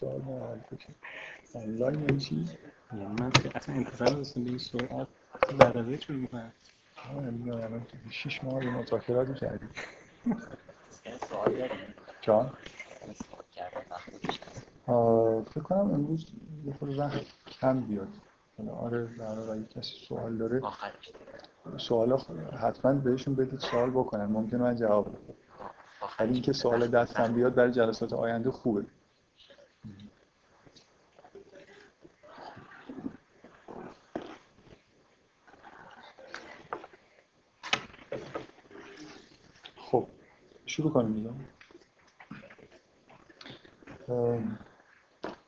سوال آنلاین یعنی چی؟ یعنی من اصلا انتظار داشتم به این سرعت از شروع می‌کنم. نمی‌دونم شیش ماه کردیم سوال داریم جان؟ فکر کنم امروز یه خود وقت کم بیاد. آره در اگه کسی سوال داره سوالا حتما بهشون بدید سوال بکنن. ممکن من جواب بدم. ولی اینکه سوال دستم بیاد برای جلسات آینده خوبه خب شروع کنیم دیگه.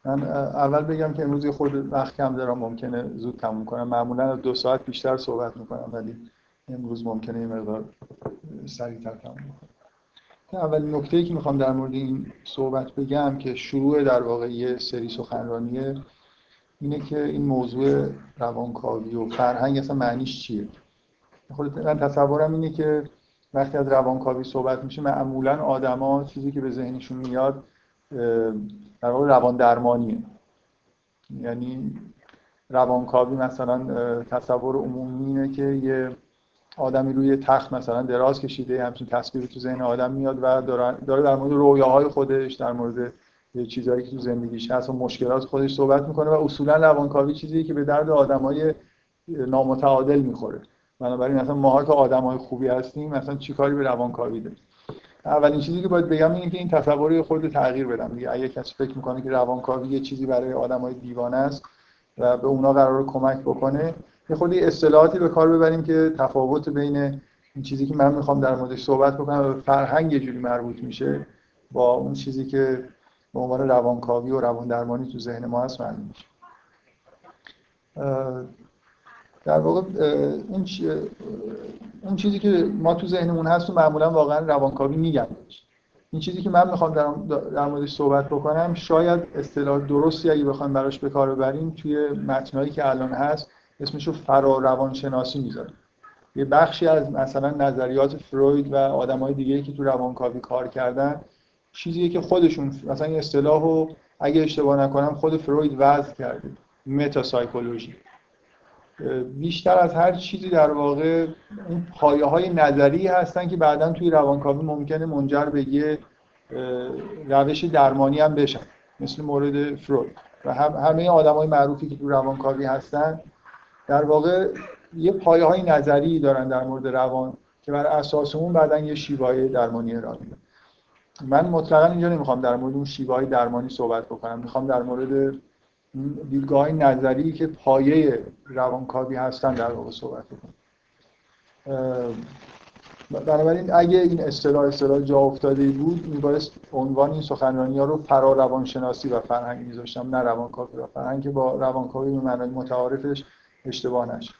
من اول بگم که امروز خود وقت کم دارم ممکنه زود تموم کنم. معمولا دو ساعت بیشتر صحبت می‌کنم ولی امروز ممکنه یه مقدار سریعتر تموم کنم. اولین نکته که می‌خوام در مورد این صحبت بگم که شروع در واقع یه سری سخنرانیه اینه که این موضوع روانکاوی و فرهنگ اصلا معنیش چیه؟ خود من تصورم اینه که وقتی از روانکاوی صحبت میشه معمولا آدما چیزی که به ذهنشون میاد در واقع روان درمانیه. یعنی روانکاوی مثلا تصور عمومی اینه که یه آدمی روی تخت مثلا دراز کشیده همچین تصویری تو ذهن آدم میاد و داره در مورد رویاهای خودش در مورد چیزهایی که تو زندگیش هست و مشکلات خودش صحبت می‌کنه و اصولا روانکاوی چیزی که به درد آدمای نامتعادل می‌خوره. بنابراین مثلا ماها که آدمای خوبی هستیم مثلا چیکاری به روانکاوی داریم؟ اولین چیزی که باید بگم اینه که این تصور خود تغییر بدم دیگه. اگه کسی فکر می‌کنه که روانکاوی یه چیزی برای آدمای دیوانه است و به اونا قرار کمک بکنه یه خودی اصطلاحاتی به کار ببریم که تفاوت بین این چیزی که من می‌خوام در موردش صحبت بکنم و فرهنگ یه جوری مربوط میشه با اون چیزی که به عنوان روانکاوی و روان درمانی تو ذهن ما هست معنی میشه. در واقع اون, اون چیزی که ما تو ذهنمون هست و معمولا واقعا روانکاوی میگن این چیزی که من می‌خوام در, در موردش صحبت بکنم شاید اصطلاح درستی اگه بخوام براش به کار ببریم توی متنایی که الان هست اسمش رو فرا روانشناسی می‌ذاریم. یه بخشی از مثلا نظریات فروید و آدمای دیگه که تو روانکاوی کار کردن چیزیه که خودشون مثلا این اصطلاح رو اگه اشتباه نکنم خود فروید وضع کرده متا سایکولوژی بیشتر از هر چیزی در واقع اون پایه های نظری هستن که بعدا توی روانکاوی ممکنه منجر به یه روش درمانی هم بشن مثل مورد فروید. و هم همه آدم های معروفی که تو روانکاوی هستن در واقع یه پایه های نظری دارن در مورد روان که بر اساس اون بعدا یه شیوای درمانی ارائه میدن. من مطلقا اینجا نمی‌خوام در مورد اون شیوای درمانی صحبت بکنم می‌خوام در مورد دیدگاه نظری که پایه روانکاوی هستن در واقع صحبت بکنم بنابراین اگه این اصطلاح اصطلاح جا افتاده بود میبایست عنوان این سخنرانی ها رو فرا روانشناسی و فرهنگ میذاشتم نه روانکاوی و فرهنگ که با روانکاوی به معنای متعارفش اشتباه نشه.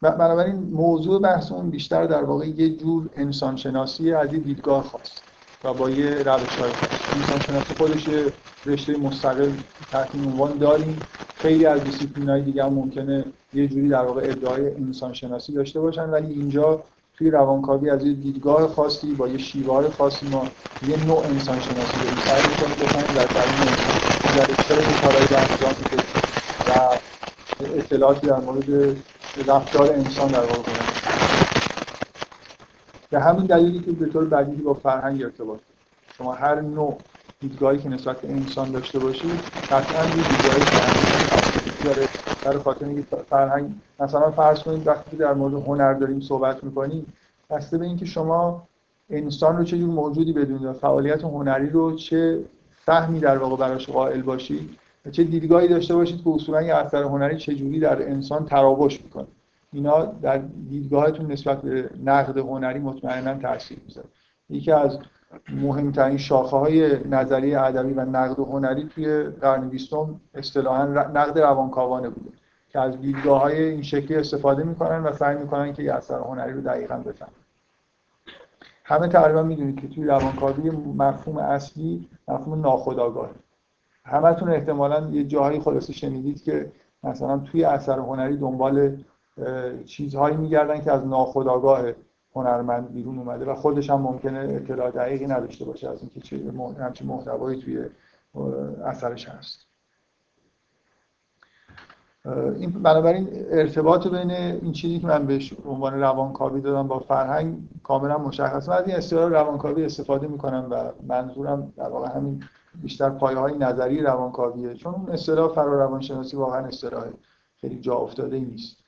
بنابراین موضوع بحثمون بیشتر در واقع یه جور انسانشناسی از این دیدگاه خواست. و با یه روش های انسان شناسی خودش رشته مستقل تحت عنوان داریم. خیلی از دیسیپلین های دیگه ممکنه یه جوری در واقع ادعای انسان شناسی داشته باشن ولی اینجا توی روانکاوی از یه دیدگاه خاصی با یه شیوار خاصی ما یه نوع انسان شناسی داریم سعی می‌کنیم بفهمیم در درون انسان. در میده و اطلاعاتی در مورد رفتار انسان در واقع به همین دلیلی که به طور بدیهی با فرهنگ ارتباط. شما هر نوع دیدگاهی که نسبت به انسان داشته باشید قطعا یه دیدگاهی داره. در خاطر اینکه فرهنگ مثلا فرض کنید وقتی در مورد هنر داریم صحبت می‌کنیم بسته به اینکه شما انسان رو چه جور موجودی بدونید فعالیت هنری رو چه فهمی در واقع براش قائل باشید و چه دیدگاهی داشته باشید که اصولا اثر هنری چه جوری در انسان تراوش می‌کنه. اینا در دیدگاهتون نسبت به نقد هنری مطمئنا تاثیر می‌ذاره. یکی از مهمترین شاخه های نظریه ادبی و نقد هنری توی قرن بیستم اصطلاحا نقد روانکاوانه بوده که از دیدگاه های این شکلی استفاده می‌کنن و سعی می‌کنن که یه اثر هنری رو دقیقا بفهمن. همه تقریبا می‌دونید که توی روانکاوی مفهوم اصلی مفهوم ناخودآگاه همتون احتمالا یه جاهایی خلاصه شنیدید که مثلا توی اثر هنری دنبال چیزهایی میگردن که از ناخودآگاه هنرمند بیرون اومده و خودش هم ممکنه اطلاع دقیقی نداشته باشه از اینکه چه همچین محتوایی توی اثرش هست. این بنابراین ارتباط بین این چیزی که من بهش عنوان روانکاوی دادم با فرهنگ کاملا مشخصه من از این اصطلاح روانکاوی استفاده می‌کنم و منظورم در واقع همین بیشتر پایه های نظری روانکاویه. چون اون اصطلاح فرا روانشناسی واقعا اصطلاح خیلی جا افتاده نیست.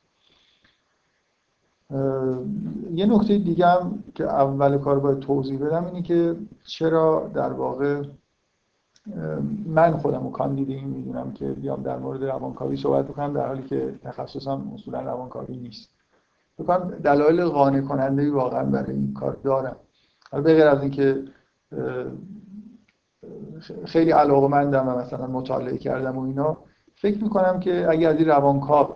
یه نکته دیگه هم که اول کار باید توضیح بدم اینه که چرا در واقع من خودم رو کاندیدی می‌دونم که بیام در مورد روانکاوی صحبت بکنم در حالی که تخصصم اصولا روانکاوی نیست. بکنم دلایل قانع کننده واقعا برای این کار دارم. حالا غیر از اینکه خیلی علاقه مندم و مثلا مطالعه کردم و اینا فکر می‌کنم که اگر از این روانکاو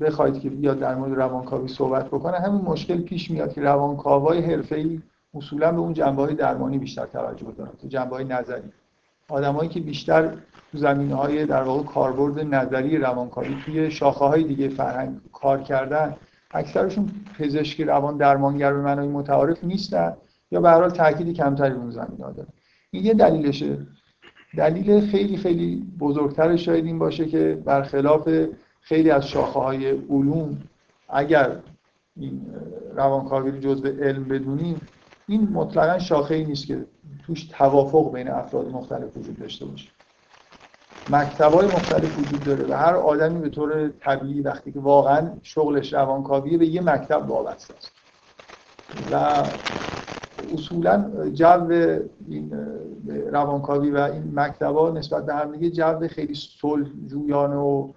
بخواید که بیاد در مورد روانکاوی صحبت بکنه همین مشکل پیش میاد که روانکاوای حرفه‌ای اصولا به اون جنبه های درمانی بیشتر توجه دارن تو جنبه های نظری. آدمایی که بیشتر تو زمینه های در واقع کاربرد نظری روانکاوی توی شاخه های دیگه فرهنگ کار کردن اکثرشون پزشکی روان درمانگر به معنای متعارف نیستن یا به هر حال تأکید کمتری اون زمینه ها دارن. این یه دلیلشه. دلیل خیلی خیلی بزرگتر شاید این باشه که برخلاف خیلی از شاخه های علوم اگر این روانکاوی رو جزء علم بدونیم این مطلقا شاخه ای نیست که توش توافق بین افراد مختلف وجود داشته باشه. های مختلف وجود داره و هر آدمی به طور طبیعی وقتی که واقعا شغلش روانکاویه به یه مکتب وابسته است. و اصولا جو این روانکاوی و این مکتبا نسبت به هم دیگه جو خیلی صلح جویانه و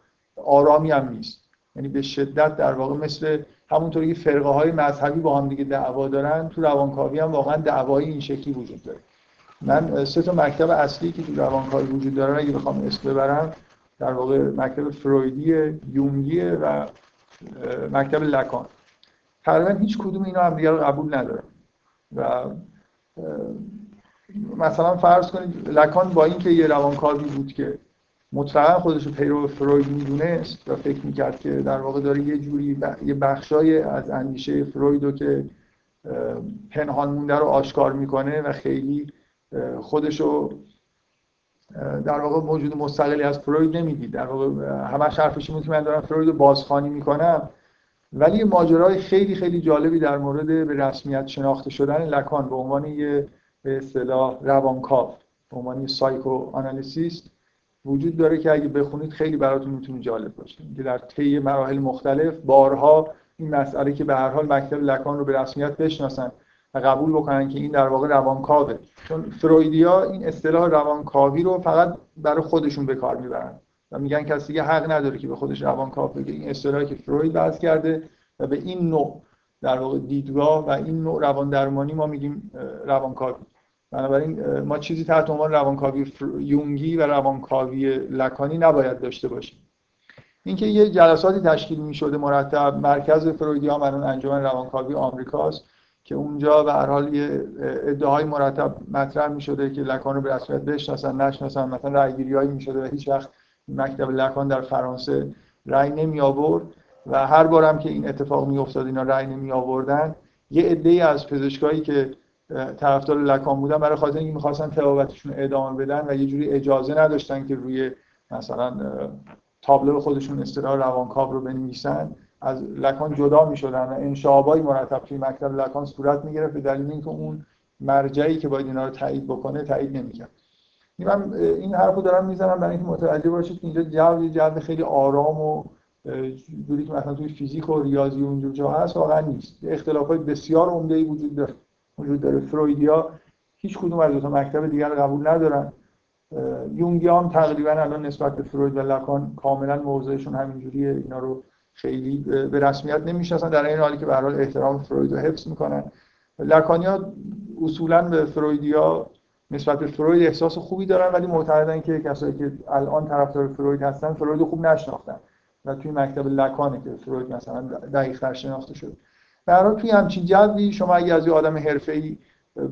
آرامی هم نیست. یعنی به شدت در واقع مثل همونطوری که فرقه های مذهبی با هم دیگه دعوا دارن تو روانکاوی هم واقعا دعوای این شکلی وجود داره. من سه تا مکتب اصلی که تو روانکاوی وجود داره اگه بخوام اسم ببرم در واقع مکتب فرویدی یونگی و مکتب لکان. تقریبا هیچ کدوم اینا هم دیگه قبول ندارن. و مثلا فرض کنید لکان با اینکه یه روانکاوی بود که مطلقا خودش رو پیرو فروید می‌دونست و فکر می‌کرد که در واقع داره یه جوری یه بخشای از اندیشه فروید رو که پنهان مونده رو آشکار می‌کنه و خیلی خودش رو در واقع موجود مستقلی از فروید نمی‌دید. در واقع همش حرفش بود که من دارم فروید رو بازخوانی می‌کنم. ولی ماجرای خیلی خیلی جالبی در مورد به رسمیت شناخته شدن لکان به عنوان یه به اصطلاح روانکاو به عنوان سایکو آنالیسیست وجود داره که اگه بخونید خیلی براتون می‌تونه جالب باشه. که در طی مراحل مختلف بارها این مسئله که به هر حال مکتب لکان رو به رسمیت بشناسن و قبول بکنن که این در واقع روانکاوه. چون فرویدیا این اصطلاح روانکاوی رو فقط برای خودشون به کار می‌برن و میگن کسی دیگه حق نداره که به خودش روانکاو بگه. این اصطلاحی که فروید بحث کرده و به این نوع در واقع دیدگاه و این نوع روان درمانی ما میگیم روانکاوی. بنابراین ما چیزی تحت عنوان روانکاوی یونگی و روانکاوی لکانی نباید داشته باشیم. اینکه یه جلساتی تشکیل می شده مرتب مرکز فرویدی من انجمن روانکاوی آمریکاست که اونجا به هر حال یه ادعای مرتب مطرح می شده که لکان رو به رسمیت بشناسن نشناسن مثلا رأیگیری هایی می شده و هیچ وقت مکتب لکان در فرانسه رأی نمی آورد و هر بارم که این اتفاق می افتاد اینا رأی نمی آوردن یه عده از پزشکایی که طرفدار لکان بودن برای خاطر اینکه می‌خواستن تلاوتشون ادامه بدن و یه جوری اجازه نداشتن که روی مثلا تابلو خودشون اصطلاح روانکاو رو بنویسن از لکان جدا می‌شدن و انشابای مرتب توی مکتب لکان صورت می‌گرفت به دلیل اینکه اون مرجعی که باید اینا رو تایید بکنه تایید نمی‌کرد. من این حرفو دارم می‌زنم برای اینکه متوجه باشید اینجا جو جو خیلی آرام و جوری که مثلا توی فیزیک و ریاضی و اونجور جا هست واقعا نیست. اختلافات بسیار عمده وجود داره. وجود داره. فرویدیا هیچ کدوم از دو تا مکتب دیگر قبول ندارن. یونگی هم تقریبا الان نسبت به فروید و لکان کاملا موضعشون همینجوریه. اینا رو خیلی به رسمیت نمی‌شناسن در این حالی که به حال احترام فروید رو حفظ می‌کنن. لکانیا اصولا به فرویدیا نسبت به فروید احساس خوبی دارن ولی معتقدن که کسایی که الان طرفدار فروید هستن فروید خوب نشناختن. و توی مکتب لکانه که فروید مثلا دقیق شناخته شده برای توی همچین جوی شما اگه از یه آدم حرفه‌ای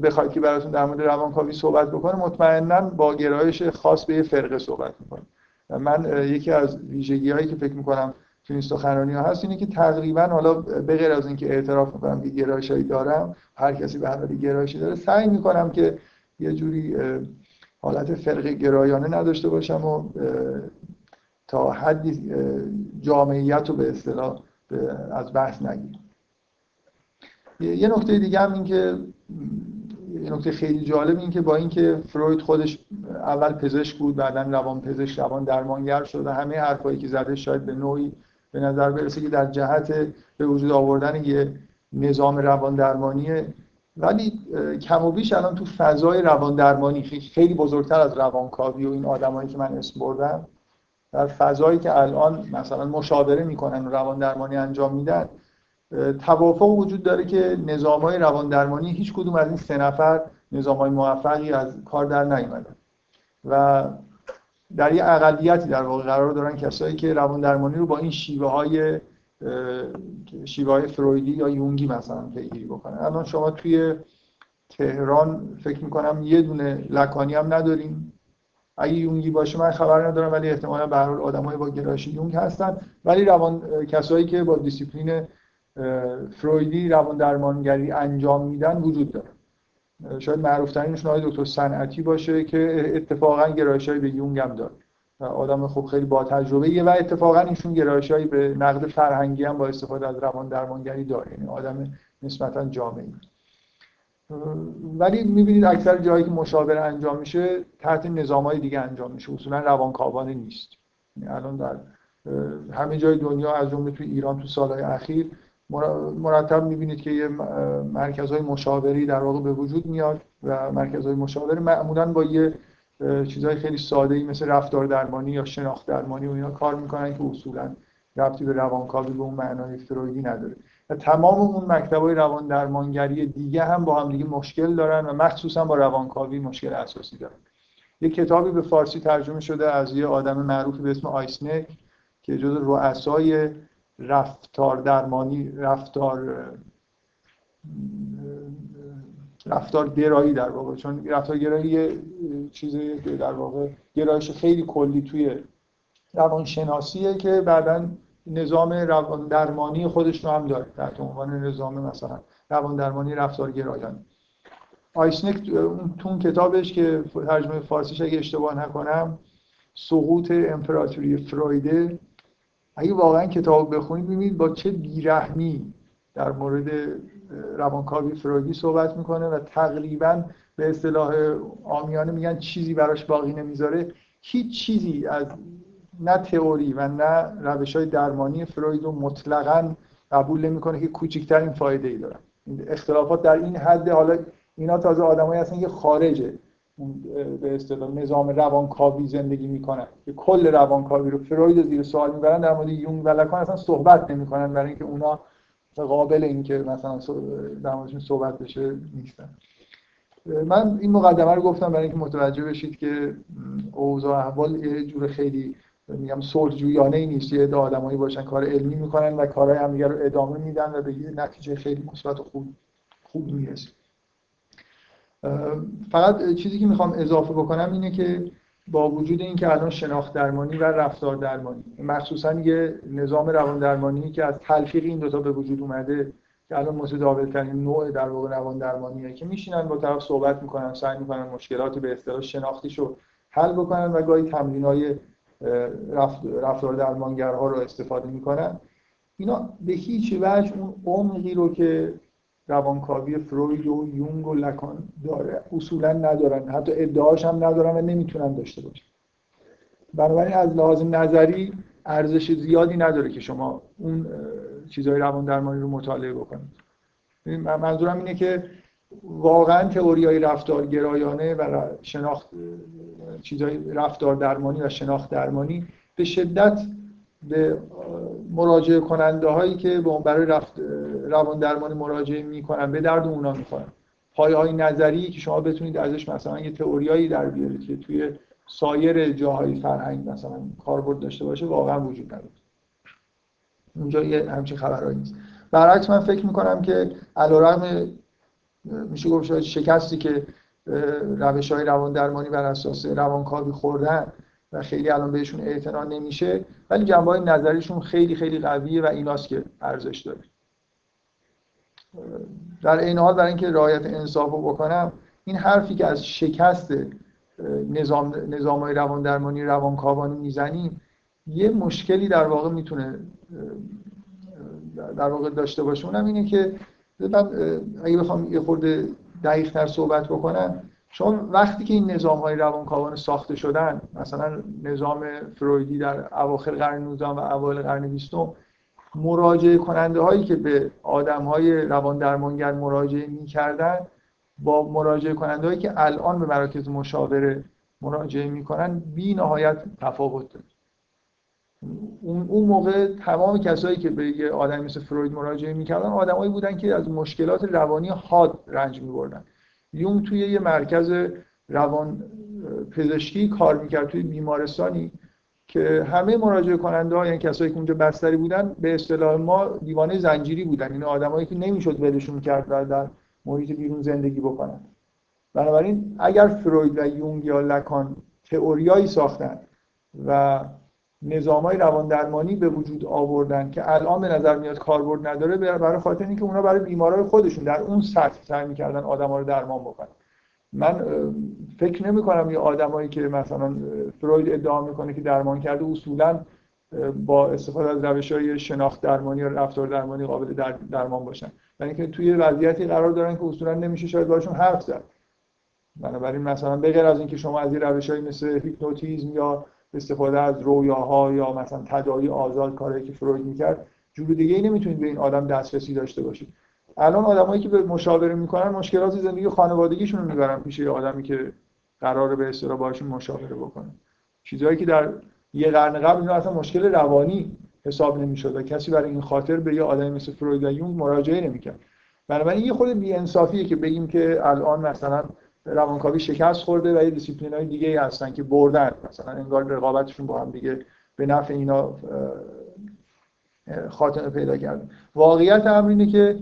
بخواید که براتون در مورد روانکاوی صحبت بکنه مطمئنا با گرایش خاص به یه فرقه صحبت می‌کنه. من یکی از ویژگی هایی که فکر می‌کنم تو این سخنرانی هست اینه که تقریبا حالا به غیر از اینکه اعتراف می‌کنم که گرایشایی دارم هر کسی به هر گرایشی داره سعی می‌کنم که یه جوری حالت فرق گرایانه نداشته باشم و تا حدی جامعیت رو به اصطلاح از بحث نگیرم. یه نکته دیگه هم این که یه نکته خیلی جالب این که با اینکه فروید خودش اول پزشک بود بعدا روان پزشک روان درمانگر شد و همه حرفایی که زده شاید به نوعی به نظر برسه که در جهت به وجود آوردن یه نظام روان درمانیه. ولی کم و بیش الان تو فضای روان درمانی خیلی بزرگتر از روانکاوی و این آدمایی که من اسم بردم در فضایی که الان مثلا مشاوره می‌کنن و روان درمانی انجام میدن توافق وجود داره که نظام های روان درمانی هیچ کدوم از این سه نفر نظام های موفقی از کار در نیومدن. و در یه اقلیتی در واقع قرار دارن کسایی که روان درمانی رو با این شیوه های شیوه های فرویدی یا یونگی مثلا پیگیری بکنن. الان شما توی تهران فکر می‌کنم یه دونه لکانی هم نداریم اگه یونگی باشه من خبر ندارم ولی احتمالا به هر حال آدمای با گرایش یونگ هستن. ولی روان کسایی که با دیسیپلین فرویدی روان درمانگری انجام میدن وجود داره. شاید معروف ترینشون آقای دکتر صنعتی باشه که اتفاقا گرایش به یونگ هم داره. آدم خوب خیلی با تجربه و اتفاقا ایشون گرایش به نقد فرهنگی هم با استفاده از روان درمانگری داره. یعنی آدم نسبتا جامعی ولی می‌بینید اکثر جایی که مشاوره انجام میشه تحت نظام های دیگه انجام میشه. اصولا روانکاوانه نیست. یعنی الان در همه جای دنیا از جمله تو ایران تو سالهای اخیر مرتب می‌بینید که یه مرکزهای مشاوری در واقع به وجود میاد و مرکزهای مشاوره معمولا با یه چیزهای خیلی ساده ای مثل رفتار درمانی یا شناخت درمانی و اینا کار می‌کنن که اصولا ربطی به روانکاوی به اون معنای فرویدی نداره. و تمام اون مکتبای روان درمانگری دیگه هم با هم دیگه مشکل دارن و مخصوصا با روانکاوی مشکل اساسی دارن. یه کتابی به فارسی ترجمه شده از یه آدم معروفی به اسم آیسنک که جز رؤسای رفتار درمانی رفتار رفتار گرایی در واقع. چون رفتار گرایی یه چیزی در واقع گرایش خیلی کلی توی روانشناسیه که بعدا نظام روان درمانی خودش رو هم داره. تحت عنوان نظام مثلا روان درمانی رفتار گرایان. آیسنک تو اون کتابش که ترجمه فارسیش اگه اشتباه نکنم سقوط امپراتوری فرویده اگه واقعا کتاب بخونید ببینید با چه بیرحمی در مورد روانکاوی فرویدی صحبت می‌کنه و تقریبا به اصطلاح آمیانه میگن چیزی براش باقی نمی‌ذاره. هیچ چیزی از نه تئوری و نه روش های درمانی فروید رو مطلقا قبول نمی‌کنه که کوچکترین فایده ای دارن اختلافات در این حد حالا اینا تازه آدمایی هستن که خارجه. به اصطلاح نظام روانکاوی زندگی می‌کنن که کل روانکاوی رو فروید زیر سوال می‌برن در مورد یونگ و لکان اصلا صحبت نمی‌کنن برای اینکه اونا قابل اینکه مثلا در موردشون صحبت بشه نیستن. من این مقدمه رو گفتم برای اینکه متوجه بشید که اوضاع احوال یه جور خیلی میگم صلح ای نیست. یه آدمایی باشن کار علمی می‌کنن و کارهای همدیگه رو ادامه میدن و به نتیجه خیلی مثبت و خوب خوب می‌رسن فقط چیزی که می‌خوام اضافه بکنم اینه که با وجود اینکه الان شناخت درمانی و رفتار درمانی مخصوصا یه نظام روان درمانی که از تلفیق این دوتا به وجود اومده که الان متداول ترین نوع در واقع روان درمانیه که میشینن با طرف صحبت می‌کنن سعی می‌کنن مشکلات به اصطلاح شناختیشو حل بکنن و گاهی تمرینای رفتار درمانگرها رو استفاده می‌کنن. اینا به هیچ وجه اون عمقی رو که روانکاوی فروید و یونگ و لکان داره. اصولا ندارن. حتی ادعاش هم ندارن و نمی‌تونن داشته باشن. بنابراین از لحاظ نظری ارزش زیادی نداره که شما اون چیزهای روان درمانی رو مطالعه بکنید. منظورم اینه که واقعا تئوری های رفتار گرایانه و شناخت چیزهای رفتار درمانی و شناخت درمانی به شدت به مراجعه کننده هایی که برای رفت روان درمانی مراجعه می‌کنن به درد اونا می‌خورن. پایه های نظری که شما بتونید ازش مثلا یه تئوریایی در بیارید که توی سایر جاهای فرهنگ مثلا کاربرد داشته باشه واقعا وجود نداره. اونجا یه همچین خبرهایی نیست. برعکس من فکر می‌کنم که علیرغم میشه گفت شکستی که روش های روان درمانی بر اساس روانکاوی خوردن و خیلی الان بهشون اعتنا نمیشه. ولی جنبه نظریشون خیلی خیلی قویه و ایناست که ارزش داره. در این حال برای اینکه رعایت انصاف رو بکنم این حرفی که از شکست نظام نظام های روان درمانی روانکاوانی می‌زنیم یه مشکلی در واقع می‌تونه در واقع داشته باشه. اونم اینه که من اگه بخوام یه خورده دقیق تر صحبت بکنم چون وقتی که این نظام های روانکاوانه ساخته شدن مثلا نظام فرویدی در اواخر قرن 19 و اوایل قرن 20 مراجعه کننده هایی که به آدم های روان درمانگر مراجعه می‌کردن با مراجعه کننده هایی که الان به مراکز مشاوره مراجعه می‌کنن بی نهایت تفاوت داره. اون موقع تمام کسایی که به یه آدمی مثل فروید مراجعه می‌کردن آدمایی بودن که از مشکلات روانی حاد رنج میبردن. یون توی یه مرکز روان پزشکی کار می‌کرد توی بیمارستانی که همه مراجعه کننده ها یعنی کسایی که اونجا بستری بودن به اصطلاح ما دیوانه زنجیری بودن. این آدمایی که نمی‌شد ولشون کرد و در محیط بیرون زندگی بکنن. بنابراین اگر فروید و یونگ یا لکان تئوریایی ساختن و نظام های روان درمانی به وجود آوردن که الان به نظر میاد کاربرد نداره برای خاطر اینکه اونا برای بیمارای خودشون در اون سطح سعی می‌کردن آدم ها رو درمان بکنن. من فکر نمی کنم یه آدمایی که مثلا فروید ادعا می‌کنه که درمان کرده اصولا با استفاده از روش های شناخت درمانی یا رفتار درمانی قابل در درمان باشن. یعنی که توی وضعیتی قرار دارن که اصولا نمیشه شاید باشون حرف زد. بنابراین مثلا بغیر از اینکه شما از این روش مثل هیپنوتیزم یا استفاده از رویاها یا مثلا تداعی آزاد کاری که فروید می‌کرد جور دیگه ای نمی‌تونید به این آدم دسترسی داشته باشید. الان آدمایی که به مشاوره می‌کنن مشکلات زندگی خانوادگیشون رو می‌برن پیش آدمی که قراره به اصطلاح باشون مشاوره بکنه. چیزهایی که در یه قرن قبل اینا اصلا مشکل روانی حساب نمی‌شد و کسی برای این خاطر به یه آدمی مثل فروید و یونگ مراجعه نمی‌کرد. بنابراین یه خورده بی‌انصافیه که بگیم که الان مثلا روانکاوی شکست خورده و یه دیسیپلین های دیگه هستن که بردن. مثلا انگار رقابتشون با هم دیگه به نفع اینا خاتمه پیدا کرد واقعیت امر اینه که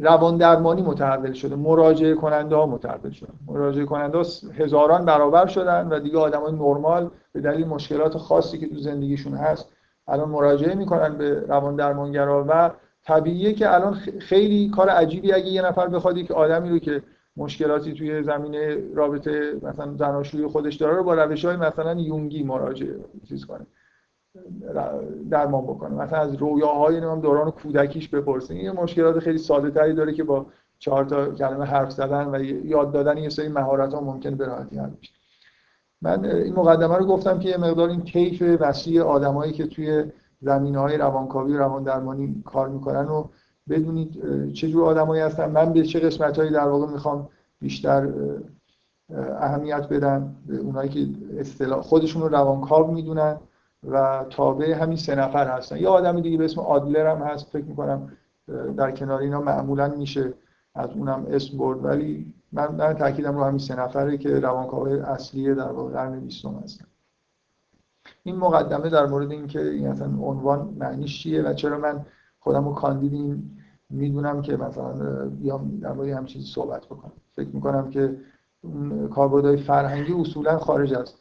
روان درمانی متحول شده. مراجعه کننده ها متحول شدن مراجعه کننده هزاران برابر شدن و دیگه آدم های نرمال به دلیل مشکلات خاصی که تو زندگیشون هست الان مراجعه می‌کنن به روان درمانگرا. و طبیعیه که الان خیلی کار عجیبی اگه یه نفر بخواد که آدمی رو که مشکلاتی توی زمینه رابطه مثلا زناشویی خودش داره رو با روش های مثلا یونگی مراجعه چیز کنه درمان بکنه. مثلا از رویاهای نمیم دوران کودکیش بپرسه. یه مشکلات خیلی ساده تری داره که با چهار تا کلمه حرف زدن و یاد دادن یه سری مهارت ها ممکن به راحتی حل بشه. من این مقدمه رو گفتم که یه مقدار این کیف وسیع آدمایی که توی زمینه های روانکاوی و روان درمانی کار می‌کنن و بدونید چه جور آدمایی هستن. من به چه قسمتهایی در واقع می‌خوام بیشتر اهمیت بدم. به اونایی که اصطلاح خودشون رو روانکاو می‌دونن و تابع همین سه نفر هستن. یه آدم دیگه به اسم آدلر هم هست فکر می‌کنم در کنار اینا معمولا میشه از اونم اسم برد. ولی من من تاکیدم رو همین سه نفره که روانکاو اصلی در واقع قرن 20 هستن. این مقدمه در مورد اینکه این اصلا عنوان معنیش چیه و چرا من خودم رو کاندید می‌دونم که مثلا بیام در مورد هم چیزی صحبت بکنم. فکر می‌کنم که کاربردهای فرهنگی اصولا خارج از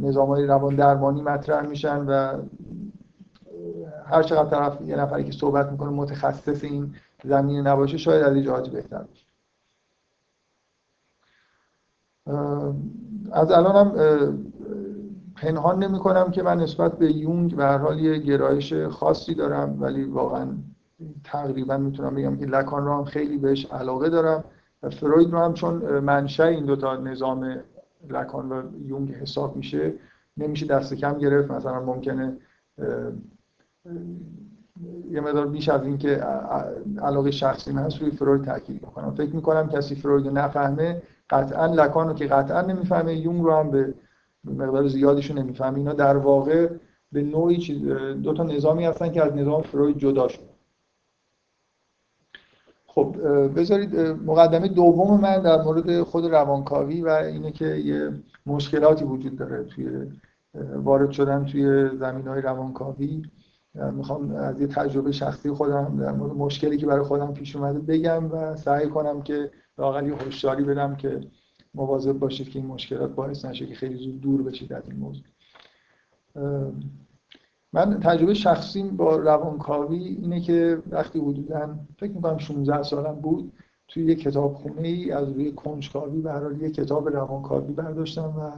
نظام های روان درمانی مطرح میشن و هر چقدر طرف یه نفری که صحبت می‌کنه متخصص این زمینه نباشه شاید از جهاتی بهتر باشه از الانم پنهان نمی کنم که من نسبت به یونگ به هر حال یه گرایش خاصی دارم ولی واقعا تقریبا می‌تونم بگم که لکان رو هم خیلی بهش علاقه دارم و فروید رو هم چون منشأ این دوتا نظام لکان و یونگ حساب میشه نمیشه دست کم گرفت. مثلا ممکنه یه مدار بیش از اینکه علاقه شخصی من هست روی فروید تاکید بکنم. فکر می‌کنم کسی فروید رو نفهمه قطعا لکان رو که قطعا نمی‌فهمه یونگ رو هم به مقدار زیادیش رو نمی‌فهمه اینا در واقع به نوعی دو تا نظامی هستن که از نظام فروید جدا شد. خب بذارید مقدمه دوم من در مورد خود روانکاوی و اینه که یه مشکلاتی وجود داره توی وارد شدن توی زمین های روانکاوی. می‌خوام از یه تجربه شخصی خودم در مورد مشکلی که برای خودم پیش اومده بگم و سعی کنم که لاقل یه بدم که مواظب باشید که این مشکلات باعث نشه که خیلی زود دور بشید از این موضوع. من تجربه شخصیم با روانکاوی اینه که وقتی حدودا فکر می‌کنم 16 سالم بود توی یه کتابخونه ای از روی کنجکاوی به هر یه کتاب روانکاوی برداشتم و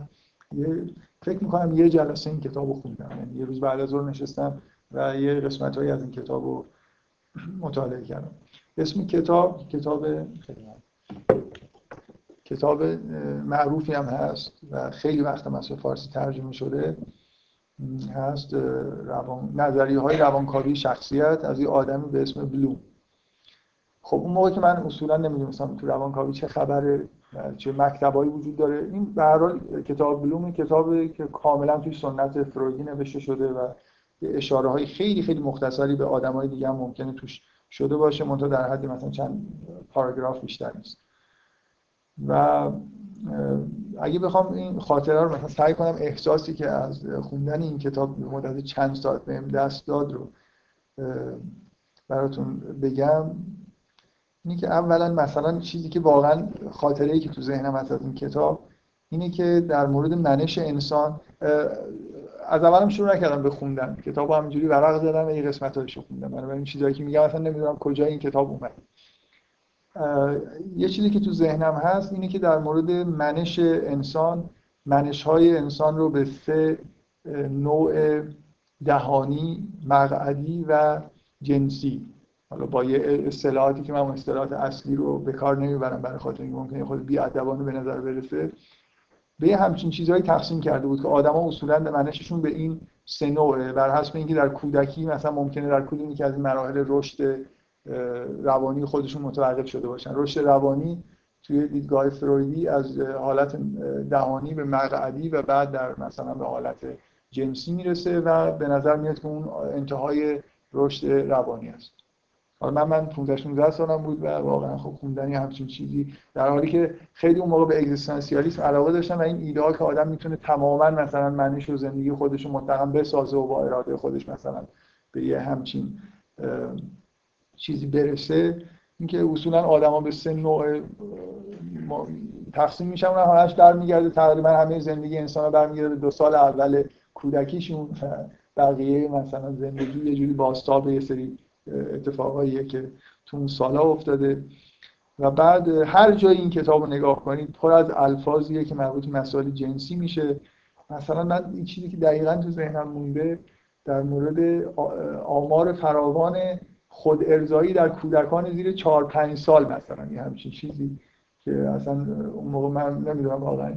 یه فکر می‌کنم یه جلسه این کتاب خوندم. یعنی یه روز بعد از ظهر نشستم و یه قسمت از این کتاب رو مطالعه کردم. اسم کتاب کتاب کتاب معروفی هم هست و خیلی وقت از فارسی ترجمه شده هست روان... نظریه های روانکاوی شخصیت از یه آدمی به اسم بلوم. خب اون موقع که من اصولا نمی‌دونستم تو روانکاوی چه خبره چه مکتبایی وجود داره این به کتاب بلوم کتابی که کاملا توی سنت فرویدی نوشته شده و اشاره های خیلی خیلی مختصری به آدمای دیگه هم ممکنه توش شده باشه منتها در حد مثلا چند پاراگراف بیشتر نیست. و اگه بخوام این خاطره رو مثلا سعی کنم احساسی که از خوندن این کتاب به مدت چند ساعت بهم دست داد رو براتون بگم اینه که اولا مثلا چیزی که واقعا خاطره ای که تو ذهنم از این کتاب اینه که در مورد منش انسان از اولم شروع نکردم به خوندن. کتاب همینجوری ورق زدم و یه قسمت رو خوندم. بنابراین چیزایی که میگم اصلا نمی‌دونم کجا این کتاب اومد. یه چیزی که تو ذهنم هست اینه که در مورد منش انسان منش های انسان رو به سه نوع دهانی مقعدی و جنسی. حالا با یه اصطلاحاتی که من اصطلاحات اصلی رو به کار نمی‌برم برای خاطر اینکه ممکنه خود بی‌ادبانه به نظر برسه. به همچین چیزهایی تقسیم کرده بود که آدما اصولا منششون به این سه نوعه. بر حسب اینکه در کودکی مثلا ممکنه در کدومی که از این مراحل رشد روانی خودشون متوقف شده باشن. رشد روانی توی دیدگاه فرویدی از حالت دهانی به مقعدی و بعد در مثلا به حالت جنسی می‌رسه و به نظر میاد که اون انتهای رشد روانی است. حالا من من 15 16 سالم بود و واقعا خب خوندنی همچین چیزی در حالی که خیلی اون موقع به اگزیستانسیالیسم علاقه داشتم و این ایده که آدم می‌تونه تماما مثلا معنیش و زندگی خودش رو مطلقا بسازه و با اراده خودش مثلا به یه همچین چیزی برسه اینکه اصولا آدما به سه نوع تقسیم میشن. و همش برمیگرده تقریبا همه زندگی انسان برمیگرده به دو سال اول کودکیشون. بقیه مثلا زندگی یه جوری باستاب یه سری اتفاقاییه که تو اون سالا افتاده. و بعد هر جای این کتاب رو نگاه کنید پر از الفاظیه که مربوط مسائل جنسی میشه. مثلا من این چیزی که دقیقا تو ذهنم مونده در مورد آمار فراوان خود ارزایی در کودکان زیر 4 5 سال مثلا. یه همچین چیزی که اصلا اون موقع من نمی‌دونم واقعا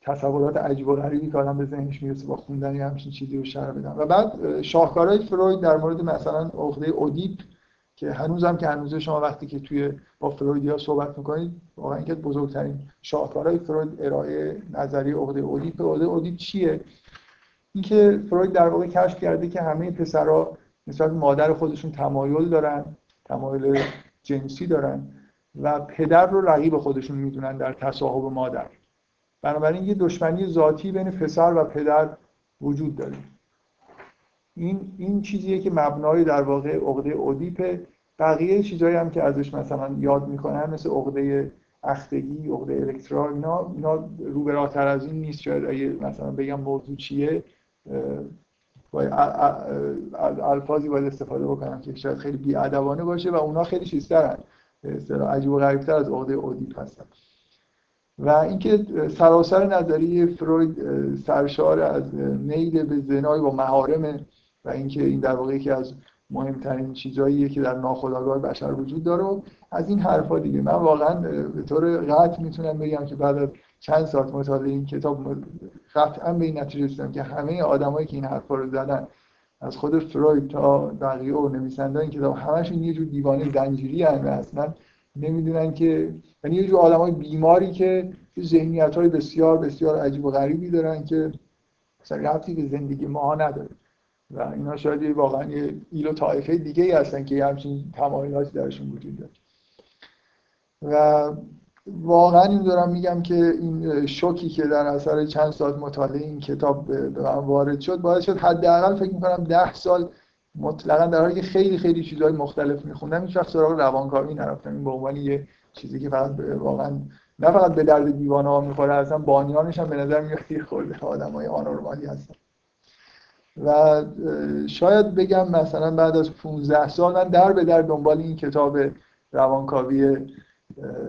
تصورات عجیب و غریبی که آدم به ذهنش می‌رسه با خوندن همچین چیزی رو شرح بدم. و بعد شاهکارهای فروید در مورد مثلا عقده اودیپ که هنوزم که هنوز شما وقتی که توی با فرویدیا صحبت می‌کنید واقعا اینکه بزرگترین شاهکارهای فروید ارائه نظریه عقده اودیپ. عقده اودیپ چیه؟ اینکه فروید در واقع کشف کرده که همه پسرها نسبت مادر خودشون تمایل دارن تمایل جنسی دارن و پدر رو رقیب خودشون می‌دونن در تصاحب مادر. بنابراین یه دشمنی ذاتی بین پسر و پدر وجود داره. این این چیزیه که مبنای در واقع عقده اودیپ. بقیه چیزایی هم که ازش مثلا یاد می‌کنن مثل عقده اختگی عقده الکترا اینا اینا روبراتر از این نیست. شاید اگه مثلا بگم موضوع چیه باید الفاظی باید استفاده بکنم که شاید خیلی بیادبانه باشه و اونا خیلی چیزترن. عجیب و غریبتر از عقده اودیپ هستن. و اینکه سراسر نظریه فروید سرشار از میل به زنای با محارم و اینکه این در واقع یکی از مهمترین چیزهاییه که در ناخودآگاه بشر وجود داره از این حرفا دیگه. من واقعا به طور قطع می‌تونم بگم که بعد از چند ساعت مطالعه این کتاب قطعا به این نتیجه رسیدم که همه آدمایی که این حرفا رو زدن از خود فروید تا بقیه و نویسنده این کتاب همشون یه جور دیوانه زنجیری و اصلا نمی‌دونن که یعنی یه جور آدمای بیماری که ذهنیت های بسیار بسیار عجیب و غریبی دارن که مثلا رفتی به زندگی ما نداره. و اینا شاید واقعا یه ایلو طایفه دیگه ای هستن که همچین تمایلاتی درشون وجود داره. و واقعا این دارم میگم که این شوکی که در اثر چند ساعت مطالعه این کتاب به من وارد شد باید شد حداقل فکر می‌کنم ده سال مطلقا در حالی که خیلی خیلی چیزهای مختلف میخوندم هیچ وقت سراغ روانکاوی نرفتم. این به عنوان یه چیزی که فقط واقعا نه فقط به درد دیوانه ها می‌خوره اصلا بانیانش هم به نظر میاد یه خورده. آدم های آنورمالی هستن. و شاید بگم مثلا بعد از 15 سال من در به در دنبال این کتاب روانکاوی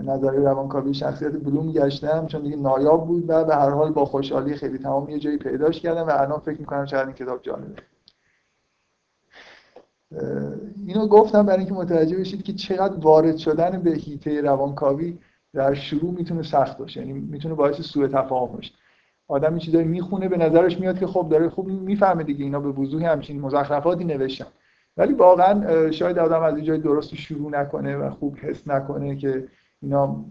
نظری روانکاوی شخصیت بلوم گشتم چون دیگه نایاب بود و به هر حال با خوشحالی خیلی تمام یه جایی پیداش کردم و الان فکر می‌کنم چقدر این کتاب جالبه. اینو گفتم برای اینکه متوجه بشید که چقدر وارد شدن به هیته روانکاوی در شروع می‌تونه سخت باشه یعنی می‌تونه باعث سوء تفاهم باشه. آدم این چیزایی می‌خونه به نظرش میاد که خب داره خوب می‌فهمه دیگه اینا به وضوح همچین مزخرفاتی نوشتن. ولی واقعا شاید آدم از جای درست شروع نکنه و خوب حس نکنه که اینا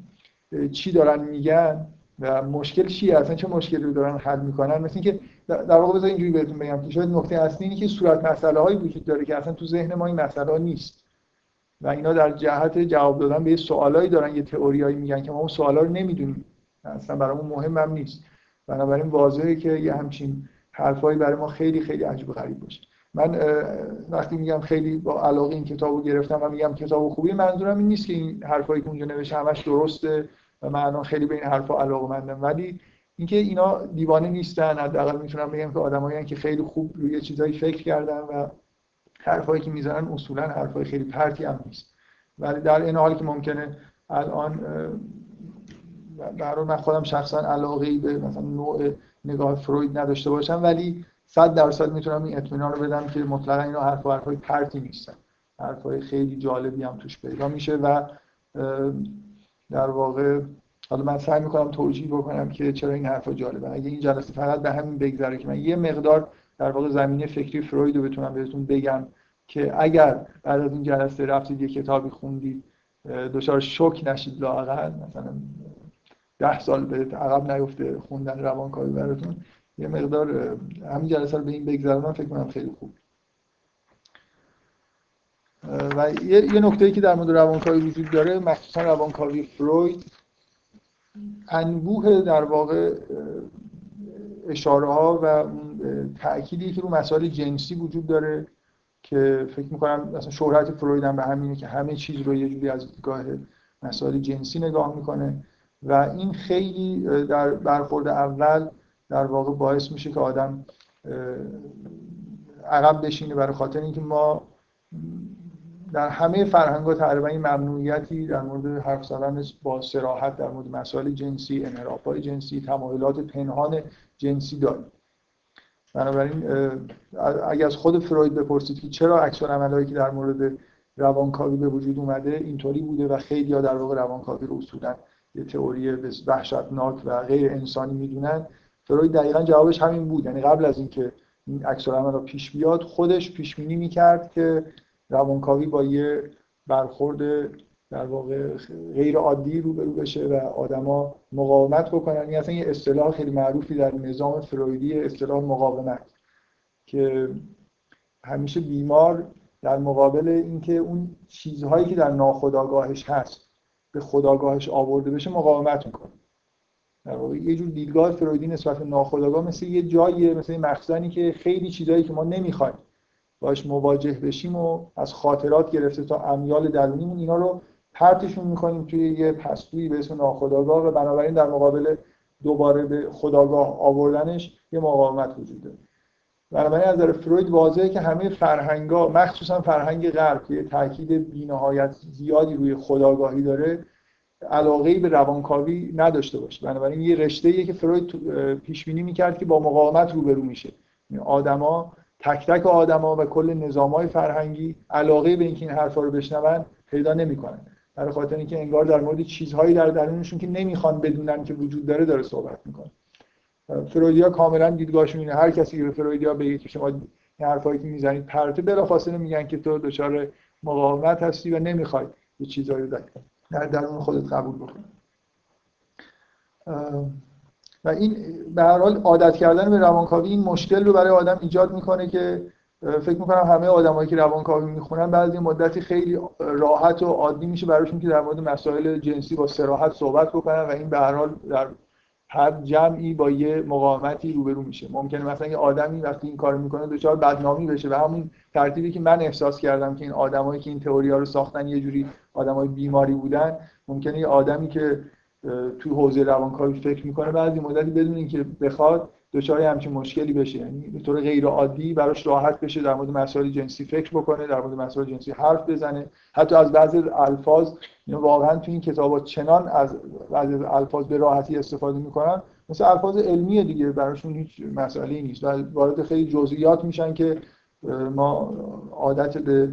چی دارن میگن و مشکل چیه؟ اصلا چه مشکلی رو دارن حل می‌کنن؟ مثل اینکه در واقع بذار اینجوری بهتون بگم که شاید نکته اصلی اینه که صورت مسئله هایی وجود داره که اصلا تو ذهن ما این مسئله ها نیست. و اینا در جهت جواب دادن به سوالایی دارن یه تئوریایی میگن که ما اون سوالا رو نمی‌دونیم. اصلا برامون مهم هم نیست. بنابراین واضحه که یه همچین حرفایی برای ما خیلی خیلی عجیب غریب باشه. من وقتی میگم خیلی با علاقه این کتابو گرفتم و میگم کتاب خوبی منظورم این نیست که این حرفایی که اونجا نوشته همش درسته و من الان خیلی به این حرفا علاقه مندم ولی اینکه اینا دیوانه نیستن حداقل می‌تونم بگم که آدمایی که خیلی خوب روی چیزایی فکر کردن و حرفایی که می‌زنن اصولا حرفای خیلی پرتی هم نیست. ولی در این حالی که ممکنه الان برای من خودم شخصا علاقه به مثلا نوع نگاه فروید نداشته باشم ولی صد درصد می‌تونم این اطمینان رو بدم که مطلقا اینا حرف حرفای پرتی نیستن. حرفای خیلی جالبی هم توش پیدا میشه و در واقع حالا من سعی می‌کنم توجیه بکنم که چرا این حرفا جالبه. اگه این جلسه فقط به همین بگذره که من یه مقدار در واقع زمینه فکری فروید رو بتونم بهتون بگم که اگر بعد از این جلسه رفتید یه کتابی خوندید دچار شوک نشید لااقل مثلا ده سال به عقب نیفته خوندن روانکاوی براتون یه مقدار همین جلسه رو به این بگذرونم فکر کنم خیلی خوب. و یه, نکته ای که در مورد روانکاوی وجود داره مخصوصا روانکاوی فروید انبوه در واقع اشاره ها و تأکیدی که رو مسائل جنسی وجود داره که فکر می‌کنم مثلا شهرت فروید هم به همینه که همه چیز رو یه جوری از دیدگاه مسائل جنسی نگاه می‌کنه. و این خیلی در برخورد اول در واقع باعث میشه که آدم عقب بشینه. برای خاطر اینکه ما در همه فرهنگ ها تقریبا این ممنوعیتی در مورد حرف زدن با سراحت در مورد مسائل جنسی انحراف های جنسی تمایلات پنهان جنسی داریم. بنابراین اگر از خود فروید بپرسید که چرا عکس هایی که در مورد روانکاوی به وجود اومده اینطوری بوده و خیلی ها در واقع روانکاوی رو اصولا یه تئوری وحشتناک و غیر انسانی می‌دونن فروید دقیقا جوابش همین بود. یعنی قبل از اینکه این عکس رو پیش بیاد خودش پیش بینی می‌کرد که روانکاوی با یه برخورد در واقع غیر عادی روبرو بشه و آدما مقاومت بکنن. این اصلا یه اصطلاح خیلی معروفی در نظام فرویدی اصطلاح مقاومت که همیشه بیمار در مقابل اینکه اون چیزهایی که در ناخودآگاهش هست به خداگاهش آورده بشه مقاومت می‌کنه. در واقع یه جور دیدگاه فرویدی نسبت به ناخودآگاه مثل یه جایی مثل مخزنی که خیلی چیزهایی که ما نمی‌خوایم باش مواجه بشیم و از خاطرات گرفته تا امیال درونیمون اینا رو پرتشون می‌کنیم توی یه پستویی به اسم ناخودآگاه و بنابراین در مقابل دوباره به خداگاه آوردنش یه مقاومت وجود داره. بنابراین از نظر فروید واضحه که همه فرهنگا مخصوصا فرهنگ غرب که تاکید بی‌نهایت زیادی روی خداگاهی داره علاقه به روانکاوی نداشته باشه. بنابراین یه رشته که فروید پیش بینی می‌کرد که با مقاومت روبرو میشه. آدما تک تک آدما و کل نظامای فرهنگی علاقه به اینکه این حرفا رو بشنون پیدا نمی‌کنن. برای خاطر اینکه انگار در مورد چیزهایی در درونشون که نمی‌خوان بدونن که وجود داره داره صحبت می‌کنه. فرویدیا کاملا دیدگاهشون اینه. هر کسی که به فرویدیا بگه که شما این حرفایی که می‌زنید پرته بلافاصله میگن که تو دچار مقاومت هستی و نمی‌خوای یه چیزایی در در درون خودت قبول بکنی. و این به هر حال عادت کردن به روانکاوی این مشکل رو برای آدم ایجاد می‌کنه که فکر می‌کنم همه آدمایی که روانکاوی می‌خونن بعد این مدتی خیلی راحت و عادی میشه براشون که در مورد مسائل جنسی با سراحت صحبت بکنن و این به هر حال در هر جمعی با یه مقاومتی روبرو میشه. ممکنه مثلا یه آدمی وقتی این کار می‌کنه دچار بدنامی بشه و همون ترتیبی که من احساس کردم که این آدمایی که این تئوریا رو ساختن یه جوری آدمای بیماری بودن ممکنه یه آدمی که توی حوزه روانکاوی فکر می‌کنه بعضی مدتی بدون اینکه بخواد دچار همچین مشکلی بشه. یعنی به طور غیر عادی براش راحت بشه در مورد مسائل جنسی فکر بکنه در مورد مسائل جنسی حرف بزنه. حتی از بعضی الفاظ یعنی واقعا تو این کتابا چنان از بعضی الفاظ به راحتی استفاده می‌کنن. مثل الفاظ علمی دیگه براشون هیچ مسئله نیست. و وارد خیلی جزئیات میشن که ما عادت به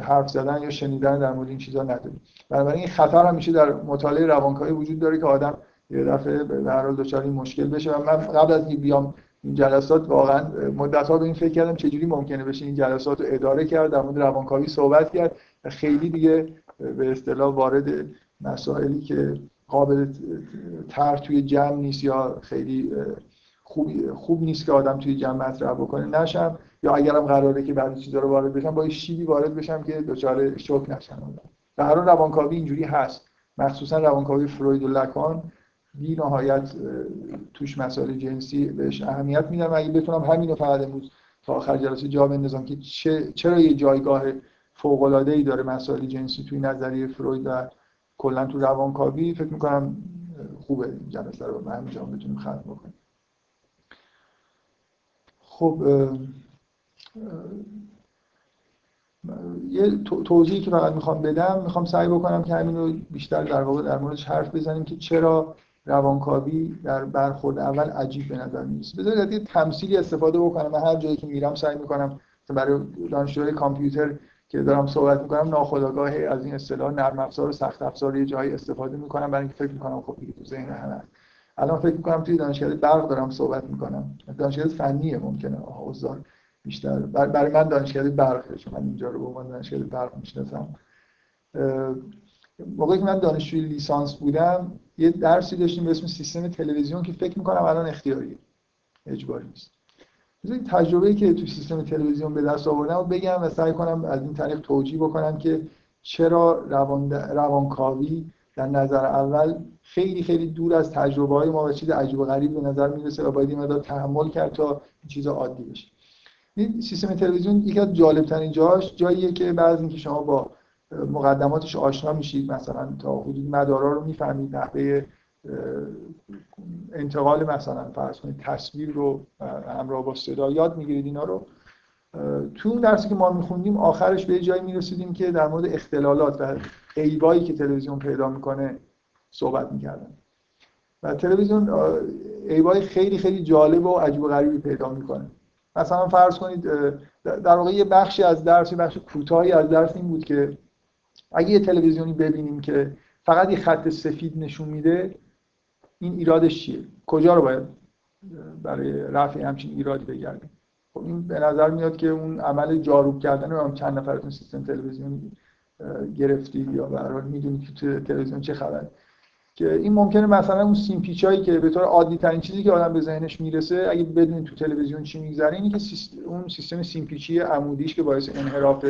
حرف زدن یا شنیدن در مورد این چیزا نداریم. بنابراین این خطر همیشه در مطالعه روانکاوی وجود داره که آدم یه دفعه به هر حال دچار این مشکل بشه و من قبل از اینکه بیام این جلسات واقعا مدت ها به این فکر کردم چجوری ممکنه بشه این جلسات رو اداره کرد در مورد روانکاوی صحبت کرد خیلی دیگه به اصطلاح وارد مسائلی که قابل تر توی جمع نیست یا خیلی خوب, خوب نیست که آدم توی جمع مطرح بکنه نشم. یا اگرم قراره که بعضی چیزا رو وارد بشم با شیبی وارد بشم که دچار شوک نشم. در هر روانکاوی اینجوری هست. مخصوصا روانکاوی فروید و لکان بی نهایت توش مسائل جنسی بهش اهمیت میدم اگه بتونم همین رو فقط امروز تا آخر جلسه جا بندازم که چرا یه جایگاه فوق العاده ای داره مسائل جنسی توی نظریه فروید و کلا تو روانکاوی؟ فکر می‌کنم خوبه این جلسه رو به همینجا بتونیم ختم بکنیم. خب یه توضیحی که فقط می‌خوام بدم می‌خوام سعی بکنم که همین رو بیشتر در واقع در موردش حرف بزنیم که چرا روانکاوی در برخورد اول عجیب به نظر می‌رسه. بذارید یه تمثیلی استفاده بکنم. من هر جایی که میرم سعی می‌کنم برای دانشجوهای کامپیوتر که دارم صحبت می‌کنم ناخودآگاه از این اصطلاح نرم افزار و سخت افزار یه جایی استفاده می‌کنم. برای اینکه فکر می‌کنم خب تو ذهن همه. الان فکر می‌کنم توی دانشگاه برق دارم صحبت می‌کنم. دانشگاه فنیه ممکنه. اوزار بیشتر. برای من دانشگاه برق چون من اینجا رو به عنوان دانشگاه برق می‌شناسم. موقعی که من دانشجوی لیسانس بودم یه درسی داشتیم به اسم سیستم تلویزیون که فکر می‌کنم الان اختیاریه. اجباری نیست. این تجربه که تو سیستم تلویزیون به دست آوردم و بگم و سعی کنم از این طریق توجیه بکنم که چرا روان روانکاوی در نظر اول خیلی خیلی دور از تجربه های ما و چیز عجیب و غریب به نظر می‌رسه و باید این مدار تحمل کرد تا این چیز عادی بشه. این سیستم تلویزیون یکی از جالب ترین جاش جاییه که بعد اینکه شما با مقدماتش آشنا میشید مثلا تا حدود مدارا رو می‌فهمید نحوه انتقال مثلا فرض کنید تصویر رو همراه با صدا یاد می‌گیرید اینا رو. تو اون درسی که ما میخوندیم آخرش به جایی می‌رسیدیم که در مورد اختلالات و عیبایی که تلویزیون پیدا می‌کنه صحبت می‌کردن. و تلویزیون عیبای خیلی خیلی جالب و عجیب و غریبی پیدا می‌کنه. مثلا فرض کنید در واقع یه بخشی از درس بخش کوتاهی از درس این بود که اگه یه تلویزیونی ببینیم که فقط یه خط سفید نشون میده این ایرادش چیه؟ کجا رو باید برای رفع همچین ایرادی بگردیم؟ خب این به نظر میاد که اون عمل جاروب کردن رو چند نفرتون سیستم تلویزیون گرفتید یا به هر می‌دونید که تلویزیون چه خبره. که این ممکنه مثلا اون سیمپیچایی که به طور عادی ترین چیزی که آدم به ذهنش می‌رسه اگه بدونید تو تلویزیون چی میگذره اینه که سیست... اون سیستم سیمپیچی عمودیش که باعث انحراف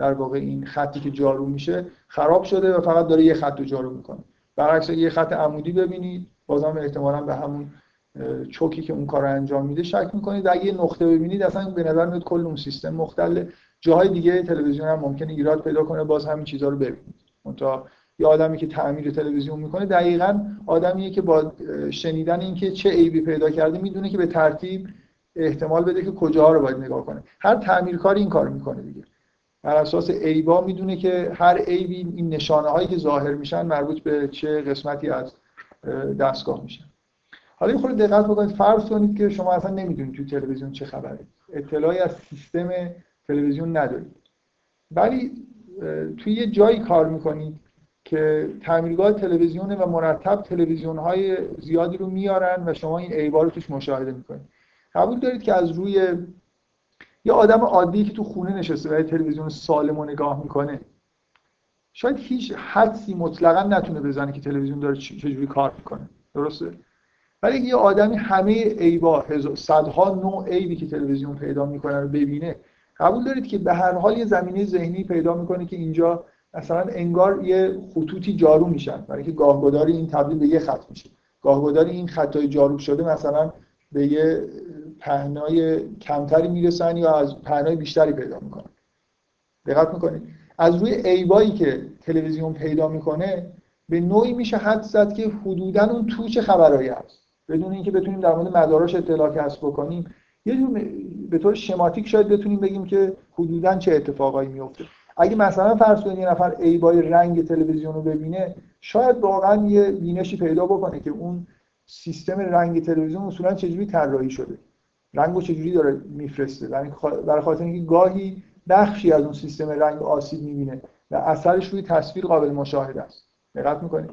در واقع این خطی که جارو میشه خراب شده و فقط داره یه خط رو جارو می‌کنه. برعکس یه خط عمودی ببینید بازم احتمالا به همون چوکی که اون کار رو انجام میده شک می‌کنید. اگه یه نقطه ببینید اصلا به نظر میاد کل اون سیستم مختل جاهای دیگه تلویزیون هم ممکنه ایراد پیدا کنه باز همین چیزها رو ببینید. منتها یه آدمی که تعمیر تلویزیون می‌کنه دقیقا آدمیه که با شنیدن اینکه چه عیبی پیدا کرده می‌دونه که به ترتیب احتمال بده که کجاها رو باید نگاه کنه. هر تعمیرکاری این کار می‌کنه دیگه. بر اساس عیبا می‌دونه که هر عیبی این نشانه هایی که ظاهر میشن مربوط به چه قسمتی از دستگاه میشن. حالا خورده دقت بکنید فرض کنید که شما اصلا نمی‌دونید تو تلویزیون چه خبره. اطلاعی از سیستم تلویزیون ندارید. ولی توی یه جایی کار می‌کنید که تعمیرگاه تلویزیونه و مرتب تلویزیون های زیادی رو میارن و شما این عیبا رو توش مشاهده می‌کنید. قبول دارید که از روی یه آدم عادی که تو خونه نشسته و تلویزیون سالم و نگاه می‌کنه. شاید هیچ حدسی مطلقا نتونه بزنه که تلویزیون داره چجوری کار می‌کنه. درسته؟ ولی یه آدمی همه عیبا صدها نوع عیبی که تلویزیون پیدا می‌کنه رو ببینه قبول دارید که به هر حال یه زمینه ذهنی پیدا می‌کنه که اینجا مثلا انگار یه خطوطی جارو میشن. برای اینکه گاهگداری این تبدیل به یه خط میشه. گاهگداری این خطای جارو شده مثلا به یه پهنای کمتری می‌رسن یا از پهنای بیشتری پیدا می‌کنن؟ دقت می‌کنید. از روی عیبایی که تلویزیون پیدا می‌کنه به نوعی میشه حد زد که حدودا اون تو چه خبرایی هست. بدون اینکه بتونیم در مورد مداراش اطلاع کسب بکنیم یه جور به طور شماتیک شاید بتونیم بگیم که حدودا چه اتفاقایی میفته اگه مثلا فرض کنید یه نفر ایبای رنگ تلویزیون رو ببینه شاید واقعا یه بینشی پیدا بکنه که اون سیستم رنگ تلویزیون اصولا چجوری طراحی شده. رنگو چجوری داره میفرسته؟ برای خاطر اینکه گاهی بخشی از اون سیستم رنگ آسیب می‌بینه و اثرش روی تصویر قابل مشاهده است. دقت می‌کنید.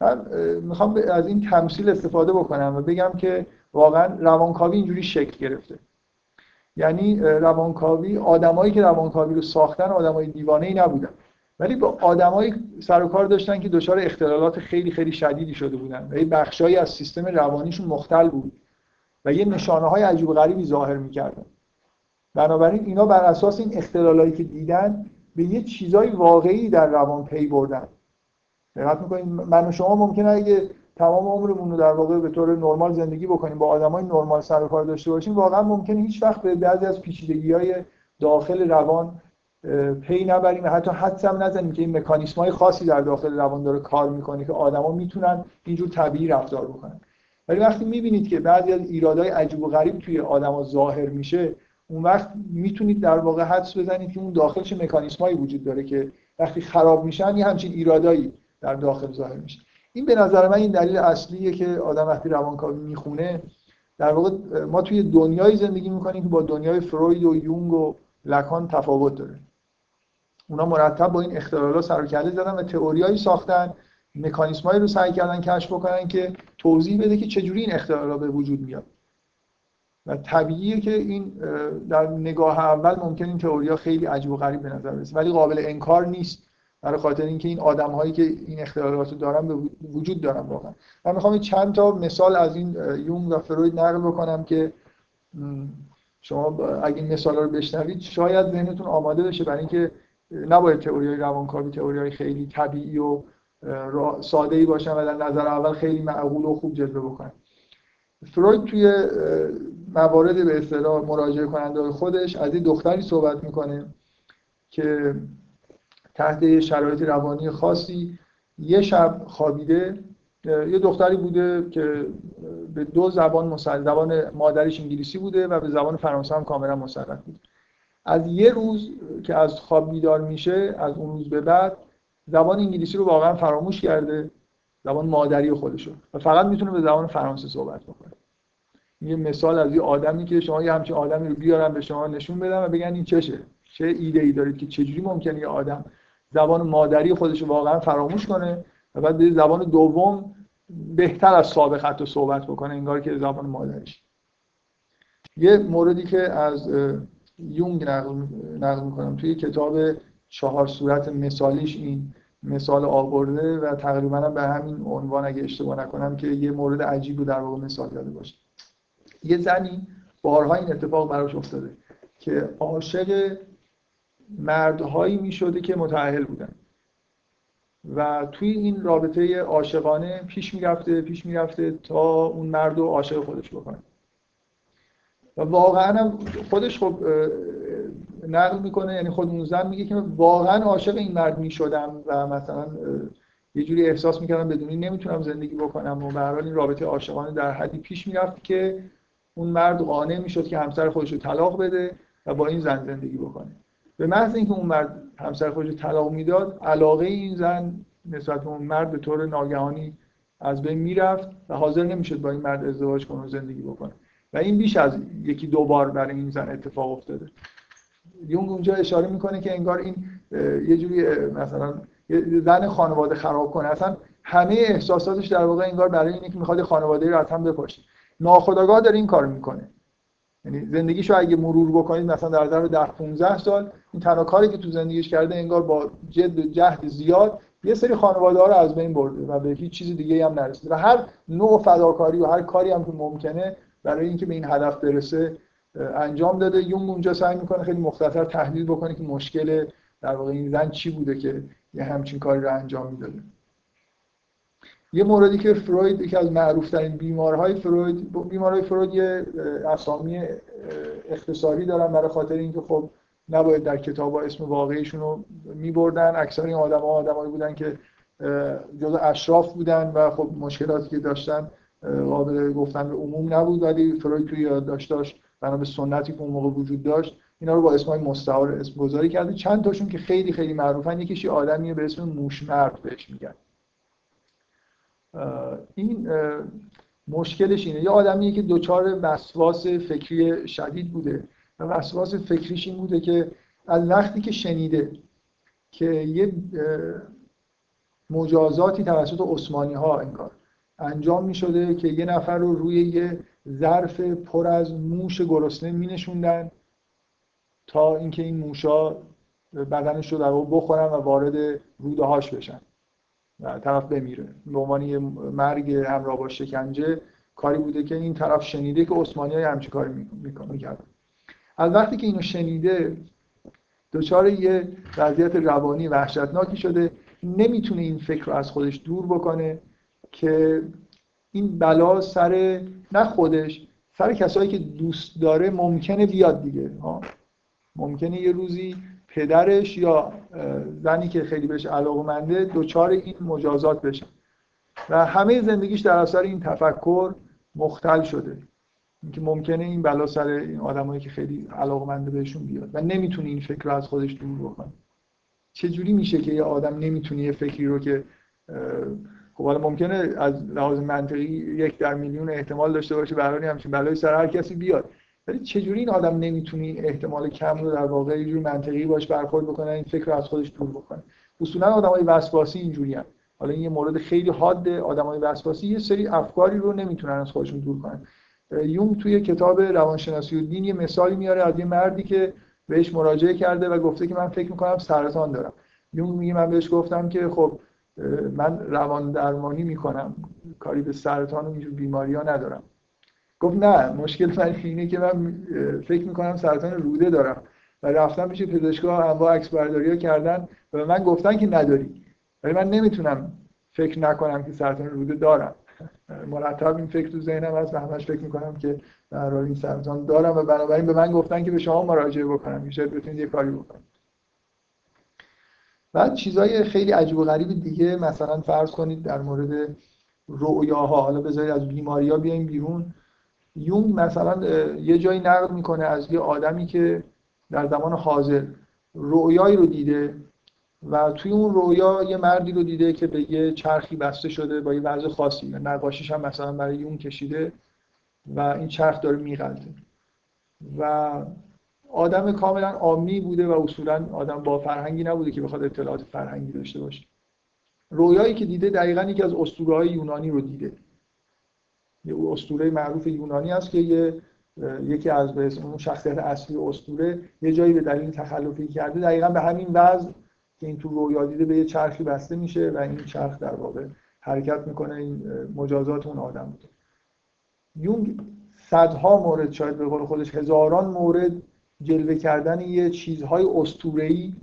من می‌خوام از این تمثیل استفاده بکنم و بگم که واقعا روانکاوی اینجوری شکل گرفته. یعنی روانکاوی آدمایی که روانکاوی رو ساختن آدمای دیوانه ای نبودن. ولی با آدمایی سر و کار داشتن که دچار اختلالات خیلی خیلی شدیدی شده بودن و بخشایی از سیستم روانیشون مختل بود. و یه نشانه های عجیب غریبی ظاهر می‌کردن بنابراین اینا بر اساس این اختلالایی که دیدن به یه چیزای واقعی در روان پی بردن. دقت می‌کنید من و شما ممکنه اگه تمام عمرمون رو در واقع به طور نرمال زندگی بکنیم با آدمای نرمال سر و کار داشته باشیم واقعا ممکنه هیچ وقت به بعضی از پیچیدگی های داخل روان پی نبریم حتی حدس هم نزنیم که این مکانیسم های خاصی در داخل روان داره کار می‌کنه که آدما می‌تونن اینجور طبیعی رفتار بکنن. ولی وقتی می‌بینید که بعضی از ایرادهای عجیب و غریب توی آدما ظاهر میشه اون وقت می‌تونید در واقع حدس بزنید که اون داخل چه مکانیسمایی وجود داره که وقتی خراب میشن یه همچین ایرادایی در داخل ظاهر میشه. این به نظر من این دلیل اصلیه که آدم وقتی روانکاوی می‌خونه در واقع ما توی دنیای زندگی می‌کنیم که با دنیای فروید و یونگ و لکان تفاوت داره. اونا مرتب با این اختلالات سر و کله زدن و تئوریایی ساختن مکانیسمایی رو سعی کردن کشف بکنن که توضیح بده که چجوری این اختلالات به وجود میاد. و طبیعیه که این در نگاه اول ممکن این تئوریا خیلی عجیب و غریب به نظر برسه ولی قابل انکار نیست برای خاطر اینکه این آدم هایی که این اختلالات رو دارن به وجود دارن واقعا. من می‌خوام چند تا مثال از این یونگ و فروید نقل بکنم که شما اگه این مثال رو بشنوید شاید ذهنتون آماده بشه برای اینکه نباید تئوری روانکاوی تئوری خیلی طبیعی و ساده ای باشن و در نظر اول خیلی معقول و خوب جلوه بکنن. فروید توی موارد به اصطلاح مراجعه کننده خودش از این دختری صحبت می‌کنه که تحت شرایط روانی خاصی یه شب خوابیده یه دختری بوده که به دو زبان مسلط زبان مادرش انگلیسی بوده و به زبان فرانسه هم کاملا مسلط بود از یه روز که از خواب بیدار میشه از اون روز به بعد زبان انگلیسی رو واقعا فراموش کرده زبان مادری خودشو. و فقط می‌تونه به زبان فرانسه صحبت بکنه. یه مثال از یه آدمی که شما یه همچین آدمی رو بیارن به شما نشون بدن و بگن این چشه. چه ایده ای دارید که چجوری ممکنه یه آدم زبان مادری خودش واقعا فراموش کنه و بعد به زبان دوم بهتر از سابق حتی صحبت بکنه انگار که زبان مادریش. یه موردی که از یونگ نقل, نقل می‌کنم. توی کتاب چهار صورت مثالیش این مثال آورده و تقریبا به همین عنوان اگه اشتباه نکنم که یه مورد عجیب رو در واقع مثال داده باشه. یه زنی بارها این اتفاق براش افتاده که عاشق مردهایی می شده که متعهل بودن. و توی این رابطه عاشقانه پیش می‌رفته پیش می‌رفته تا اون مرد رو عاشق خودش بکنه. و واقعا هم خودش خب نقل می‌کنه یعنی خود اون زن میگه که واقعا عاشق این مرد می‌شدم و مثلا یه جوری احساس می‌کردم بدونی نمی‌تونم زندگی بکنم و به این رابطه عاشقانه در حدی پیش می‌رفت که اون مرد قانع می‌شد که همسر خودش رو طلاق بده و با این زن زندگی بکنه. به محض اینکه اون مرد همسر خودش طلاق می‌داد علاقه این زن نسبت به اون مرد به طور ناگهانی از بین می‌رفت و حاضر نمی‌شد با این مرد ازدواج کنه و زندگی بکنه. و این بیش از یکی دو بار برای این زن اتفاق افتاده. یونگ اونجا اشاره می‌کنه که انگار این یه جوری مثلا زن خانواده خراب کنه. اصلا همه احساساتش در واقع انگار برای اینه که می‌خواد خانواده رو از هم بپاشه ناخداگاه داره این کار می‌کنه. یعنی زندگیشو اگه مرور بکنید مثلا در ظرف 10 15 سال این تنها کاری که تو زندگیش کرده انگار با جد و جهد زیاد یه سری خانواده ها رو از بین برده و به هیچ چیز دیگه هم نرسیده. و هر نوع فداکاری و هر کاری هم که ممکنه برای اینکه به این هدف برسه انجام داده. یونگ اونجا سعی می‌کنه خیلی مختصر تحلیل بکنه که مشکل در واقع این زن چی بوده که یه همچین کاری رو انجام می‌داده. یه موردی که فروید یکی از معروفترین بیمارهای فروید بیمارهای فروید یه اسامی اختصاری دارن برای خاطر اینکه خب نباید در کتاب اسم واقعیشون رو میبردن. اکثر این آدم ها آدمایی بودن که جز اشراف بودن و خب مشکلاتی که داشتن قابل گفتن به عموم نبود. ولی فروید توی داشت بنا به سنتی که اون موقع وجود داشت اینا رو با اسمای مستعار اسم گذاری کرده. چند تاشون که خیلی خیلی معروفن یکیش آدمیه به اسم موشمرد بهش میگن. این مشکلش اینه. یه آدمیه که دچار وسواس فکری شدید بوده. و وسواس فکریش این بوده که از وقتی که شنیده که یه مجازاتی توسط عثمانی ها انگار انجام می شده که یه نفر رو روی یه ظرف پر از موش گرسنه می نشوندن تا اینکه این موشا بدنش رو در بخورن و وارد روده هاش بشن. و طرف بمیره. به عنوان مرگ همراه با شکنجه کاری بوده که این طرف شنیده که عثمانی های همچی کاری می‌کنه از وقتی که اینو شنیده دچار یه وضعیت روانی وحشتناکی شده. نمی‌تونه این فکر رو از خودش دور بکنه که این بلا سر نه خودش سر کسایی که دوست داره ممکنه بیاد دیگه. ها. ممکنه یه روزی پدرش یا زنی که خیلی بهش علاقمنده دوچار این مجازات بشه. و همه زندگیش در اثر این تفکر مختل شده. اینکه ممکنه این بلا سر این آدمایی که خیلی علاقمنده بهشون بیاد و نمی‌تونه این فکر رو از خودش دور بکنه چجوری میشه که یه آدم نمی‌تونه یه فکری رو که خب حالا ممکنه از لحاظ منطقی یک در میلیون احتمال داشته باشه برای همچین بلایی سر هر کسی بیاد. ولی چجوری این آدم نمی‌تونی احتمال کم رو در واقع یه جوری منطقی باش برخورد بکنه این فکر رو از خودش دور بکنه؟ اصولا آدمای وسواسی اینجوری هم. حالا این یه مورد خیلی حاده آدمای وسواسی یه سری افکاری رو نمی‌تونن از خودشون دور کنن. یونگ توی کتاب روانشناسی و دین یه مثالی میاره از یه مردی که بهش مراجعه کرده و گفته که من فکر می‌کنم سرطان دارم. یونگ میگه من بهش گفتم که خب من روان درمانی می‌کنم کاری به سرطان و اینجور بیماری ها ندارم. گفت نه مشکل من اینه که من فکر می‌کنم سرطان روده دارم. و رفتم پیش پزشکا انواع عکس برداری ها کردن و من گفتن که نداری. ولی من نمی‌تونم فکر نکنم که سرطان روده دارم. مرتب این فکر تو ذهنم هست و همش فکر می‌کنم که در این سرطان دارم و بنابراین به من گفتن که به شما مراجعه بکنم. شاید بتونید یه کاری بکنید. بعد چیزای خیلی عجیب و غریب دیگه مثلا فرض کنید در مورد رؤیاها حالا بذارید از بیماری ها بیایم بیرون. یونگ مثلا یه جایی نقل می‌کنه از یه آدمی که در زمان حاضر رؤیایی رو دیده و توی اون رویا یه مردی رو دیده که به یه چرخی بسته شده با یه وضع خاصی و نقاشیش هم مثلا برای یون کشیده و این چرخ داره میغلطه. و آدم کاملا عامی بوده و اصولا آدم با فرهنگی نبوده که بخواد اطلاعات فرهنگی داشته باشه. رویایی که دیده دقیقا یکی از اسطوره های یونانی رو دیده. یه اسطوره معروف یونانی است که یه یکی از به اون شخصیت اصلی اسطوره یه جایی به دلیل تخلفی کرده دقیقا به همین وضع که این تو رویا دیده به یه چرخی بسته میشه و این چرخ در واقع حرکت می‌کنه این مجازات اون آدم بوده. یونگ صدها مورد شاید به قول خودش هزاران مورد جلوه کردن یه چیزهای اسطوره‌ای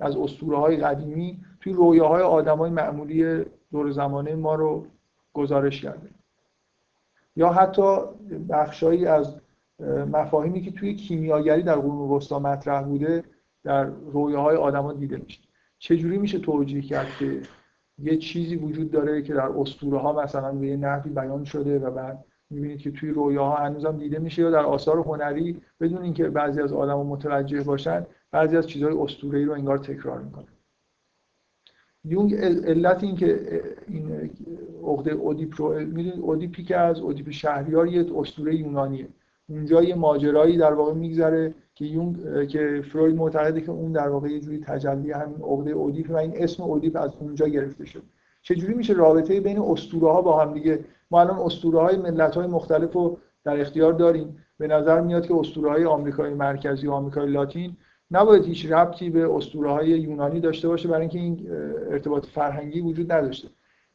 از اسطوره های قدیمی توی رویاهای آدمای معمولی دور زمانه ما رو گزارش کرده. یا حتی بخشایی از مفاهیمی که توی کیمیاگری در قرون وسطا مطرح بوده در رویاهای آدما دیده میشه. چجوری میشه توجیه کرد که یه چیزی وجود داره که در اسطوره ها مثلا به یه نحوی بیان شده و بعد می‌بینید که توی رویاها هنوزم دیده میشه یا در آثار هنری بدون اینکه بعضی از آدما متوجه باشن بعضی از چیزهای اسطوره‌ای رو انگار تکرار می‌کنه یونگ علت این که این عقده اودیپ رو می‌دونید اودیپی که از اودیپ شهریار یه اسطوره یونانیه. اونجا یه ماجرایی در واقع میگذره که یونگ که فروید معتقده که اون در واقع یه جوری تجلی همین عقده اودیپ و این اسم اودیپ از اونجا گرفته شد چجوری میشه رابطه بین اسطوره ها با هم دیگه ما الان اسطوره های ملت های مختلف رو در اختیار داریم. به نظر میاد که اسطوره های آمریکای مرکزی و آمریکای لاتین نباید هیچ ربطی به اسطوره های یونانی داشته باشه برای اینکه این ارتباط فرهنگی وجود نداشته.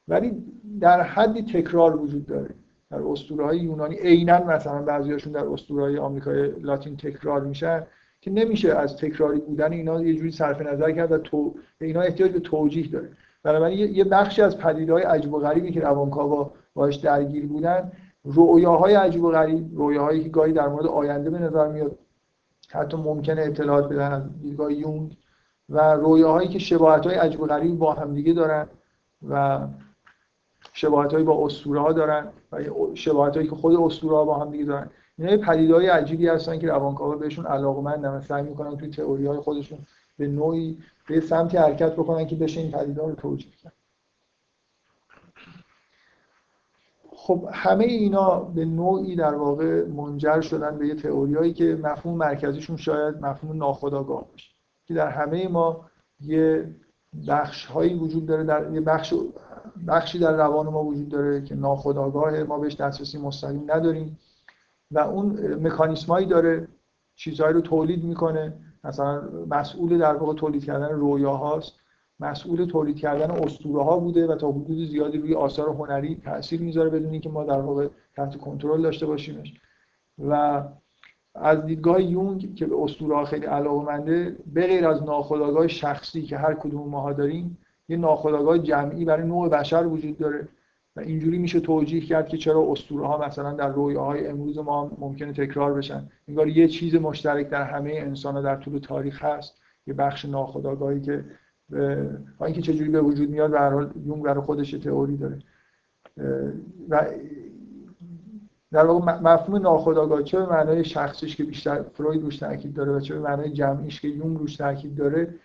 ولی در حدی تکرار وجود داره. در اسطوره های یونانی عینا مثلا بعضیاشون در اسطوره های آمریکای لاتین تکرار میشن که نمیشه از تکراری بودن اینا یه جوری صرف نظر کرد و تو اینا احتیاج به توجیه داره. بنابراین یه بخشی از پدیدهای عجیب و غریبی که روانکاوا باش درگیر بودن. رؤیاهای عجیب و غریب رؤیاهایی که گاهی در مورد آینده به نظر میاد حتی ممکنه اطلاعات بدن از دیدگاه یونگ و رویاهایی که شباهت های عجیب و غریب با هم دیگه دارن و شباهت با اسطوره ها دارن و شباهت هایی که خود اسطوره ها با هم دیگه دارن. اینا پدیده های عجیبی هستن که روانکاوا بهشون علاقمندن سعی می‌کنن توی تئوری های خودشون به نوعی به سمتی حرکت بکنن که بشه این پدیده رو توجیه کرد. خب همه اینا به نوعی در واقع منجر شدن به یه تئوریایی که مفهوم مرکزیشون شاید مفهوم ناخودآگاه باشه که در همه ما یه بخش هایی وجود داره در یه بخش بخشی در روان ما وجود داره که ناخودآگاه ما بهش دسترسی مستقیم نداریم و اون مکانیسمایی داره چیزهایی رو تولید می‌کنه. مثلا مسئول در واقع تولید کردن رویاهاست. مسئول تولید کردن اسطوره ها بوده و تا حدود زیادی روی آثار هنری تاثیر می‌ذاره بدون اینکه ما در واقع تحت کنترل داشته باشیمش. و از دیدگاه یونگ که به اسطوره ها خیلی علاقه‌منده به غیر از ناخودآگاه شخصی که هر کدوم ماها داریم یه ناخودآگاه جمعی برای نوع بشر وجود داره و اینجوری میشه توجیه کرد که چرا اسطوره ها مثلا در رویاهای امروز ما ممکنه تکرار بشن. انگار یه چیز مشترک در همه انسان ها در طول تاریخ هست. یه بخش ناخودآگاهی که با اینکه چجوری به وجود میاد به حال یونگ برای خودش تئوری داره. و در واقع مفهوم ناخودآگاه چه به معنای شخصیش که بیشتر فروید روش تاکید داره و چه به معنای جمعیش که یونگ روش تاکید داره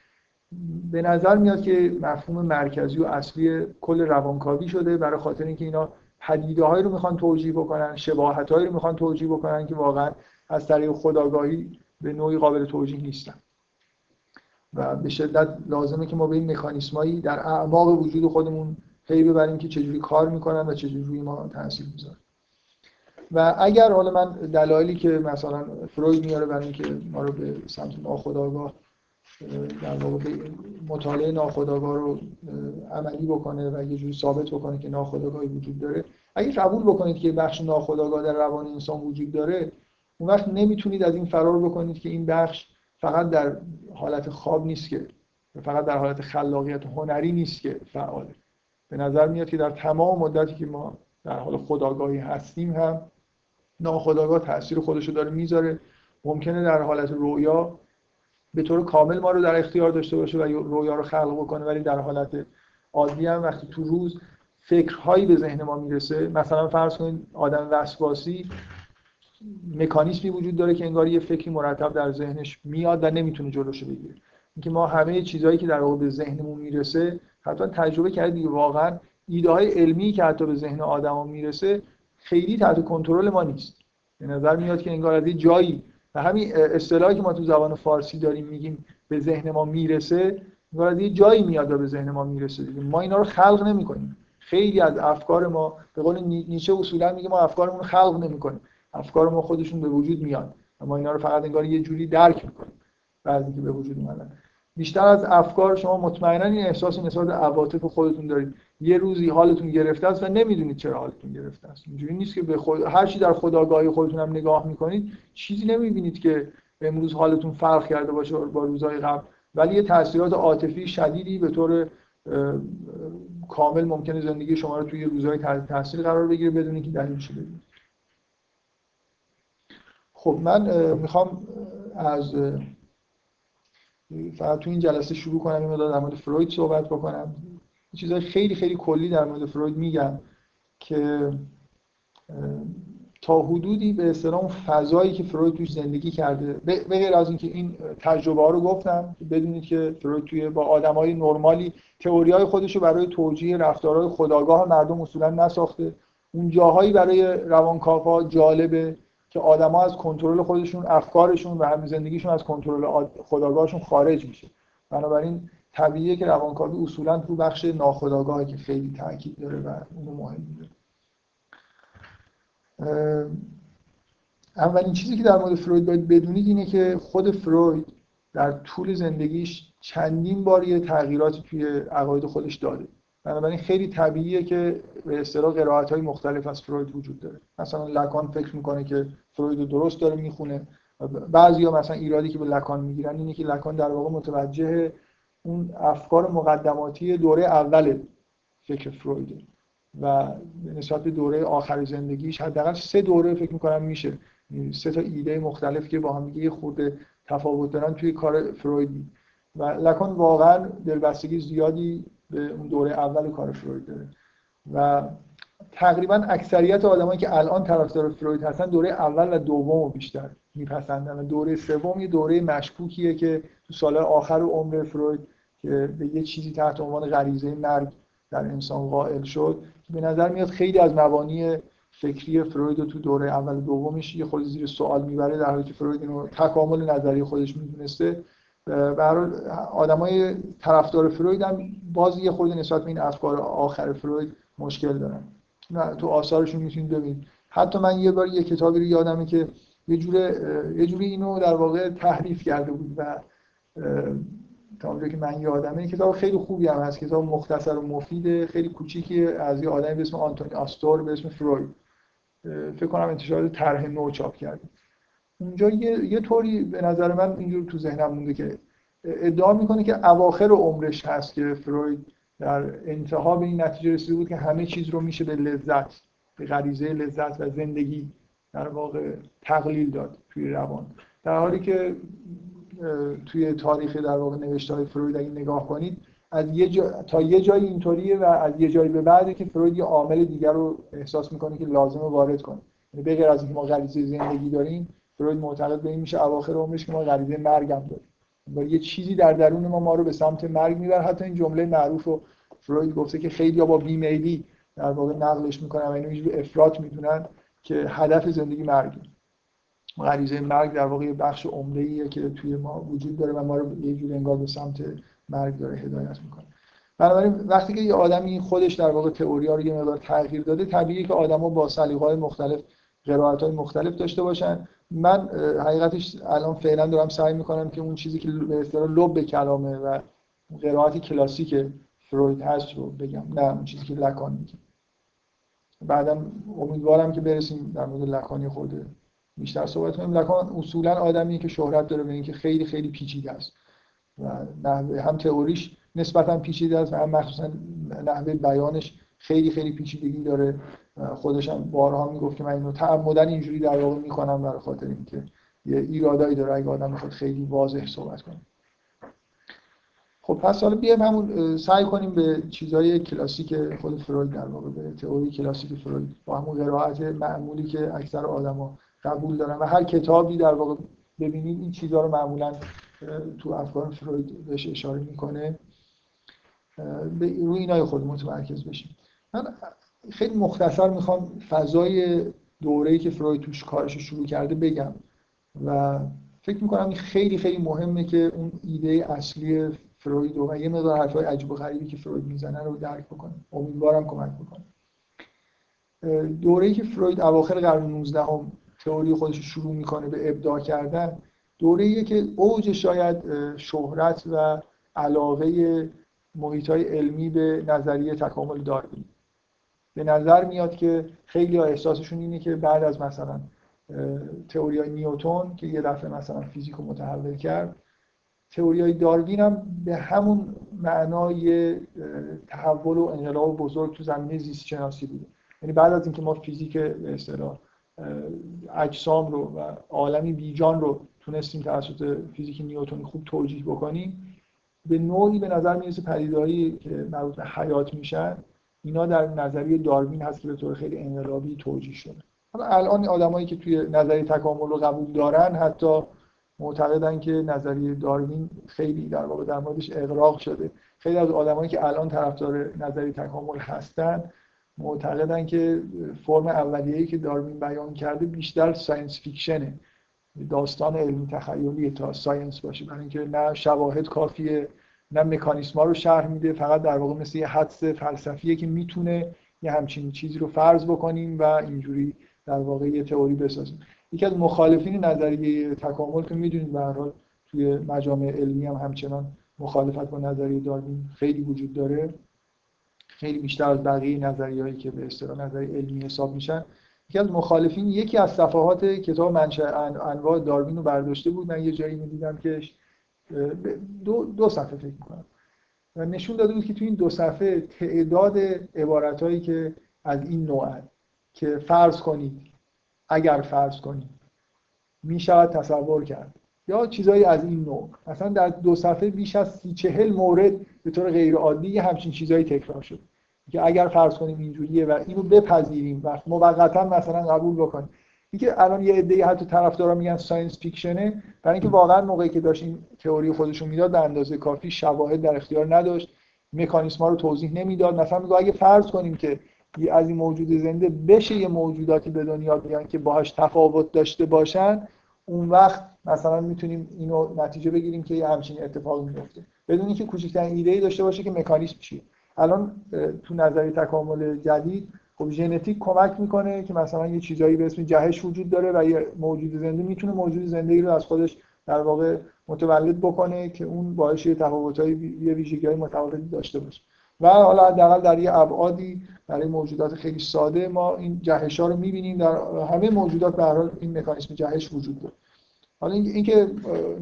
به نظر میاد که مفهوم مرکزی و اصلی کل روانکاوی شده برای خاطر اینکه اینا پدیده هایی رو می‌خوان توجیه بکنن شباهت هایی رو می‌خوان توجیه بکنن که واقعا از طریق خداگاهی به نوعی قابل توجیه نیستن. و به شدت لازمه که ما به این مکانیسمایی در اعماق وجود خودمون پی ببریم که چجوری کار می‌کنن و چجوری روی ما تاثیر می‌ذارن و اگر حالا من دلایلی که مثلا فروید میاره برای اینکه ما رو به سمت ناخودآگاه در واقع مطالعه ناخودآگاه رو عملی بکنه و یه جوری ثابت بکنه که ناخودآگاهی وجود داره. اگه قبول بکنید که بخش ناخودآگاه در روان انسان وجود داره اون وقت نمی‌تونید از این فرار بکنید که این بخش فقط در حالت خواب نیست که فقط در حالت خلاقیت هنری نیست که فعاله. به نظر میاد که در تمام مدتی که ما در حال خداگاهی هستیم هم ناخداگاه تاثیر خودشو داره می‌ذاره. ممکنه در حالت رویا به طور کامل ما رو در اختیار داشته باشه و رویا رو خلق بکنه ولی در حالت عادی هم وقتی تو روز فکرهایی به ذهن ما می‌رسه مثلا فرض کنید آدم وسواسی مکانیزمی وجود داره که انگار یه فکری مرتب در ذهنش میاد و نمی‌تونه جلوشو بگیره. اینکه ما همه چیزهایی که در واقع به ذهنمون می‌رسه حتما تجربه کردید واقعا ایده های علمی که حتی به ذهن آدما می‌رسه خیلی تحت کنترل ما نیست. به نظر میاد که انگار از جایی و همین اصطلاحی که ما تو زبان فارسی داریم میگیم به ذهن ما می‌رسه انگار از جایی میاد و به ذهن ما می‌رسه ما اینا رو خلق نمی‌کنیم. خیلی از افکار ما به قول نیچه اصولا میگه ما افکارمون خلق نمی‌کنیم. افکار ما خودشون به وجود میاد و ما اینا رو فقط انگار یه جوری درک می‌کنیم. بعد که به وجود اومدن. بیشتر از افکار شما مطمئنا این احساس نسبت عواطف خودتون دارید. یه روزی حالتون گرفته است و نمی‌دونید چرا حالتون گرفته است. اینجوری نیست که به خود هر چی در خداگاهی خودتون هم نگاه می‌کنید چیزی نمی‌بینید که امروز حالتون فرق کرده باشه با روزهای قبل. ولی یه تاثیرات عاطفی شدیدی به طور کامل ممکنه زندگی شما رو توی روزهای تاثیر قرار بگیره بدون اینکه دلیلش بدونید خب من می‌خوام از فقط تو این جلسه شروع کنم این در مورد فروید صحبت بکنم. چیزهای خیلی خیلی کلی در مورد فروید میگم که تا حدودی به اصطلاح فضایی که فروید توش زندگی کرده به غیر از اینکه این تجربه ها رو گفتم بدونید که فروید توی با آدمای نرمالی تئوری های خودش رو برای توجیه رفتارهای خداگاه مردم اصولا نساخته. اون جاهایی برای روانکاوا جالبه. که آدما از کنترل خودشون افکارشون و همین زندگیشون از کنترل خداگاهشون خارج میشه. بنابراین طبیعیه که روانکاوی اصولا تو بخش ناخداگاهی که خیلی تاکید داره و اونو مهم میده اولین چیزی که در مورد فروید باید بدونید اینه که خود فروید در طول زندگیش چندین بار یه تغییراتی توی عقاید خودش داده. بنابراین خیلی طبیعیه که به اصطلاح قرائت های مختلف از فروید وجود داره. مثلا لکان فکر می‌کنه که فروید درست داره می‌خونه. بعضی مثلا ایرادی که به لکان می‌گیرن اینه که لکان در واقع متوجه اون افکار مقدماتی دوره اول فکر فرویده و نسبت به دوره آخر زندگیش حداقل سه دوره فکر می‌کنم میشه. سه تا ایده مختلف که با هم یه خورده تفاوت دارن توی کار فروید. و لکان واقعا دلبستگی زیادی به اون دوره اول کار فروید داره. و تقریبا اکثریت آدمایی که الان طرفدار فروید هستن دوره اول و دوم رو بیشتر میپسندن دوره سوم یه دوره مشکوکیه که تو سال آخر عمر فروید که به یه چیزی تحت عنوان غریزه مرگ در انسان قائل شد به نظر میاد خیلی از مبانی فکری فروید رو تو دوره اول دومش یه خود زیر سوال می‌بره در حالی که فروید اینو تکامل نظری خودش می‌دونسته. برای آدمای طرفدار فروید هم باز یه خود نسبت به این افکار آخر فروید مشکل دارن. تو آثارشون می‌تونید ببینید. حتی من یه بار یه کتابی رو یادمه که یه جوره یه جوری اینو در واقع تحریف کرده بود و تا اونجا که من یادمه این کتاب خیلی خوبی هم هست. کتاب مختصر و مفید خیلی کوچیکی از یه آدمی به اسم آنتونی آستور به اسم فروید. فکر کنم انتشار طرح نو چاپ کرده. اونجا یه،, یه طوری به نظر من اینجور تو ذهنم مونده که ادعا می‌کنه که اواخر عمرش هست که فروید در انتها به این نتیجه رسیده بود که همه چیز رو میشه به لذت به غریزه لذت و زندگی در واقع تقلیل داد توی روان. در حالی که توی تاریخ در واقع نوشته های فروید اگه نگاه کنید از یه جا... تا یه جایی اینطوریه و از یه جایی به بعده که فروید یه عامل دیگر رو احساس می‌کنه که لازمه وارد کنه. یعنی به غیر از اینکه ما غریزه زندگی داریم فروید معتقد به این میشه اواخر عمرش که ما غریزه مرگ هم داریم یه چیزی در درون ما ما رو به سمت مرگ می‌بره. حتی این جمله معروف رو فروید گفته که خیلی با بیمیلی در واقع نقلش می‌کنن و اینو افراط می‌دونن که هدف زندگی مرگه. غریزه مرگ در واقع بخش عمده که توی ما وجود داره و ما رو یه جور انگار به سمت مرگ داره هدایت می‌کنه. بنابراین وقتی که یه آدمی خودش در واقع تئوری رو یه مقدار تغییر داده طبیعیه که آدما با سلیقه‌های مختلف قرائت های مختلف داشته باشن. من حقیقتش الان فعلا دارم سعی می‌کنم که اون چیزی که به اصطلاح لب کلامه و قرائت کلاسیک فروید هست رو بگم. نه اون چیزی که لکان میگه بعدم امیدوارم که برسیم در مورد لکانی خود. بیشتر صحبت کنیم. لکان اصولا آدمی که شهرت داره به اینکه خیلی خیلی پیچیده است. و نحوه هم تئوریش نسبتا پیچیده است و هم مخصوصا نحوه بیانش خیلی خیلی پیچیدگی داره. خودش هم بارها می‌گفت که من اینو تعمدن اینجوری در واقع می‌کنم برای خاطر اینکه یه ایرادایی داره اگه آدم بخواد خیلی واضح صحبت کنه. خب پس حالا بیایم همون سعی کنیم به چیزهای کلاسیک خود فروید در واقع به تئوری کلاسیک فروید با همون قرائت معمولی که اکثر آدما قبول دارن و هر کتابی در واقع ببینید این چیزها رو معمولا تو افکار فروید بهش اشاره می‌کنه. به روی اینای خود متمرکز بشیم. من خیلی مختصر می‌خوام فضای دوره‌ای که فروید توش کارش شروع کرده بگم. و فکر می‌کنم این خیلی خیلی مهمه که اون ایده اصلی فروید و یه مقدار حرفای عجیب و غریبی که فروید می‌زنه رو درک بکنیم امیدوارم کمک بکنه. دوره‌ای که فروید اواخر قرن 19 هم تئوری خودش شروع می‌کنه به ابداع کردن دوره‌ایه که اوج شاید شهرت و علاقه محیط های علمی به نظریه تکامل داروین. به نظر میاد که خیلی ها احساسشون اینه که بعد از مثلا تئوری های نیوتون که یه دفعه مثلا فیزیک رو متحول کرد تئوری های داروین هم به همون معنای تحول و انقلاب بزرگ تو زمینه زیست شناسی بوده. یعنی بعد از اینکه ما فیزیک به اصطلاح اجسام رو و عالمی بیجان رو تونستیم توسط فیزیک نیوتونی خوب توجیه بکنیم به نوعی به نظر می‌رسه پدیدهایی که مربوط به حیات میشن اینا در نظریه داروین هست که به طور خیلی انقلابی توجیه شده. حالا الان آدمایی که توی نظریه تکامل رو قبول دارن حتی معتقدن که نظریه داروین خیلی در واقع در موردش اغراق شده. خیلی از آدمایی که الان طرفدار نظریه تکامل هستن معتقدن که فرم اولیه‌ای که داروین بیان کرده بیشتر science fiction ه. داستان علمی تخیلی تا science باشه. برای اینکه نه شواهد کافیه نه مکانیسما رو شرح میده فقط در واقع مثل یه حدس فلسفیه که می‌تونه یه همچین چیزی رو فرض بکنیم و اینجوری در واقع یه تئوری بسازیم. یکی از مخالفین نظریه تکامل که می‌دونید به هر توی مجامع علمی هم همچنان مخالفت با نظریه داروین خیلی وجود داره. خیلی بیشتر از بقیه نظریه‌ای که به اصطلاح نظریه علمی حساب میشن. یکی از مخالفین یکی از صفحات کتاب منشأ انواع داروین رو برداشته بود. من یه جایی می‌دیدم که دو, دو صفحه فکر می‌کنم. و نشون داده بود که تو این دو صفحه تعداد عبارتهایی که از این نوع که فرض کنید اگر فرض کنید می شود تصور کرد یا چیزایی از این نوع. مثلا در دو صفحه بیش از سی چهل مورد به طور غیر عادی همچین چیزایی تکرار شد که اگر فرض کنیم اینجوریه و اینو بپذیریم و موقتا مثلا قبول بکنیم. اینکه الان یه عده‌ای حتی طرفدارا میگن science fiction ه برای اینکه واقعا موقعی که داشت این تئوری خودشون می‌داد به اندازه کافی شواهد در اختیار نداشت. مکانیسما رو توضیح نمی‌داد. مثلا میگه اگه فرض کنیم که از این موجود زنده بشه یه موجوداتی به دنیا بیان که باهاش تفاوت داشته باشن اون وقت مثلا می‌تونیم اینو نتیجه بگیریم که یه همچین اتفاقی میفته. بدون اینکه کوچکترین ایده ای داشته باشه که مکانیسم چیه. الان تو نظریه تکامل جدید خب ژنتیک کمک می‌کنه که مثلا یه چیزایی به اسم جهش وجود داره و یه موجود زنده می‌تونه موجود زنده ای رو از خودش در واقع متولد بکنه که اون باعث یه تفاوت‌های یه ویژگی‌های متفاوتی داشته باشه. و حالا حداقل در یه ابعادی برای موجودات خیلی ساده ما این جهش ها رو می‌بینیم. در همه موجودات به حال این مکانیسم جهش وجود داره. حالا اینکه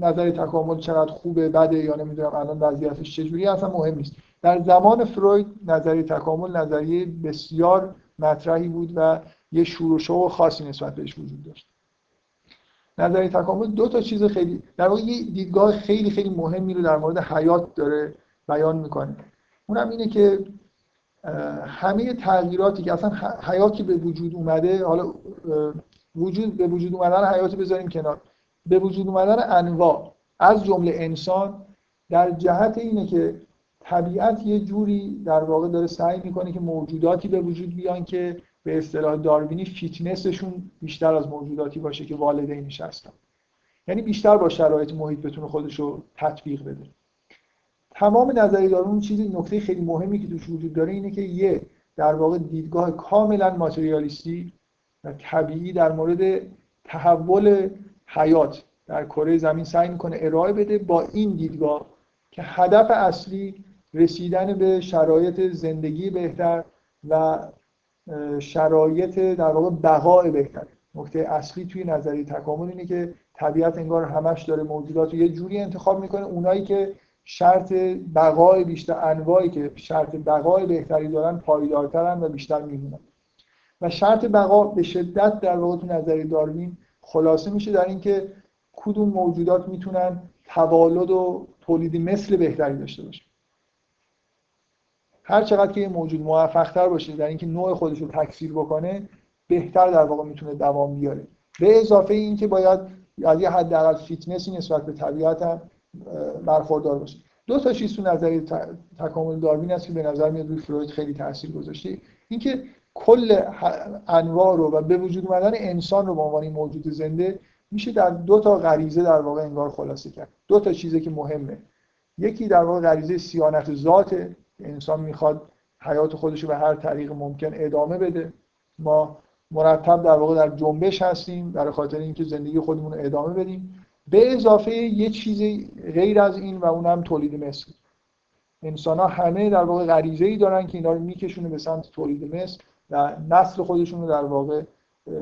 نظر تکامل چقدر خوبه بده یا نمی‌دونم الان وضعیتش چجوری اصلا مهم نیست. در زمان فروید نظریه تکامل نظریه بسیار مطرحی بود و یه شور و خاصی نسبت بهش وجود داشت. نظریه تکامل دو تا چیز خیلی در واقع یه دیدگاه خیلی خیلی مهمی رو در مورد حیات داره بیان می‌کنه. اونم اینه که همه تغییراتی که اصلا حیاتی به وجود اومده حالا وجود به وجود اومدن حیات بذاریم کنار. به وجود اومدن انواع. از جمله انسان در جهت اینه که طبیعت یه جوری در واقع داره سعی می‌کنه که موجوداتی به وجود بیان که به اصطلاح داروینی فیتنسشون بیشتر از موجوداتی باشه که والدینش هستن. یعنی بیشتر با شرایط محیط بتونه خودش رو تطبیق بده. تمام نظری دارون چیزی نکته خیلی مهمی که توش وجود داره اینه که یه در واقع دیدگاه کاملا ماتریالیستی و طبیعی در مورد تحول حیات در کره زمین سعی می‌کنه ارائه بده با این دیدگاه که هدف اصلی رسیدن به شرایط زندگی بهتر و شرایط در واقع بقای بهتر. نکته اصلی توی نظری تکامل اینه که طبیعت انگار همش داره موجودات رو یه جوری انتخاب می‌کنه. اونایی که شرط بقای بیشتر انواعی که شرط بقای بهتری دارن پایدارترن و بیشتر میمونن. و شرط بقا به شدت در واقع تو نظری داروین خلاصه میشه در اینکه کدوم موجودات می‌تونن توالد و تولید مثل بهتری داشته باشه هر چقدر که یه موجود موفق باشه در اینکه نوع خودش رو تکثیر بکنه بهتر در واقع می‌تونه دوام بیاره. به اضافه اینکه باید از یه حداقل فیتنسی نسبت به طبیعت هم برخوردار باشه. دو تا چیز تو نظریه تکامل داروین هست که به نظر میاد روی فروید خیلی تاثیر گذاشته. اینکه کل انواع رو و به وجود اومدن انسان رو به عنوان موجود زنده میشه در دو تا غریزه در واقع انگار خلاصه کرد. دو تا چیزی که مهمه. یکی در واقع غریزه سیانت ذات انسان می‌خواد حیات خودش رو به هر طریق ممکن ادامه بده. ما مرتب در واقع در جنبش هستیم برای خاطر اینکه زندگی خودمون رو ادامه بدیم. به اضافه یه چیزی غیر از این و اونم تولید مثل. انسان ها همه در واقع غریزه ای دارن که اینا رو میکشونه به سمت تولید مثل و نسل خودشون رو در واقع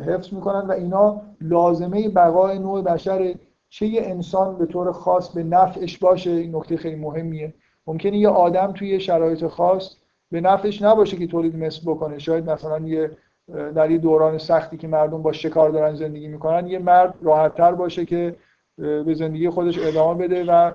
حفظ می‌کنن و اینا لازمه بقای نوع بشر. چه یه انسان به طور خاص به نفعش باشه این نکته خیلی مهمیه. ممکنه یه آدم توی شرایط خاص به نفعش نباشه که تولید مثل بکنه. شاید مثلا یه در یه دوران سختی که مردم با شکار دارن زندگی می‌کنن یه مرد راحتتر باشه که به زندگی خودش ادامه بده و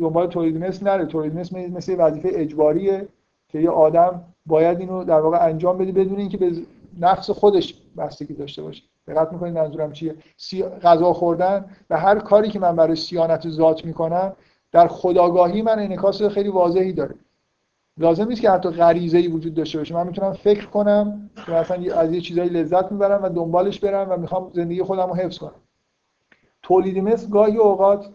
دنبال تولید مثل نره. تولید مثل مثل وظیفه اجباریه که یه آدم باید اینو در واقع انجام بده بدون اینکه به نفس خودش بستگی داشته باشه. دقت می‌کنید منظورم چیه؟ سی... غذا خوردن و هر کاری که من برای سیانت ذات می‌کنم در خداگاهی من انعکاس خیلی واضحی داره. لازم نیست که حتی غریزه ای وجود داشته باشه. من می‌تونم فکر کنم که مثلا از یه چیزایی لذت می‌برم و دنبالش برم و می‌خوام زندگی خودم رو حفظ کنم. تولید مثل گاهی اوقات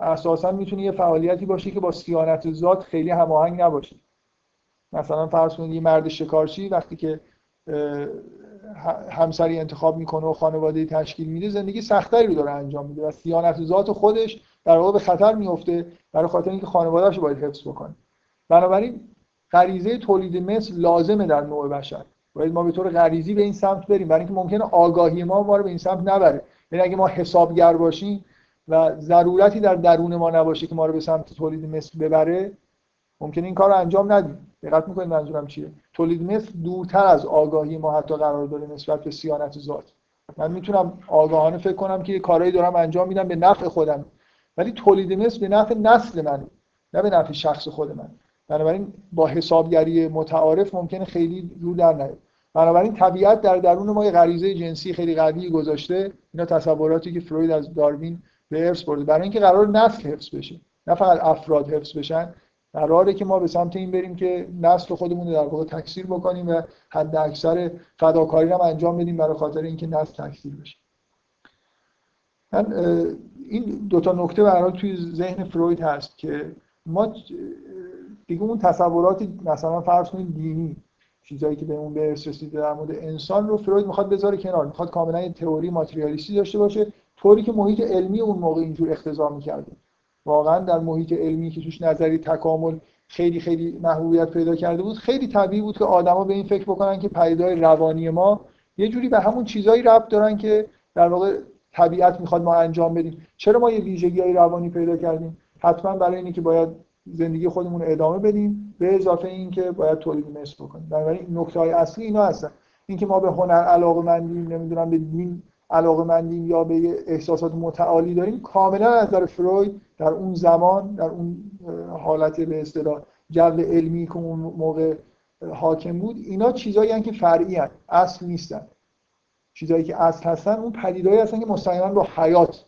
اساسا می‌تونه یه فعالیتی باشه که با سیانت ذات خیلی هماهنگ نباشه. مثلا فرض کنید یه مرد شکارچی وقتی که همسری انتخاب می‌کنه و خانواده تشکیل میده زندگی سختری رو داره انجام میده و سیانت ذات خودش در واقع به خطر میفته برای خاطر اینکه خانواده‌اش باید حفظ بکنه. بنابراین غریزه تولید مثل لازمه در نوع بشر. باید ما به طور غریزی به این سمت بریم. برای اینکه ممکنه آگاهی ما ما به این سمت نبره. یعنی اگه ما حسابگر باشیم و ضرورتی در درون ما نباشه که ما رو به سمت تولید مثل ببره ممکنه این کار رو انجام ندیم. دقت می‌کنید منظورم چیه؟ تولید مثل دورتر از آگاهی ما حتی قرار داره نسبت به سیانت ذات. من می‌تونم آگاهانه فکر کنم که یه کارایی دارم انجام میدم به نفع خودم. ولی تولید مثل به نفع نسل من نه به نفع شخص خود من. بنابراین با حسابگری متعارف ممکنه خیلی رو در نیاد. بنابراین طبیعت در درون ما یه غریزه جنسی خیلی قوی گذاشته. اینا تصوراتی که فروید از داروین به ارث برده. برای اینکه قرار نسل حفظ بشه. نه فقط افراد حفظ بشن. قراره که ما به سمت این بریم که نسل خودمون رو در واقع تکثیر بکنیم و حد اکثر فداکاری رو انجام بدیم برای خاطر اینکه نسل تکثیر بشه. من این دو تا نکته به توی ذهن فروید هست که ما دیگه اون تصوراتی مثلا فرض کنید دینی چیزایی که به اون به رسیده در مورد انسان رو فروید می‌خواد بذاره کنار. می‌خواد کاملا یه تئوری ماتریالیستی داشته باشه طوری که محیط علمی اون موقع اینجور اختزا می‌کرده. واقعا در محیط علمی که توش نظری تکامل خیلی خیلی محبوبیت پیدا کرده بود خیلی طبیعی بود که آدما به این فکر بکنن که پیدای روانی ما یه جوری به همون چیزایی ربط دارن که در واقع طبیعت می‌خواد ما انجام بدیم. چرا ما یه ویژگی های روانی پیدا کردیم؟ حتما برای اینکه باید زندگی خودمون رو ادامه بدیم به اضافه اینکه باید تولید مثل بکنیم. بنابراین نکته های اصلی اینا هستن. اینکه ما به هنر علاقه مندیم نمی‌دونم به دین علاقه مندیم یا به احساسات متعالی داریم کاملا از نظر فروید در اون زمان در اون حالت به اصطلاح جو علمی که اون موقع حاکم بود اینا چیزایی که فرعی هن. اصل نیستن. چیزایی که اصل هستن اون پدیدهایی هستن که مستقیما با حیات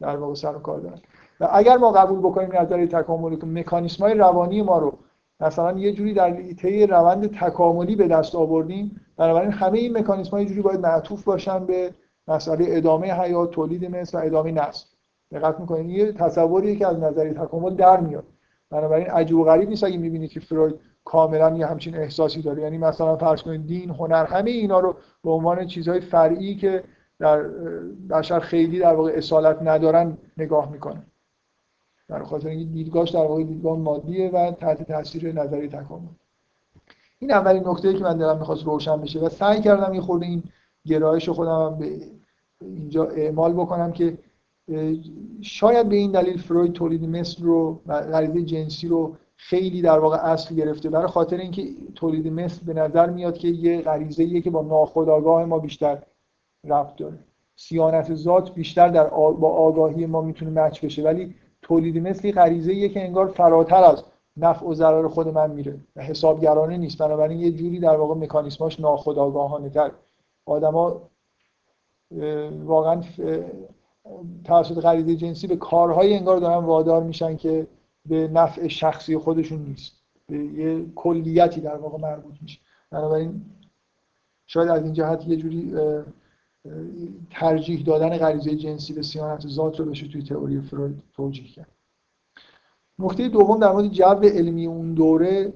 در واقع سر و کار دارن. و اگر ما قبول بکنیم نظریه تکاملی که مکانیسم های روانی ما رو مثلا یه جوری در طی روند تکاملی به دست آوردیم بنابراین همه این مکانیسم ها یه جوری باید معطوف باشن به مسئله ادامه حیات تولید مثل و ادامه نسل. دقت می‌کنید یه تصوریه که از نظریه تکامل در میاد. بنابراین عجیب و غریب نیست اگه می‌بینید که فروید کاملا یه همچین احساسی داره. یعنی مثلا فرض کنید دین هنر همه اینا رو به عنوان چیزهای فرعی که در بشر خیلی در واقع اصالت ندارن نگاه می‌کنه. در خاطر اینکه دیدگاهش در واقع دیدگاه مادیه و تحت تاثیر نظری تکامل. این اولین نکته که من دلم می‌خواست روشن بشه و سعی کردم یه خورده این گرایش خودم به اینجا اعمال بکنم که شاید به این دلیل فروید تولید مثل رو غریزه جنسی رو خیلی در واقع اصل گرفته. برای خاطر اینکه تولید مثل به نظر میاد که یه غریزه که با ناخودآگاه ما بیشتر رفت داره. سیانت ذات بیشتر در با آگاهی ما می‌تونه مچ بشه. ولی تولید مثلی غریزه که انگار فراتر از نفع و ضرر خود من میره و حسابگرانه نیست. بنابراین یه جوری در واقع مکانیسماش ناخودآگاهانه تر آدما واقعا توسط غریزه جنسی به کارهای انگار دارن وادار میشن که به نفع شخصی خودشون نیست. به یه کلیتی در واقع مربوط میشه. بنابراین شاید از این جهت یه جوری ترجیح دادن غریزه جنسی به سیانت ذات رو بشه توی تئوری فروید توجیه کرد. نکته دوم در مورد جو علمی اون دوره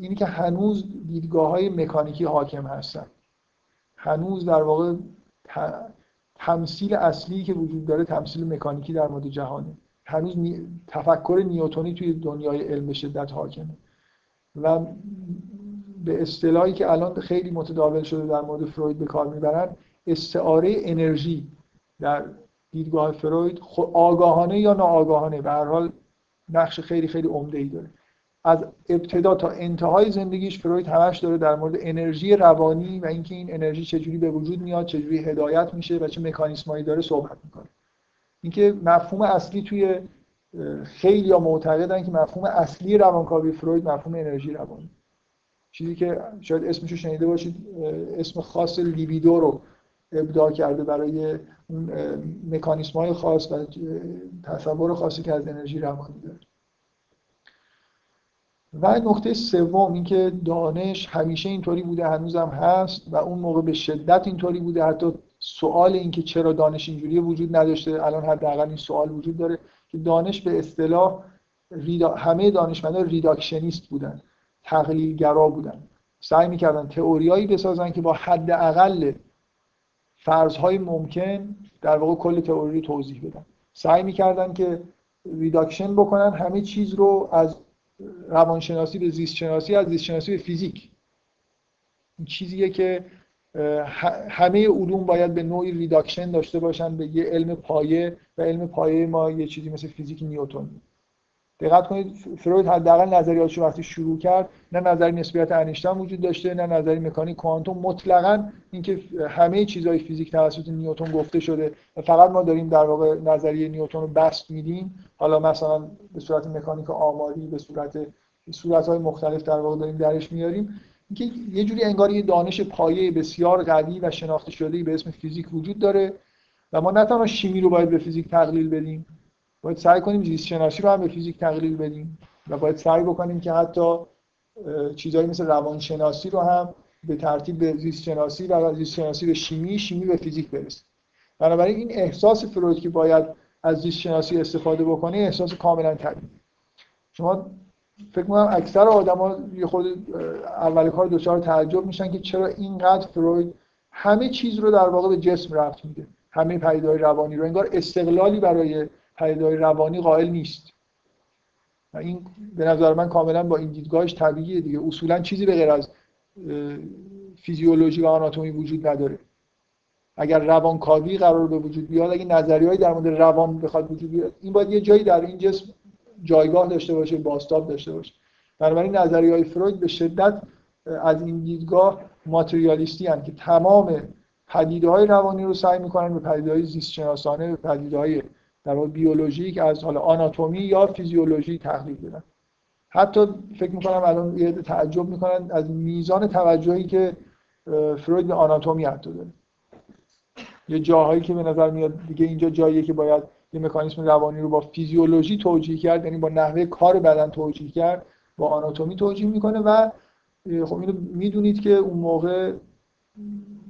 اینی که هنوز دیدگاه های مکانیکی حاکم هستن. هنوز در واقع تمثیل اصلی که وجود داره تمثیل مکانیکی در مورد جهانه. هنوز تفکر نیوتونی توی دنیای علم شدت حاکمه. و به اصطلاحی که الان خیلی متداول شده در مورد فروید به کار می‌برن استعاره انرژی در دیدگاه فروید آگاهانه یا ناآگاهانه. به هر حال نقش خیلی خیلی عمده ای داره. از ابتدا تا انتهای زندگیش فروید همش داره در مورد انرژی روانی و اینکه این انرژی چجوری به وجود میاد چجوری هدایت میشه و چه مکانیسمایی داره صحبت می‌کنه. اینکه مفهوم اصلی توی خیلی یا معتقدن که مفهوم اصلی روانکاوی فروید مفهوم انرژی روانی. چیزی که شاید اسمشو شنیده باشید اسم خاص لیبیدو رو ابداع کرده برای مکانیسم های خاص و تصور خاصی که از انرژی روانی داره. و نکته سوم اینکه دانش همیشه اینطوری بوده هنوزم هست و اون موقع به شدت اینطوری بوده. حتی سوال اینکه چرا دانش اینجوری وجود نداشته الان حداقل این سوال وجود داره که دانش به اصطلاح همه دانشمندان ریداکشنیست بودن تقلیلگرا بودن. سعی می‌کردن تئوریایی بسازن که با حد اقل فرضهای ممکن در واقع کل تئوری توضیح بدن. سعی می‌کردن که reduction بکنن همه چیز رو از روانشناسی به زیست شناسی از زیست شناسی به فیزیک. این چیزیه که همه علوم باید به نوعی reduction داشته باشن به یه علم پایه و علم پایه ما یه چیزی مثل فیزیک نیوتن. دقت کنید فروید حداقل نظریاتش وقتی شروع کرد نه نظریه نسبیت انیشتین وجود داشته نه نظریه مکانیک کوانتوم. مطلقا اینکه همه چیزهای فیزیک توسط نیوتن گفته شده فقط ما داریم در واقع نظریه نیوتن رو بست میدیم. حالا مثلا به صورت مکانیک آماری به صورت صورت‌های مختلف در واقع داریم درش میاریم. اینکه یه جوری انگار یه دانش پایه بسیار قوی و شناخته شده به اسم فیزیک وجود داره و ما نه تنها شیمی رو باید به فیزیک تقلیل بدیم باید سعی کنیم زیست شناسی رو هم به فیزیک تقلیل بدیم و باید سعی بکنیم که حتی چیزهایی مثل روانشناسی رو هم به ترتیب به زیست شناسی و زیست شناسی به شیمی شیمی به فیزیک برسیم. بنابراین این احساس فروید که باید از زیست شناسی استفاده بکنه احساس کاملا طبیعی شما فکر می‌کنم اکثر آدما یه خود اول کار دچار تعجب میشن که چرا اینقدر فروید همه چیز رو در واقع به جسم رفت میده. همه پدیده‌های روانی رو. انگار استقلالی برای پدیده‌های روانی قائل نیست. و این به نظر من کاملا با این دیدگاهش طبیعیه دیگه. اصولا چیزی به غیر از فیزیولوژی و آناتومی وجود نداره. اگر روانکاوی قرار به وجود بیاد اگه نظریه‌ای در مورد روان بخواد وجود بیاد این باید یه جایی در این جسم جایگاه داشته باشه باستاب داشته باشه. بنابراین نظریه های فروید به شدت از این دیدگاه ماتریالیستی هستند که تمام پدیده های روانی رو سعی می‌کنن به پدیده های زیست شناسانه به پدیده های در واقع بیولوژیک از حالا آناتومی یا فیزیولوژی تحلیل بدن. حتی فکر می‌کنم الان یه تعجب می‌کنن از میزان توجهی که فروید به آناتومی حتی داره یه جاهایی که به نظر میاد دیگه اینجا جاییه که باید یه مکانیسم روانی رو با فیزیولوژی توجیه کرد یعنی با نحوه کار بدن توجیه کرد با آناتومی توجیه می‌کنه و خب اینو می‌دونید که اون موقع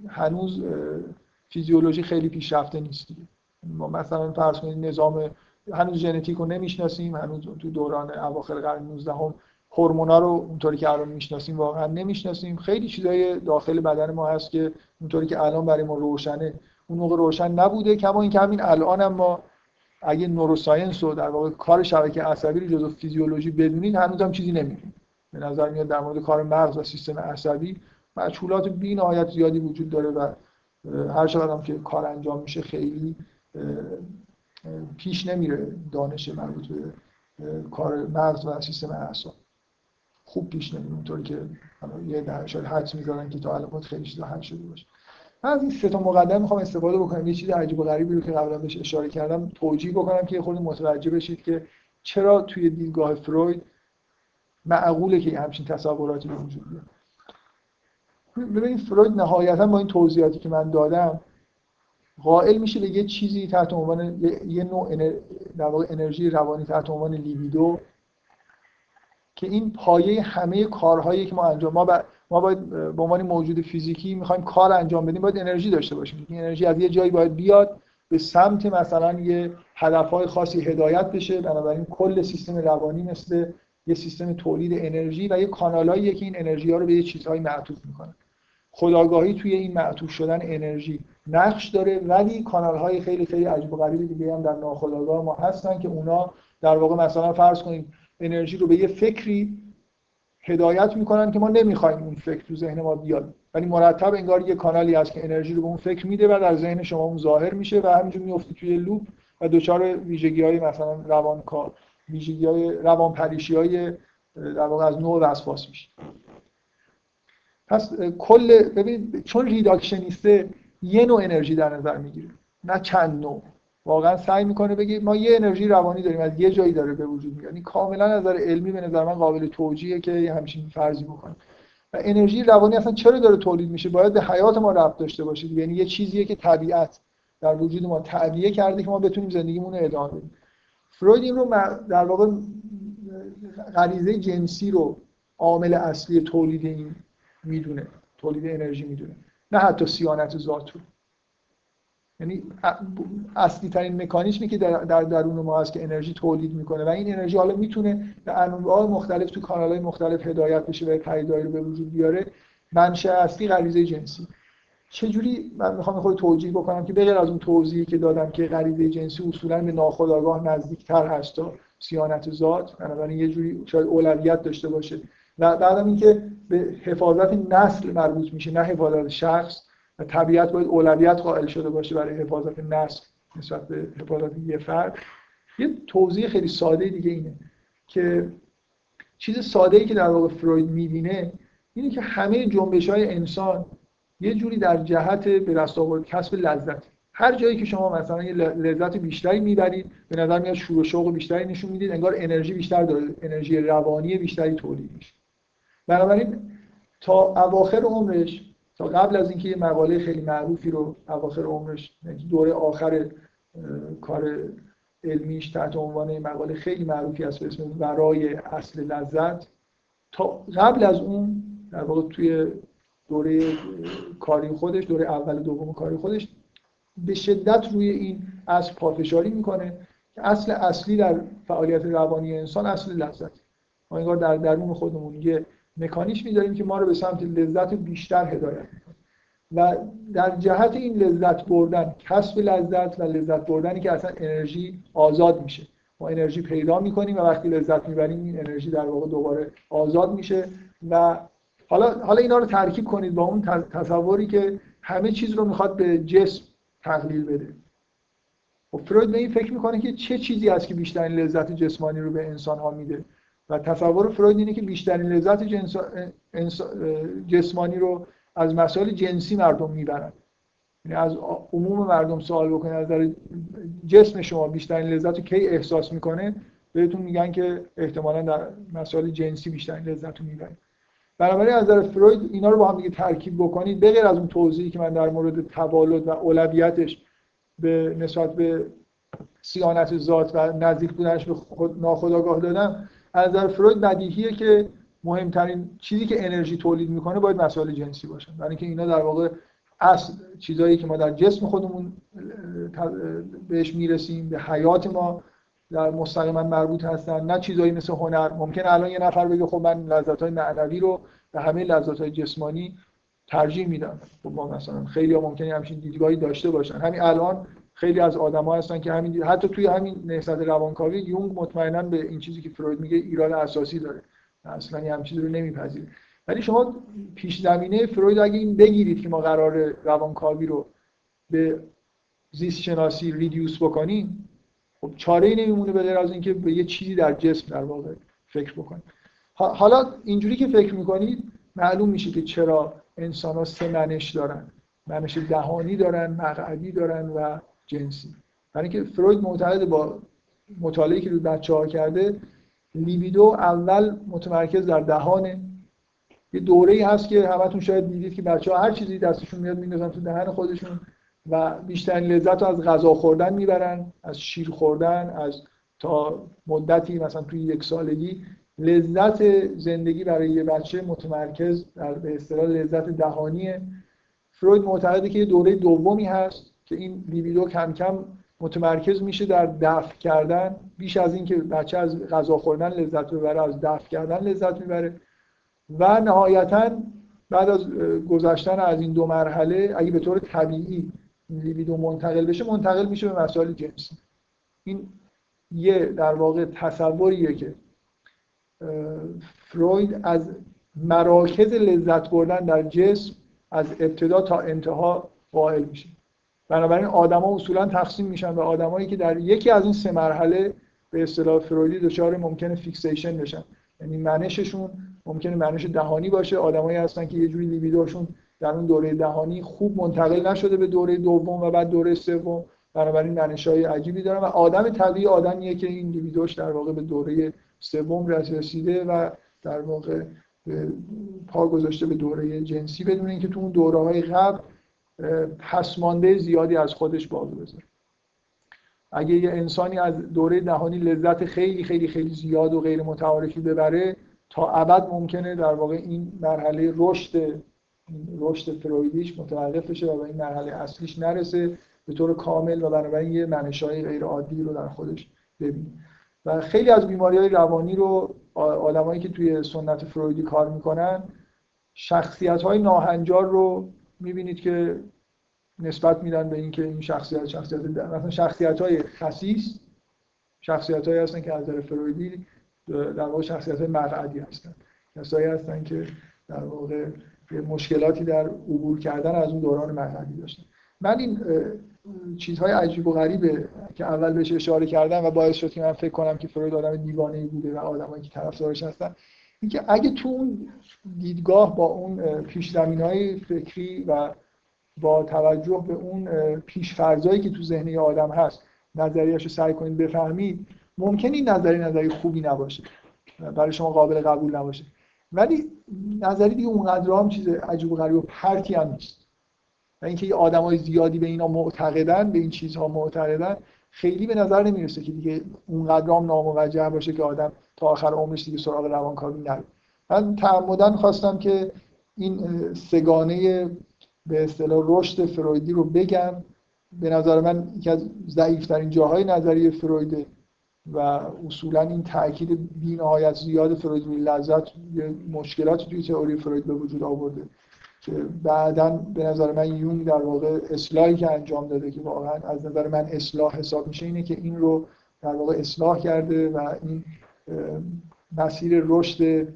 هنوز فیزیولوژی خیلی پیشرفته نیست ما مثلا فرض کنید نظام هنوز ژنتیک رو نمی‌شناسیم هنوز تو دوران اواخر قرن 19 هم هورمونا رو اونطوری که الان می‌شناسیم واقعا نمی‌شناسیم. خیلی چیزای داخل بدن ما هست که اونطوری که الان برای ما روشنه. اون موقع روشن نبوده. کما اینکه همین الان هم ما اگه نوروساینس و در واقع کار شبکه عصبی رو جزو فیزیولوژی بدونید هنوز هم چیزی نمی‌دونید به نظر میاد در مورد کار مغز و سیستم عصبی مجهولات بی نهایت زیادی وجود داره و هر چقدر هم که کار انجام میشه خیلی پیش نمیره دانش مربوط به کار مغز و سیستم اعصاب. خوب پیش نمیره اونطوری که یه ده شاید حدس می‌ذارن که تا الان خیلی چیزا حل شده باشه. من از این سه تا مقدمه می‌خوام استفاده بکنم. یه چیز عجیب و غریبی رو که قبلا بهش اشاره کردم توجیه بکنم که خود متوجه بشید که چرا توی دیدگاه فروید معقوله که همچین تصوراتی وجود بیاد. ببینید فروید نهایتا با این توضیحاتی که من دادم قائل میشه به یه چیزی تحت عنوان یه نوع در واقع انرژی روانی تحت عنوان لیبیدو که این پایه همه کارهایی که ما انجام ما ما باید به عنوان موجود فیزیکی می‌خوایم کار انجام بدیم باید انرژی داشته باشیم. این انرژی از یه جایی باید بیاد به سمت مثلا یه هدفهای خاصی هدایت بشه بنابراین کل سیستم روانی مثل یه سیستم تولید انرژی و یه کانالاییه که این انرژی ها رو به یه چیزهایی معطوف می‌کنه خداگاهی توی این معطوف شدن انرژی. نقش داره ولی کانال های خیلی خیلی عجیب و غریبی دیگه هم در ناخودآگاه ما هستن که اونا در واقع مثلا فرض کنیم انرژی رو به یه فکری هدایت می‌کنن که ما نمی‌خوایم اون فکر تو ذهن ما بیاد. ولی مرتب انگار یه کانالی هست که انرژی رو به اون فکر میده و در ذهن شما اون ظاهر میشه و همینجور میفته توی لوپ و دچار ویژگی های مثلا روانکار ویژگی های روان پریشی های در واقع از نوع وسواس میشه. پس کل ببینید چون ریداکشنیسته یه نوع انرژی در نظر می‌گیره نه چند نوع. واقعا سعی می‌کنه بگه ما یه انرژی روانی داریم از یه جایی داره به وجود میاد. یعنی کاملا نظر علمی به نظر من قابل توجیهه که همچین فرضی بکنیم و انرژی روانی اصلا چرا داره تولید میشه؟ باید به حیات ما ربط داشته باشه یعنی یه چیزیه که طبیعت در وجود ما تعبیه کرده که ما بتونیم زندگیمون رو ادامه بدیم. فروید این رو در واقع غریزه جنسی رو عامل اصلی تولید این می‌دونه تولید انرژی می‌دونه. نه حتی سیانت ذات رو یعنی اصلی ترین مکانیزمی که در, در درون ما هست که انرژی تولید می‌کنه و این انرژی حالا می‌تونه به انواع مختلف تو کانال های مختلف هدایت بشه و پیدایی رو به وجود بیاره. منشأ اصلی غریزه جنسی. چجوری من می‌خوام خود توجیه بکنم که بغیر از اون توضیحی که دادم که غریزه جنسی اصولا به ناخودآگاه نزدیکتر هست تا سیانت ذات بنابراین یه جوری شاید اولویت داشته باشه. بعدم اینکه به حفاظت نسل مربوط میشه نه حفاظت شخص. و طبیعت باید اولویت قائل شده باشه برای حفاظت نسل نسبت به حفاظت یه فرد. یه توضیح خیلی ساده دیگه اینه که چیز ساده ای که در واقع فروید می‌بینه اینه که همه جنبش های انسان یه جوری در جهت به دست آورد کسب لذت. هر جایی که شما مثلا یه لذت بیشتری می‌برید به نظر میاد شور و شوق بیشتری نشون می‌دید انگار انرژی بیشتر داره انرژی روانی بیشتری تولید میشه. بنابراین تا اواخر عمرش تا قبل از اینکه یه مقاله خیلی معروفی رو اواخر عمرش یعنی دوره آخر کار علمیش تحت عنوان مقاله خیلی معروفی است به اسم ورای اصل لذت تا قبل از اون در واقع توی دوره کاری خودش دوره اول دوم کاری خودش به شدت روی این اصل پافشاری می‌کنه که اصل اصلی در فعالیت روانی انسان اصل لذت. ما انگار در درون خودمون یه مکانیش می‌ذاریم که ما رو به سمت لذت بیشتر هدایت و در جهت این لذت بردن کسب لذت و لذت بردنی که اصلا انرژی آزاد میشه. ما انرژی پیدا می‌کنیم و وقتی لذت می‌بریم این انرژی در واقع دوباره آزاد میشه. و حالا حالا اینا رو ترکیب کنید با اون تصوری که همه چیز رو می‌خواد به جسم تقلیل بده. و خب فروید به این فکر می‌کنه که چه چیزی هست که بیشترین لذت جسمانی رو به انسان ها میده؟ و تصور فروید اینه که بیشترین لذت جسمانی رو از مسائل جنسی مردم می‌برن. یعنی از عموم مردم سوال بکنید از در جسم شما بیشترین لذت رو کی احساس می‌کنه؟ بهتون میگن که احتمالا در مسائل جنسی بیشترین لذت رو می‌برید بنابراین از نظر فروید اینا رو با هم دیگه ترکیب بکنید. به غیر از اون توضیحی که من در مورد تبالد و اولویتش به نسبت به سیانت ذات و نزدیک بودنش به خود ناخودآگاه دادم از نظر فروید بدیهیه که مهمترین چیزی که انرژی تولید می‌کنه باید مسائل جنسی باشن. برای اینکه اینا در واقع اصل چیزایی که ما در جسم خودمون بهش می‌رسیم به حیات ما در مستقیما مربوط هستن. نه چیزایی مثل هنر. ممکن الان یه نفر بگه خب من لذت های معنوی رو به همه لذت های جسمانی ترجیح میدم. خب ما مثلا خیلی ها ممکنه همچین دیدگاهی داشته باشن. همین الان خیلی از آدما هستن که همین حتی توی همین نهضت روانکاوی یونگ مطمئنا به این چیزی که فروید میگه ایراد اساسی داره. اصلا همین چیزی رو نمیپذیره. ولی شما پیش زمینه فروید اگه این بگیرید که ما قرار روانکاوی رو به زیست شناسی ریدیوس بکنیم خب چاره ای نمیمونه به از اینکه به یه چیزی در جسم در واقع فکر بکنید حالا اینجوری که فکر می‌کنید معلوم میشه که چرا انسان ها سه منش دارن. منش دهانی دارن مقعدی دارن و جنسی. برای اینکه فروید معتقد با مطالعه که روی بچه ها کرده لیبیدو اول متمرکز در دهانه یه دوره ای هست که همتون شاید دیدید که بچه ها هر چیزی دستشون میاد میندازن تو دهن خودشون و بیشترین لذت رو از غذا خوردن می‌برن از شیر خوردن از تا مدتی مثلا توی یک سالگی. لذت زندگی برای یه بچه متمرکز در به اصطلاح لذت دهانیه. فروید معتقده که یه دوره دومی هست که این لیبیدو کم کم متمرکز میشه در دفع کردن بیش از اینکه بچه از غذا خوردن لذت ببره از دفع کردن لذت می‌بره. و نهایتا بعد از گذشتن از این دو مرحله اگه به طور طبیعی لیبیدو منتقل بشه منتقل میشه به مسائل جنسی. این یه در واقع تصوریه که فروید از مراکز لذت بردن در جسم از ابتدا تا انتها قائل میشه. بنابراین آدما اصولا تقسیم میشن به آدمایی که در یکی از این سه مرحله به اصطلاح فرویدی دچار ممکنه فیکسیشن بشن. یعنی منششون ممکنه منش دهانی باشه. آدمایی هستن که یه جوری لیبیدوشون در اون دوره دهانی خوب منتقل نشده به دوره دوم و بعد دوره سوم. بنابراین های عجیبی دارن و آدم طبیعی آدمیه که این لیبیدوش در واقع به دوره سوم رسیده و در واقع پا گذاشته به دوره جنسی بدون اینکه تو اون دوره های قبل پسمانده زیادی از خودش باقی بذاره. اگه یه انسانی از دوره دهانی لذت خیلی خیلی خیلی زیاد و غیر متعارفی ببره تا ابد ممکنه در واقع این مرحله رشد رشد فرویدیش متوقف بشه و به این مرحله اصلیش نرسه به طور کامل و بنابراین یه منشای غیر عادی رو در خودش ببینه. و خیلی از بیماری های روانی رو آدمایی که توی سنت فرویدی کار می‌کنن شخصیت های ناهنجار رو می‌بینید که نسبت میدن به اینکه این شخصیت شخصیت مثلا شخصیت های خصیص شخصیت هایی هستن که از نظر فرویدی در واقع شخصیت های مقعدی هستن. کسایی هستن که در واقع مشکلاتی در عبور کردن از اون دوران مقعدی داشتن. من این چیزهای عجیب و غریبه که اول بهش اشاره کردم و باعث شد که من فکر کنم که فروید آدم دیوانه بوده و آدمایی که طرفدارش هستن اینکه اگه تو اون دیدگاه با اون پیش های فکری و با توجه به اون پیش که تو ذهن آدم هست نظریهش رو سعی کنید بفهمید ممکن این نظری نظری خوبی نباشه برای شما قابل قبول نباشه. ولی نظری دیگه اونقدر هم چیز عجیب و غریب و پرتی هم نیست. و اینکه یه آدمای زیادی به اینا معتقدن به این چیزها معتقدن خیلی به نظر نمی‌رسه که دیگه اونقدر هم ناموجه باشه که آدم تا آخر عمرش دیگه سراغ روانکاوی نره. من تعمدن خواستم که این سگانه به اصطلاح رشد فرویدی رو بگم. به نظر من یکی از ضعیفترین جاهای نظریه فرویده و اصولا این تاکید بی‌نهایت زیاد فروید روی لذت مشکلاتی توی تئوری فروید به وجود آورده. که بعدا به نظر من یونگ در واقع اصلاحی که انجام داده که واقعا از نظر من اصلاح حساب میشه اینه که این رو در واقع اصلاح کرده و این مسیر رشد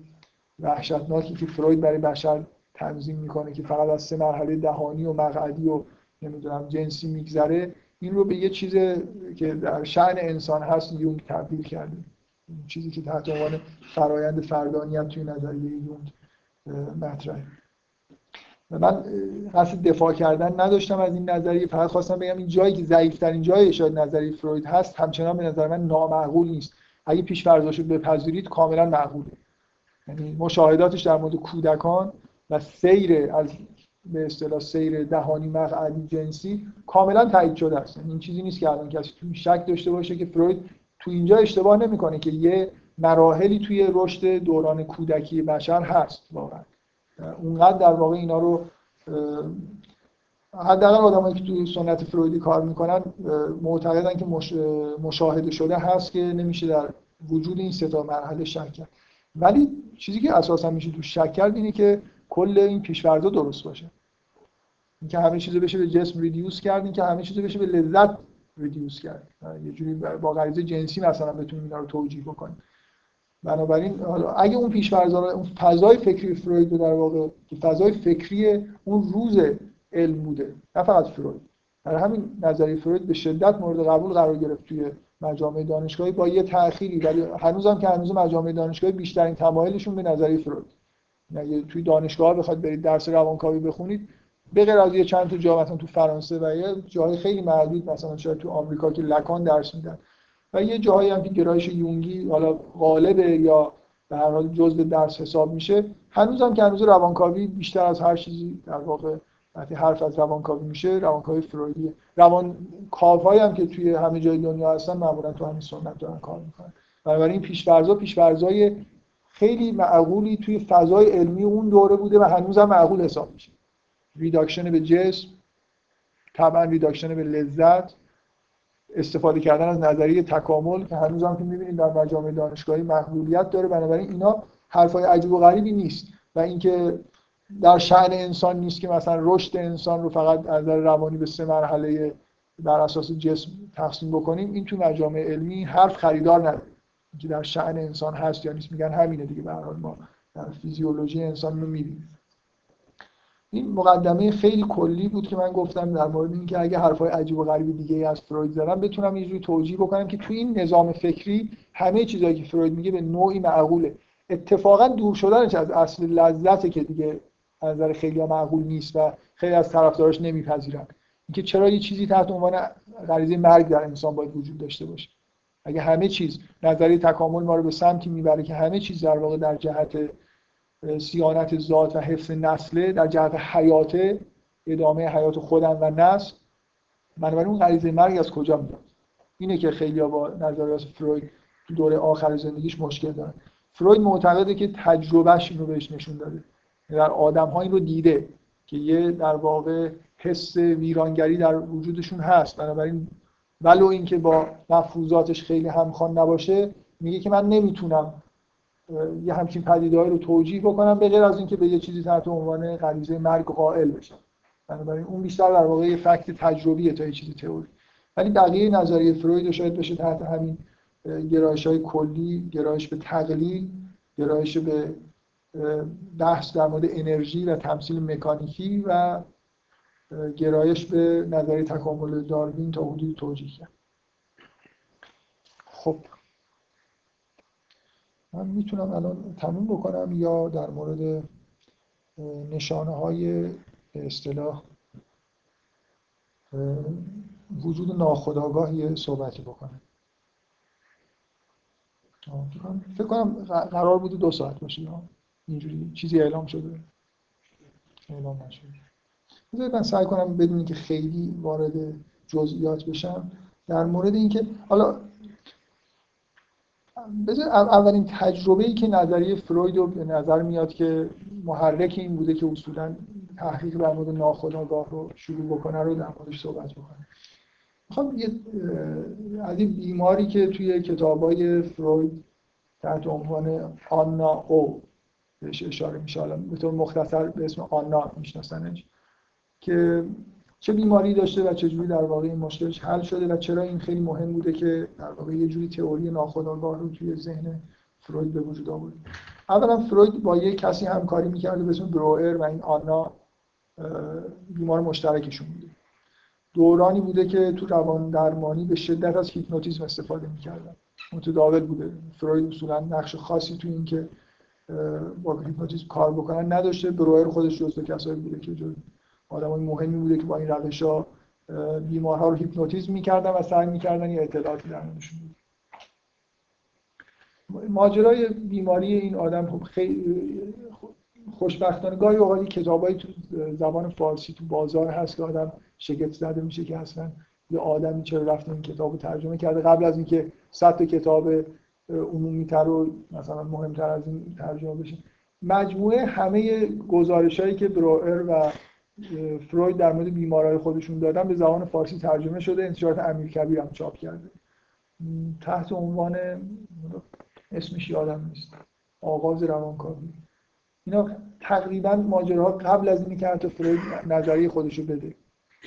وحشتناکی که فروید برای بشر تنظیم می‌کنه که فقط از سه مرحله دهانی و مقعدی و نمی‌دونم جنسی میگذره این رو به یه چیز که در شعن انسان هست یونگ تبدیل کرده. چیزی که تحت عنوان فرایند فردانیت توی نظریه یونگ مطرحه. من قصد دفاع کردن نداشتم از این نظریه. فقط خواستم بگم این جایی که ضعیفترین جای شاید نظریه فروید هست همچنان به نظر من نامعقول نیست. اگه پیش فرضاشو بپذیرید کاملا معقوله. یعنی مشاهداتش در مورد کودکان و سیر از به اصطلاح سیر دهانی مقعدی جنسی کاملا تایید شده است. یعنی این چیزی نیست که الان کسی تو شک داشته باشه که فروید تو اینجا اشتباه نمی‌کنه که یه مراحلی توی رشد دوران کودکی بشر هست واقعا. اونقدر در واقع اینا رو حداقل آدمایی که توی سنت فرویدی کار می‌کنن معتقدن که مشاهده شده هست که نمیشه در وجود این سه تا مرحله شک کرد. ولی چیزی که اساسا میشه تو شک کرد اینه که کل این پیشورزا درست باشه. اینکه همه چیزو بشه به جسم ریدیوس کرد اینکه همه چیزو بشه به لذت ریدیوس کرد یه جوری با غریزه جنسی مثلا بتونیم اینا رو توجیه بکنیم. بنابراین حالا اگه اون پیش‌فرض‌ها اون فضای فکری فروید در واقع فضای فکری اون روز علم بوده نه فقط فروید. در همین نظریه فروید به شدت مورد قبول قرار گرفت توی مجامع دانشگاهی با یه تأخیری ولی هنوزم که هنوز مجامع دانشگاهی بیشترین تمایلشون به نظریه فروید. اگه توی دانشگاه بخواد برید درس روانکاوی بخونید به غیر از یه چند تا جا مثلا تو فرانسه و یه جاهای خیلی محدود مثلا شاید تو آمریکا که لکان درس میدن. و یه جاهایی هم که گرایش یونگی حالا غالبه یا به هر حال جزء درس حساب میشه هنوزم که هنوز روانکاوی بیشتر از هر چیزی در واقع وقتی حرف از روانکاوی میشه روانکاوی فرویدیه. روان کاوهایی هم که توی همه جای دنیا هستن معمولا تو همین سنت دارن کار می‌کنن. بنابراین پیش‌فرضا پیش‌فرضای خیلی معقولی توی فضای علمی اون دوره بوده و هنوزم معقول حساب میشه. reduction به جسم طبعا reduction به لذت. استفاده کردن از نظریه تکامل که هنوزم که می‌بینید در مجامع دانشگاهی مقبولیت داره بنابراین اینا حرفای عجیب و غریبی نیست و اینکه در شأن انسان نیست که مثلا رشد انسان رو فقط از نظر روانی به سه مرحله بر اساس جسم تقسیم بکنیم این تو مجامع علمی حرف خریدار نداره. که در شأن انسان هست یا نیست میگن همینه دیگه به حال ما در فیزیولوژی انسان رو می‌بینیم. این مقدمه خیلی کلی بود که من گفتم در مورد اینکه اگه حرفای عجیب و غریب دیگه از فروید زدم بتونم یه توجیه بکنم که تو این نظام فکری همه چیزایی که فروید میگه به نوعی معقوله. اتفاقا دور شدنش از اصل لذت که دیگه از نظر خیلی معقول نیست و خیلی از طرفداراش نمیپذیرن. اینکه چرا یه چیزی تحت عنوان غریزه مرگ در انسان باید وجود داشته باشه؟ اگه همه چیز نظریه تکامل ما رو به سمتی می‌بره که همه چیز در واقع در جهت سیانت ذات و حفظ نسله در جهت حیات ادامه حیات خودم و نسل بنابراین اون غریزه مرگ از کجا میاد؟ اینه که خیلی با نظریات فروید تو دوره آخر زندگیش مشکل دارن. فروید معتقده که تجربهش اینو بهش نشون داده. در آدم ها این رو دیده که یه در واقع حس ویرانگری در وجودشون هست. بنابراین ولو اینکه با مفروضاتش خیلی همخوان نباشه میگه که من نمی‌تونم یه همچین پدیدهایی رو توجیه بکنم به غیر از اینکه به یه چیزی تحت عنوان غریزه مرگ قائل بشم. بنابراین اون بیشتر در واقع یه فکت تجربیه تا یه چیزی تئوری. ولی بقیه نظریه فروید شاید بشه تحت همین گرایش های کلی گرایش به تقلیل گرایش به بحث در مورد انرژی و تمثیل مکانیکی و گرایش به نظریه تکامل داروین تا حدودی توجیه کرد. خب من می‌تونم الان تموم بکنم یا در مورد نشانه های به اصطلاح وجود ناخودآگاه صحبتی بکنم. فکر کنم قرار بود دو ساعت باشه. اینجوری چیزی اعلام شده. اعلام نشده. من سعی کنم بدون که خیلی وارد جزئیات بشم در مورد اینکه حالا اولین تجربه ای که نظریه فروید رو به نظر میاد که محرک این بوده که اصولا تحقیق در مورد ناخودآگاه رو شروع بکنه رو در موردش صحبت بکنه. می‌خوام یه از این بیماری که توی کتابای فروید تحت عنوان آنا او بهش اشاره میشه به طور مختصر به اسم آنا میشناسنش. که چه بیماری داشته و چجوری در واقع این مشکلش حل شده و چرا این خیلی مهم بوده که در واقع یه جوری تئوری ناخودآگاه رو توی ذهن فروید به وجود آورد. اولا فروید با یه کسی همکاری می‌کرده به اسم بروئر و این آنا بیمار مشترکشون بوده. دورانی بوده که تو روان درمانی به شدت از هیپنوتیزم استفاده می‌کردن. متداول بوده. فروید اصولا نقش خاصی تو این که با هیپنوتیزم کار بکنن نداشته. بروئر خودش جزو کسایی بوده که آدمای مهمی بوده که با این روش ها بیمارها رو هیپنوتیزم می‌کردن و سعی می‌کردن یه اطلاعاتی در موردشون ماجرای بیماری این آدم خب خیلی خوشبختانه گاهی اوقاتی کتابایی تو زبان فارسی تو بازار هست که آدم شگفت زده میشه که اصلا یه آدمی چرا رفته این کتاب رو ترجمه کرده. قبل از اینکه صد کتاب عمومی تر و مثلا مهمتر از این ترجمه بشه. مجموعه همه گزارش هایی که بروئر و فروید در مورد بیمارای خودشون دادن به زبان فارسی ترجمه شده انتشارات امیر کبیر هم چاپ کرده. تحت عنوان اسمش یادم نیست. آغاز روانکاوی. اینا تقریبا ماجراها قبل از اینی که حتی فروید نظریه خودشو بده.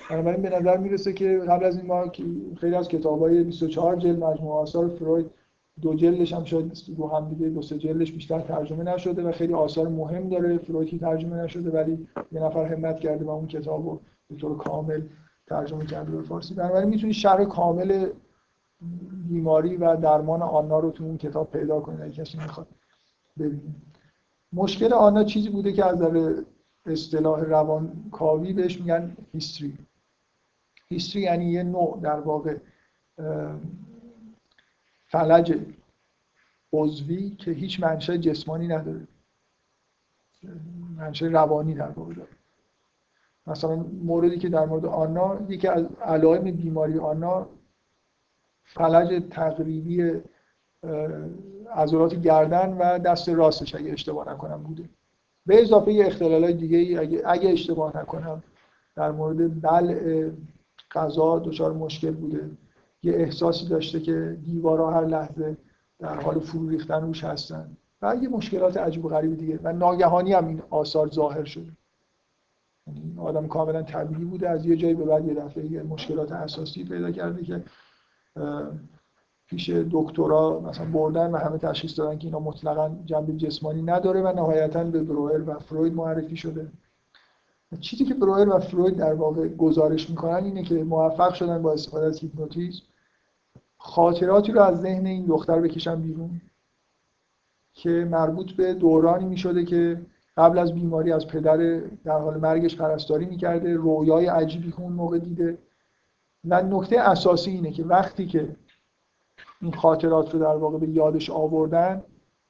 بنابراین به نظر می‌رسه که قبل از این ما خیلی از کتابای 24 جلد مجموعه آثار فروید دو جلدش هم شاید رو هم دیگه دو سه جلدش بیشتر ترجمه نشده و خیلی آثار مهم داره. فرویدی ترجمه نشده ولی یه نفر همت کرده و اون کتاب رو به طور کامل ترجمه کرده به فارسی. بنابراین می‌تونی شرح کامل بیماری و درمان آنا رو تو اون کتاب پیدا کنید اگه کسی می‌خواد ببینید مشکل آنا چیزی بوده که از نظر اصطلاح روانکاوی بهش میگن هیستری. هیستری یعنی یه نوع در واقع فلج عضوی که هیچ منشه جسمانی نداره. منشه روانی در واقع داره. مثلا موردی که در مورد آنا یکی از علائم بیماری آنا فلج تقریبی عضلات گردن و دست راستش اگه اشتباه نکنم بوده. به اضافه یه اختلالای دیگه ای اگه, اگه اشتباه نکنم در مورد بلع غذا دچار مشکل بوده. یه احساسی داشته که دیوارا هر لحظه در حال فرو ریختن روش هستن. و یه مشکلات عجیب و غریب دیگه. و ناگهانی هم این آثار ظاهر شده. یعنی آدم کاملا طبیعی بوده. از یه جایی به بعد یه دفعه یه مشکلات اساسی پیدا کرده که پیش دکترا مثلا بردن و همه تشخیص دادن که اینا مطلقا جنبه جسمانی نداره و نهایتا به بروئر و فروید معرفی شده. چیزی که بروئر و فروید در واقع گزارش می‌کنن اینه که موفق شدن با استفاده از هیپنوتیزم خاطراتی رو از ذهن این دختر بکشن بیرون که مربوط به دورانی می‌شده که قبل از بیماری از پدر در حال مرگش پرستاری می‌کرده رویای عجیبی که اون موقع دیده. و نکته اساسی اینه که وقتی که این خاطرات رو در واقع به یادش آوردن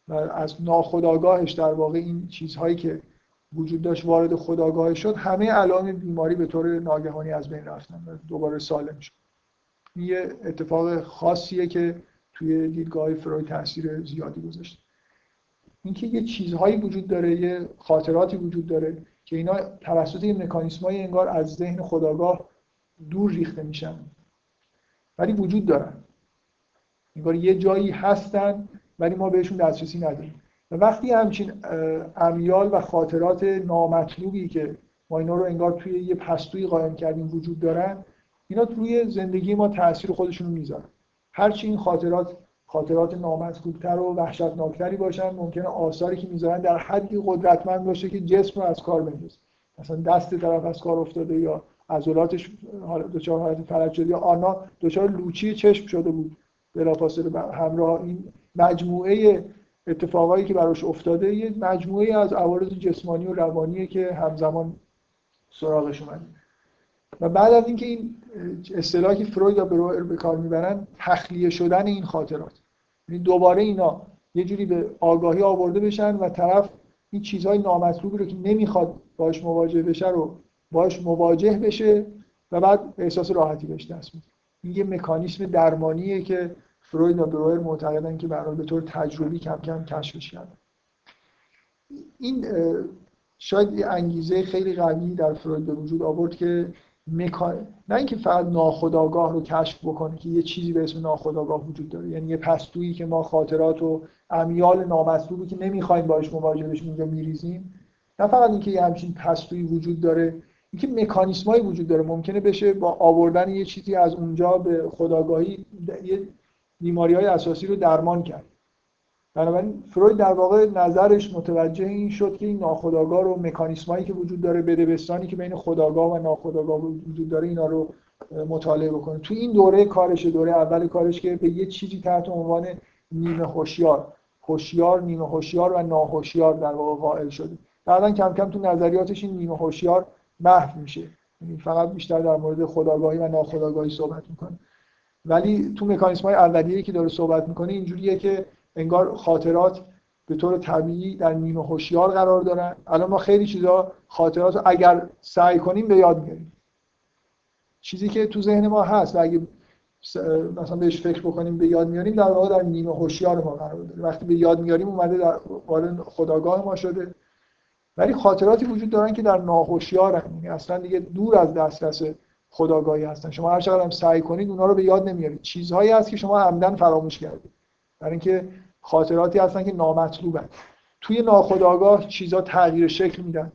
و از ناخودآگاهش در واقع این چیزهایی که وجود داشت وارد خداگاه شد همه علائم بیماری به طور ناگهانی از بین رفتن و دوباره سالم شد. یه اتفاق خاصیه که توی دیدگاه فروید تاثیر زیادی گذاشته اینکه یه چیزهایی وجود داره یه خاطراتی وجود داره که اینا توسط یه مکانیسمای انگار از ذهن خداگاه دور ریخته میشن ولی وجود دارن. انگار یه جایی هستن ولی ما بهشون دسترسی نداریم. وقتی همچین امیال و خاطرات نامطلوبی که ما اینا رو انگار توی یه پستوی قایم کردیم وجود دارن اینا توی زندگی ما تاثیر خودشون می‌ذارن. هرچی این خاطرات خاطرات نامطلوبتر و وحشتناکتری باشن ممکنه آثاری که می‌ذارن در حدی قدرتمند باشه که جسم رو از کار بندازه. مثلا دست طرف از کار افتاده یا عضلاتش دچار حالت فلج شد یا آنا دچار لوچی چشم شده بود. بلافاصله همراه این مجموعه اتفاقایی که براش افتاده یه مجموعه از عوارض جسمانی و روانیه که همزمان سراغش اومده و بعد از اینکه این اصطلاحی فروید و بروئر به کار می‌برن تخلیه شدن این خاطرات. یعنی دوباره اینا یه جوری به آگاهی آورده بشن و طرف این چیزهای نامطلوبی رو که نمی‌خواد باش مواجه بشه رو باش مواجه بشه و بعد احساس راحتی بهش دست میده. این یه مکانیسم درمانیه که فروید و بروئر معتقدن که برای به طور تجربی کم کم کشفش کردن. این شاید یه انگیزه خیلی قوی در فروید به وجود آورد که مکان... نه اینکه فقط ناخودآگاه رو کشف بکنه که یه چیزی به اسم ناخودآگاه وجود داره. یعنی یه پستویی که ما خاطرات و امیال نامطلوبی که نمی‌خوایم باش مواجه بشیم اونجا میریزیم. نه فقط اینکه یه همچین پستویی وجود داره اینکه مکانیسمایی وجود داره. ممکنه بشه با آوردن یه چیزی از اونجا به خداگاهی یه بیماری های اساسی رو درمان کرد. بنابراین فروید در واقع نظرش متوجه این شد که این ناخودآگاه رو مکانیسمایی که وجود داره بدبستانی که بین خداگاه و ناخودآگاه وجود داره اینا رو مطالعه بکنه. تو این دوره کارش دوره اول کارش که به یه چیزی تحت عنوان نیمه هوشیار هوشیار نیمه هوشیار و ناهوشیار در واقع قائل شده. بعدا کم کم تو نظریاتش این نیمه هوشیار محو میشه. یعنی فقط بیشتر در مورد خداگاهی و ناخداگاهی صحبت می‌کنه. ولی تو مکانیسم های اولیه‌ای که داره صحبت می‌کنه اینجوریه که انگار خاطرات به طور طبیعی در نیمه هوشیار قرار دارن. الان ما خیلی چیزا خاطرات رو اگر سعی کنیم به یاد میاریم. چیزی که تو ذهن ما هست و اگه مثلا بهش فکر بکنیم به یاد میاریم در واقع در نیمه هوشیار ما قرار داره. وقتی به یاد میاریم اومده در وارد خداگاه ما شده. ولی خاطراتی وجود دارن که در ناهوشیارن. یعنی اصلا دیگه دور از دسترس خداگاهی هستن. شما هر چقدر هم سعی کنید اونا رو به یاد نمیارید. چیزهایی هست که شما عمدن فراموش کردید. برای اینکه خاطراتی هستن که نامطلوبن. توی ناخداگاه چیزها تغییر شکل میدن.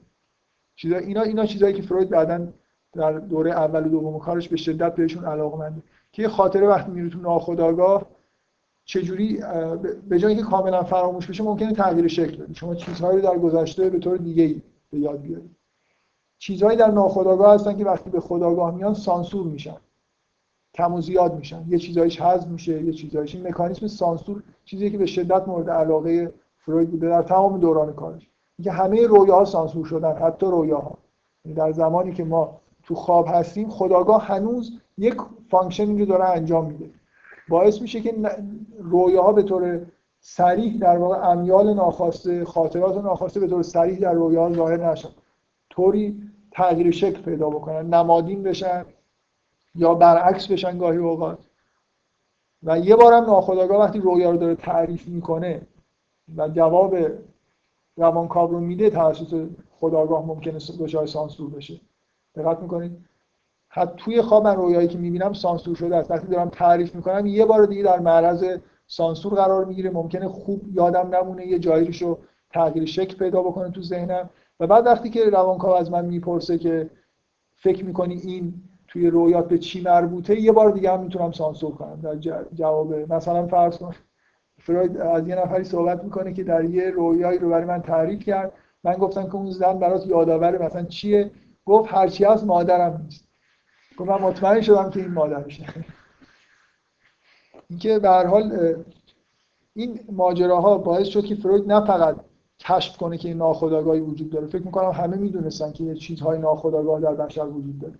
چیزا اینا اینا چیزایی که فروید بعدا در دوره اول و دوم کارش به شدت بهشون علاقه که خاطره وقتی میره تو ناخداگاه چجوری به جای اینکه کاملا فراموش بشه ممکنه تغییر شکل بده شما چیزهایی رو در گذشته به طور دیگه به یاد بیارید. چیزهایی در ناخودآگاه هستن که وقتی به خداگاه میان سانسور میشن. کم و زیاد میشن. یه چیزایش حذف میشه یه چیزایش. این مکانیزم سانسور چیزی که به شدت مورد علاقه فروید بوده در تمام دوران کارش. اینکه همه رویاها سانسور شدن حتی رویاها. یعنی در زمانی که ما تو خواب هستیم خودآگاه هنوز یک functioning رو داره انجام میده. باعث میشه که رویاها به طور صریح در واقع امیال ناخواسته خاطرات ناخواسته به طور صریح در رویاها ظاهر نشن. طوری تغییر شکل پیدا بکنن نمادین بشن یا برعکس بشن گاهی اوقات. و یه بارم ناخودآگاه وقتی رویا رو داره تعریف می‌کنه و جواب روانکاو رو میده توسط خداگاه ممکنه دچار سانسور بشه. دقت می‌کنید؟ حتی توی خواب من رویایی که می‌بینم سانسور شده است. وقتی دارم تعریف می‌کنم یه بار دیگه در معرض سانسور قرار می‌گیره. ممکنه خوب یادم نمونه یه جاییش رو تغییر شکل پیدا بکنه تو ذهنم. و بعد وقتی که روانکاو از من می‌پرسه که فکر می‌کنی این توی رویات به چی مربوطه یه بار دیگه هم می‌تونم سانسور کنم. در جواب مثلا فرض کن فروید از یه نفری صحبت می‌کنه که در یه رویایی رو برای من تعریف کرد. من گفتم که اون زن برات یادآور مثلا چیه؟ گفت هرچی از مادرم نیست. گفت من مطمئن شدم که این مادرشه اینکه به هر حال این ماجراها باعث شد که فروید نه فقط کشف کنه که این ناخودآگاهی وجود داره. فکر می‌کنم همه می‌دونستن که یه چیزهای ناخودآگاه در بشر وجود داره.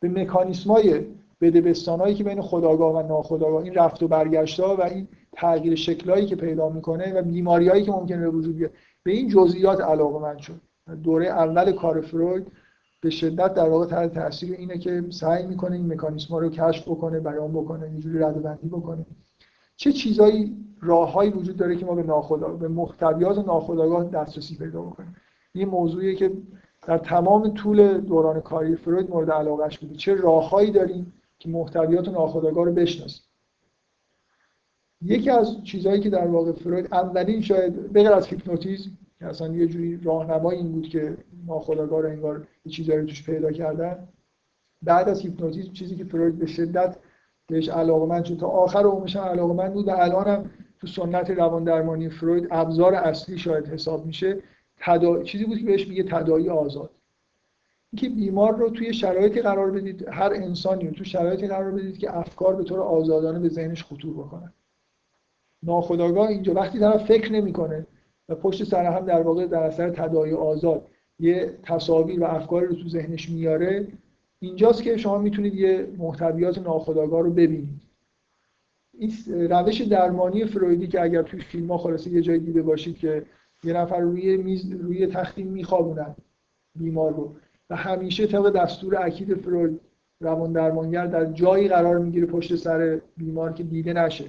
به مکانیسمای بدبستانایی که بین خداگاه و ناخداگاه این رفت و برگشت‌ها و این تغییر شکلایی که پیدا می‌کنه و بیماریایی که ممکنه به وجود بیاد به این جزئیات علاقه شد. دوره اول کار فروید به شدت در واقع تحت تاثیر اینه که سعی می‌کنه این مکانیسم رو کشف بکنه بیان بکنه اینجوری ردبندی بکنه. چه چیزایی راههایی وجود داره که ما به ناخودآگاه به محتویات ناخودآگاه دسترسی پیدا بکنیم؟ این موضوعیه که در تمام طول دوران کاری فروید مورد علاقهش بوده. چه راههایی داریم که محتویات ناخودآگاه رو بشناسیم؟ یکی از چیزهایی که در واقع فروید اولین شاید بغیر از هیپنوتیزم که اصلا یه جوری راهنمای این بود که ناخودآگاه رو انگار چیزایی توش پیدا کردن بعد از هیپنوتیزم چیزی که فروید به شدت بهش علاقمند شد تا آخر عمرش هم علاقمند بود و الان هم تو سنت روان درمانی فروید ابزار اصلی شاید حساب میشه تدا... چیزی بود که بهش میگه تدایی آزاد. اینکه بیمار رو توی شرایطی قرار بدید هر انسانی رو توی شرایطی قرار بدید که افکار به طور آزادانه به ذهنش خطور بکنن. ناخداگاه اینجا وقتی طرف فکر نمی‌کنه و پشت سر هم در واقع در اثر تداعی آزاد یه تصاویر و افکاری رو تو ذهنش میاره اینجاست که شما می‌تونید یه محتویات ناخودآگاه رو ببینید. این روش درمانی فرویدی که اگر توی فیلم ها خلاصه یه جایی دیده باشید که یه نفر روی میز روی تختی میخوابونن بیمار رو و همیشه طبق دستور اکید فروید روان درمانگر در جایی قرار می‌گیره پشت سر بیمار که دیده نشه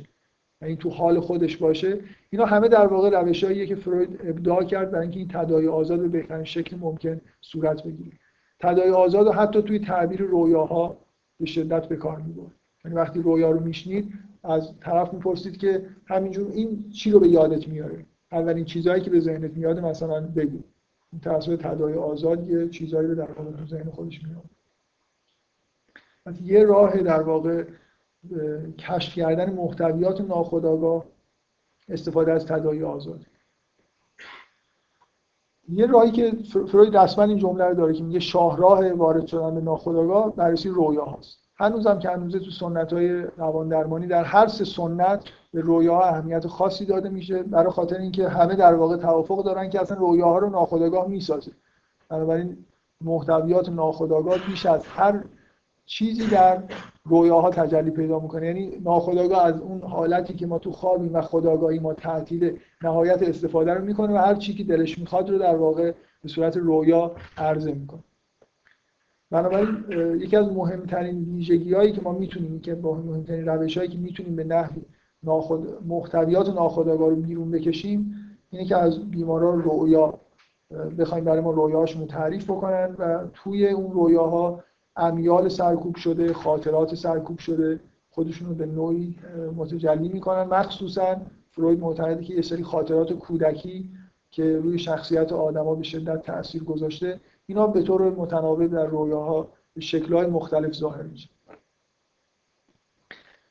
یعنی تو حال خودش باشه. اینا همه در واقع روشاییه که فروید ابداع کرد برای اینکه این تداعی آزاد به بهترین شکل ممکن صورت بگیره. تداعی آزاد و حتی توی تعبیر رویاها به شدت به کار می‌برد. یعنی وقتی رویا رو میشنید از طرف می‌پرسید که همینجور این چی رو به یادت میاره؟ اولین چیزهایی که به ذهنت میاد مثلا بگو. این توسط تداعی آزاد یه چیزهایی رو در واقع ذهن خودش میاد یه راه در واقع کشف کردن محتویات ناخودآگاه استفاده از تداعی آزاد. یه راهی که فروید رسما این جمله رو داره که میگه شاهراه وارد شدن به ناخودآگاه بررسی رویا هاست. هنوزم که هنوزه تو سنت های روان درمانی در هر سه سنت به رویا اهمیت خاصی داده میشه برای خاطر اینکه همه در واقع توافق دارن که اصلا رویاها رو ناخودآگاه می‌سازه. بنابراین محتویات ناخودآگاه بیش از هر چیزی در رویاها تجلی پیدا می‌کنه. یعنی ناخداگاه از اون حالتی که ما تو خوابیم و خداگاهی ما تعطیل نهایت استفاده رو می‌کنه و هر چی که دلش می‌خواد رو در واقع به صورت رویا عرضه می‌کنه. بنابراین یکی از مهمترین ویژگی هایی که ما می‌تونیم که با مهمترین روش هایی که می‌تونیم به نحوی ناخد... محتویات ناخودآگاه رو بیرون بکشیم اینه که از بیماران رویا بخوایم برای ما رویاهاشون تعریف بکنن و توی اون رویاها امیال سرکوب شده خاطرات سرکوب شده خودشون رو به نوعی متجلی می‌کنن. مخصوصا فروید معتقده که یه سری خاطرات کودکی که روی شخصیت آدما به شدت تاثیر گذاشته اینا به طور متناوب در رویاها به شکل‌های مختلف ظاهر میشه.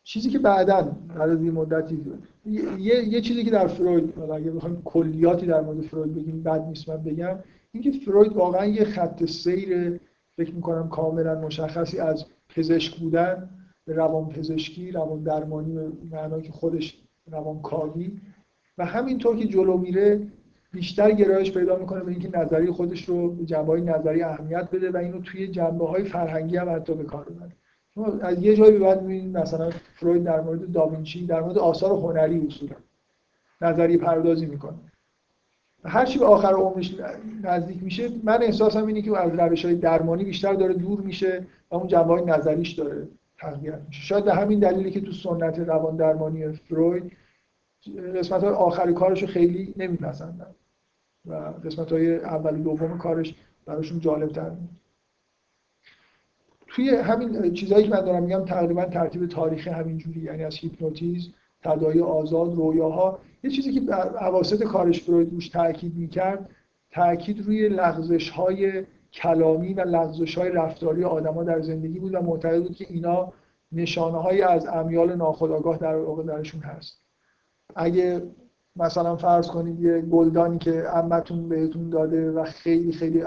چیزی که بعدا بعد از این مدتی یه،, یه چیزی که در فروید اگه بخوایم کلیاتی در مورد فروید بگیم بعد نیست من بگم اینکه فروید واقعا یه خط سیر فکر می‌کنم کاملا مشخصی از پزشک بودن به روان پزشکی روان درمانی به معنای که خودش روان کاری. و همینطور که جلو میره بیشتر گرایش پیدا می‌کنه به اینکه نظری خودش رو به جنبه نظری اهمیت بده و اینو توی جنبه های فرهنگی هم حتی به کار ببره از یه جایی بعد می‌بینید مثلا فروید در مورد داوینچی در مورد آثار هنری اصولا نظری پردازی می‌کنه. هر چی به آخر عمرش نزدیک میشه من احساسم اینه که از روش های درمانی بیشتر داره دور میشه و اون جنبه های نظریش داره تغییر میشه. شاید به همین دلیلی که تو سنت روان درمانی فروید قسمت های آخر کارش رو خیلی نمیپسندن و قسمت های اول دوم کارش براشون جالب تر توی همین چیزهایی که من دارم میگم تقریبا ترتیب تاریخی همین جوری یعنی از هیپنوتیزم تداعی آزاد رویاها یه چیزی که عواسط کارش فروید روش تاکید می‌کرد تاکید روی لغزش های کلامی و لغزش های رفتاری آدما در زندگی بود و معتقد بود که اینا نشانه های از امیال ناخودآگاه در درشون هست. اگه مثلا فرض کنید یه گلدانی که عمتون بهتون داده و خیلی خیلی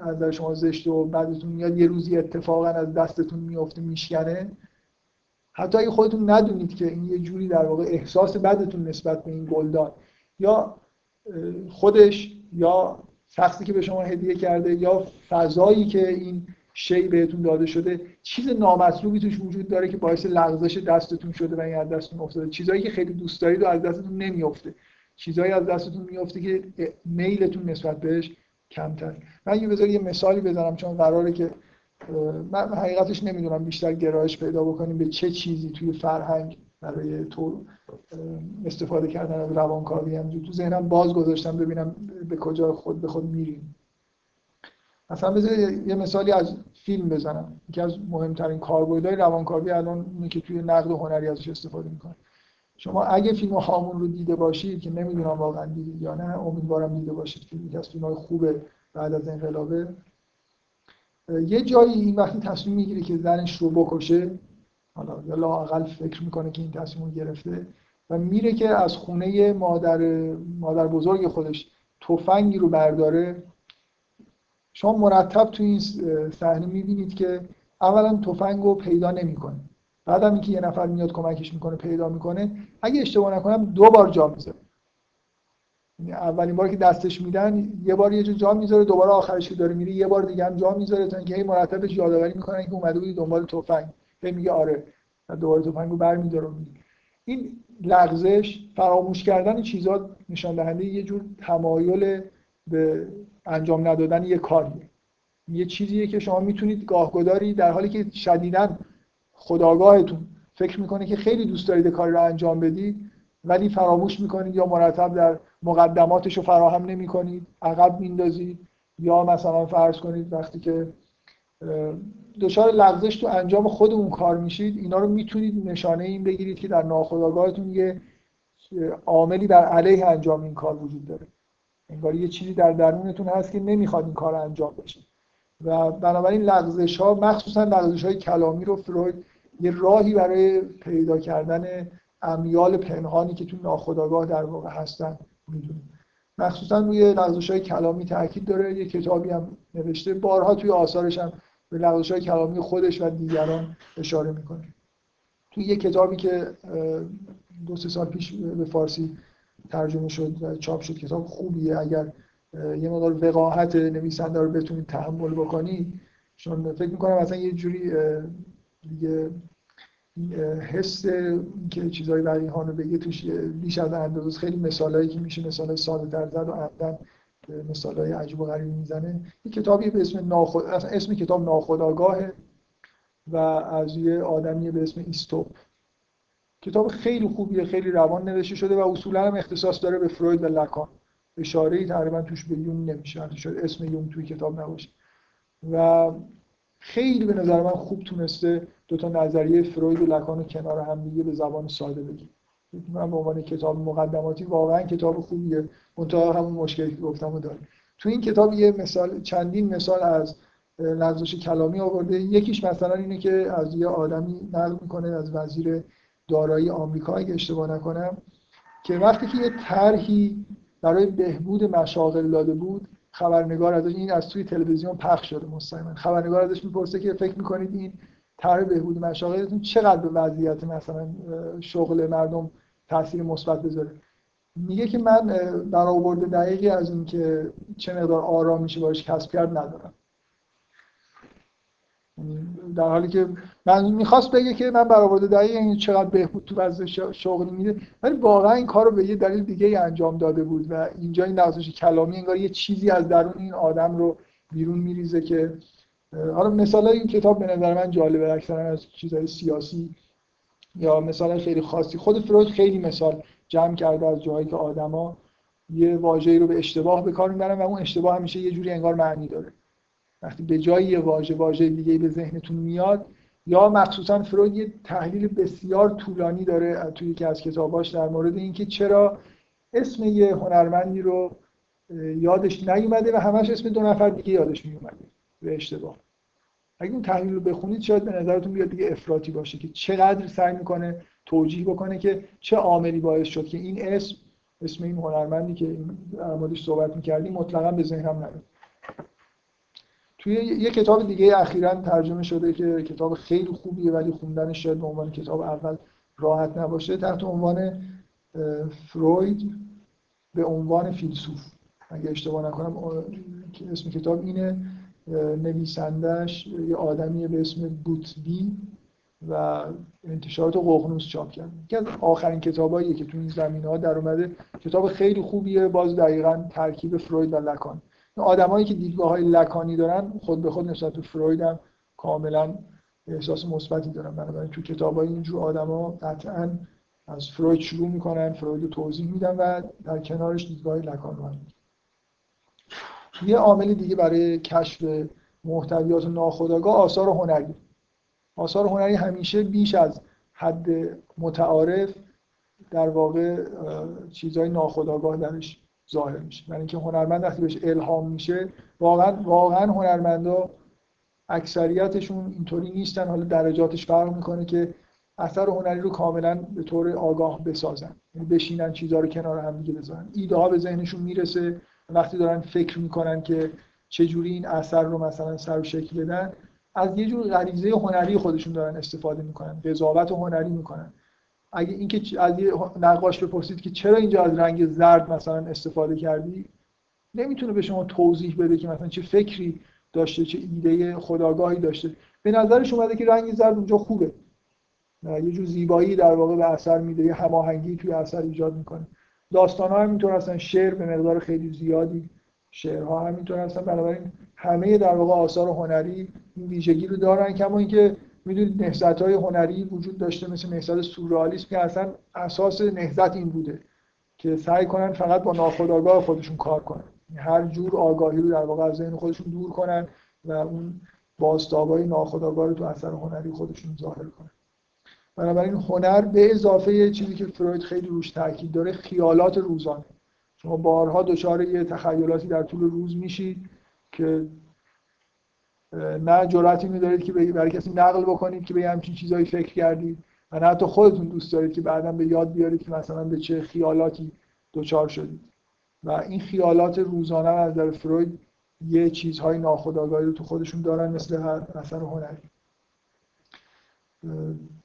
از در شما زشته و بعدتون میاد یه روزی اتفاقا از دستتون میفته میشکنه حتی اگه خودتون ندونید که این یه جوری در واقع احساس بدتون نسبت به این گلدان یا خودش یا شخصی که به شما هدیه کرده یا فضایی که این شی بهتون داده شده چیز نامطلوبی توش وجود داره که باعث لغزش دستتون شده و این از دستتون افتاده. چیزایی که خیلی دوست دارید و از دستتون نمیفته چیزایی از دستتون میفته که میلتون نسبت بهش کمتر من یه بذار یه مثالی بزنم چون قراره که من حقیقتش نمی‌دونم بیشتر گرایش پیدا بکنیم به چه چیزی توی فرهنگ برای تو استفاده کردن از روانکاوی هم تو ذهنم باز گذاشتم ببینم به کجا خود به خود میریم. مثلا بذار یه مثالی از فیلم بزنم. یکی از مهمترین کاربردهای روانکاوی الان اینه که توی نقد هنری ازش استفاده می‌کنه. شما اگه فیلم هامون رو دیده باشید که نمی‌دونم واقعا دیدید یا نه امیدوارم دیده باشید که از فیلم‌های خوبه بعد از انقلابه یه جایی این وقتی تصمیم می‌گیره که زنش رو بکشه حالا یا لاقل فکر می‌کنه که این تصمیم رو گرفته و میره که از خونه مادر مادر بزرگ خودش تفنگی رو برداره. شما مرتب تو این صحنه می‌بینید که اولا تفنگ رو پیدا نمی‌کنه. بعدم اینکه یه نفر میاد کمکش می‌کنه پیدا می‌کنه. اگه اشتباه نکنم دو بار جا یعنی اولین بار که دستش میدن یه بار یه جا جا می‌ذاره دوباره آخرش که داره میره یه بار دیگه هم جا می‌ذاره تا اینکه هی مرتبش یادآوری می‌کنن که اومده بودی دنبال تفنگ. هی میگه آره دوباره تفنگ رو برمیداره این لغزش فراموش کردن چیزا نشان دهنده یه جور تمایل به انجام ندادن یه کاریه. یه چیزیه که شما می‌تونید گاهگداری در حالی که شدیدا خداگاهتون فکر می‌کنه که خیلی دوست دارید کاری رو انجام بدید ولی فراموش می‌کنید یا مرتب در مقدماتش رو فراهم نمی‌کنید عقب میندازید یا مثلا فرض کنید وقتی که دچار لغزش تو انجام خود اون کار میشید اینا رو می‌تونید نشانه این بگیرید که در ناخودآگاهتون یه عاملی بر علیه انجام این کار وجود داره. انگار یه چیزی در درونتون هست که نمی‌خواد این کار انجام بشه. و بنابراین لغزش ها مخصوصا لغزش های کلامی رو فروید یه راهی برای پیدا کردن امیال پنهانی که تو ناخودآگاه در واقع هستن. می‌دونه. مخصوصا روی لغزش های کلامی تاکید داره. یه کتابی هم نوشته. بارها توی آثارش هم به لغزش های کلامی خودش و دیگران اشاره می‌کنه. توی یه کتابی که دو سه سال پیش به فارسی ترجمه شد و چاپ شد کتاب خوبیه. اگر یه مقدار وقاحت نویسنده رو بتونید تحمل بکنید چون فکر می‌کنم مثلا یه جوری دیگه حس که چیزای وقیحانه بگه توش بیش از اندازه خیلی مثالایی که میشه مثال ساده در زد و عمدن مثالای و غریبی می‌زنه. یه کتابی به اسم ناخد... اسم کتاب ناخداگاهه و از یه آدمی به اسم ایستوپ. کتاب خیلی خوبیه خیلی روان نوشته شده و اصولا هم اختصاص داره به فروید و لکان. اشاره ای تقریبا توش به یون نمیشه شاید اسم یون توی کتاب نباشه. و خیلی به نظر من خوب تونسته دو تا نظریه فروید و لکان رو کنار هم دیگه به زبان ساده بگیم. من به عنوان کتاب مقدماتی واقعا کتاب خوبیه. منتها همون مشکلی که گفتم داره تو این کتاب یه مثال چندین مثال از لغزش کلامی آورده. یکیش مثلا اینه که از یه آدمی نقل می‌کنه از وزیر دارایی آمریکا اگه اشتباه نکنم که وقتی که یه طرحی برای بهبود مشاغل داده بود خبرنگار ازش این از توی تلویزیون پخش شده مستقیما. خبرنگار ازش می‌پرسه که فکر می‌کنید این طرح بهبود مشاغلتون چقدر به وضعیت مثلا شغل مردم تاثیر مثبت بذاره؟ میگه که من برآورد دقیقی از این که چه مقدار آرام میشه باش کسب کرد ندارم. در حالی که من می‌خواست بگه که من برآورده دقیق این چقدر بهبود تو وضع شغلی میده ولی واقعا این کار رو به یه دلیل دیگه انجام داده بود و اینجا این نقضش کلامی انگار یه چیزی از درون این آدم رو بیرون میریزه که حالا مثال این کتاب به نظر من جالبه اکثرا از چیزهای سیاسی یا مثال خیلی خاصی. خود فروید خیلی مثال جمع کرده از جایی که آدما یه واژه‌ای رو به اشتباه به کار می‌برن و اون اشتباه همیشه یه جوری انگار معنی داره. وقتی به جای یه واژه واژه دیگه به ذهنتون میاد یا مخصوصا فروید یه تحلیل بسیار طولانی داره توی یکی از کتاباش در مورد اینکه چرا اسم یه هنرمندی رو یادش نیومده و همش اسم دو نفر دیگه یادش میومده به اشتباه. اگه اون تحلیل رو بخونید شاید به نظرتون بیاد دیگه افراطی باشه که چقدر سعی می‌کنه توجیه بکنه که چه عاملی باعث شد که این اسم اسم این هنرمندی که در موردش صحبت می‌کردیم مطلقا به ذهنم نیاد. توی یه کتاب دیگه اخیرا ترجمه شده که کتاب خیلی خوبیه ولی خوندنش شاید به عنوان کتاب اول راحت نباشه. تحت عنوان فروید به عنوان فیلسوف. اگه اشتباه نکنم اسم کتاب اینه نویسندش یه آدمی به اسم بوتبی و انتشارات ققنوس چاپ کرد. یکی از آخرین کتاباییه که تو این زمینه ها در اومده کتاب خیلی خوبیه باز دقیقا ترکیب فروید و لکان. آدمایی که دیدگاه های لکانی دارن خود به خود نسبت به فروید هم کاملا احساس مثبتی دارن. بنابراین تو کتاب های اینجور آدما قطعا از فروید شروع می‌کنن فروید رو توضیح میدن و در کنارش دیدگاه لکان رو هم یه عامل دیگه برای کشف محتویات ناخودآگاه آثار هنری. آثار هنری همیشه بیش از حد متعارف در واقع چیزهای ناخودآگاه درش ظاهر میشه. یعنی اینکه هنرمند وقتی بهش الهام میشه واقعا واقعا هنرمندا اکثریتشون اینطوری نیستن. حالا درجاتش فرق می‌کنه که اثر هنری رو کاملا به طور آگاه بسازن. یعنی بشینن چیزها رو کنار هم دیگه بذارن. ایده ها به ذهنشون می‌رسه. وقتی دارن فکر می‌کنن که چجوری این اثر رو مثلا سر و شکل بدن از یه جور غریزه هنری خودشون دارن استفاده می‌کنن قضاوت هنری می‌کنن. اگه اینکه از یه نقاش بپرسید که چرا اینجا از رنگ زرد مثلا استفاده کردی نمی‌تونه به شما توضیح بده که مثلا چه فکری داشته چه ایده خداگاهی داشته. به نظرش اومده که رنگ زرد اونجا خوبه. یه جور زیبایی در واقع به اثر میده یه هماهنگی توی اثر ایجاد می‌کنه. داستان ها همینطور هستن شعر به مقدار خیلی زیادی شعرها همینطور هستن بنابراین همه در واقع آثار هنری این ویژگی رو دارن کما اینکه می‌دونید نهضت های هنری وجود داشته مثل نهضت سورئالیسم که اصلا اساس نهضت این بوده که سعی کنن فقط با ناخودآگاه خودشون کار کنن. هر جور آگاهی رو در واقع از ذهن خودشون دور کنن و اون باستابای ناخودآگاه رو تو اثر هنری خودشون ظاهر کنن. بنابراین هنر به اضافه چیزی که فروید خیلی روش تاکید داره خیالات روزانه. شما بارها دچار یه تخیلاتی در طول روز میشید که نه جرأتی میدارید که برای کسی نقل بکنید که به همچین چیزایی فکر کردید و نه حتی خودتون دوست دارید که بعدا به یاد بیارید که مثلا به چه خیالاتی دچار شدید. و این خیالات روزانه از نظر فروید یه چیزهای ناخودآگاهی رو تو خودشون دارن مثل هر اثر هنری.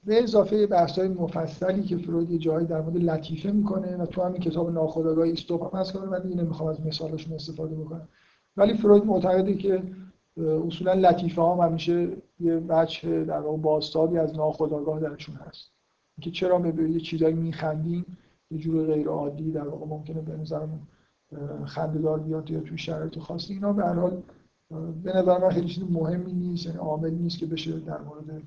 به اضافه بحث های مفصلی که فروید یه جایی در مورد لطیفه می‌کنه و تو همین کتاب ناخودآگاه استوپ هم هست که من دیگه نمی‌خوام از مثالشون استفاده بکنم. ولی فروید معتقده که اصولا لطیفه ها همیشه یه بچه در واقع بازتابی از ناخودآگاه درشون هست. که چرا به یه چیزایی میخندیم یه جور غیر عادی در واقع ممکنه به نظرمون خنده‌دار بیاد یا توی شرایط خاصی اینا به هر حال به نظر من خیلی چیز مهمی نیست یعنی عاملی نیست که بشه در مورد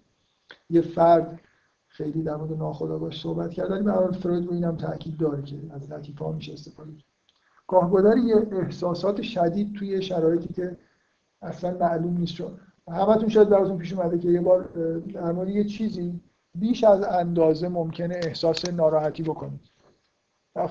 یه فرد خیلی در مورد ناخودآگاهش صحبت کرد ولی حال فروید رو اینم تاکید داره که از لطیفه ها میشه استفاده کرد. گاهگداری یه احساسات شدید توی شرایطی که اصلا معلوم نیست چون همتون شاید براتون پیش اومده که یه بار در مورد یه چیزی بیش از اندازه ممکنه احساس ناراحتی بکنید.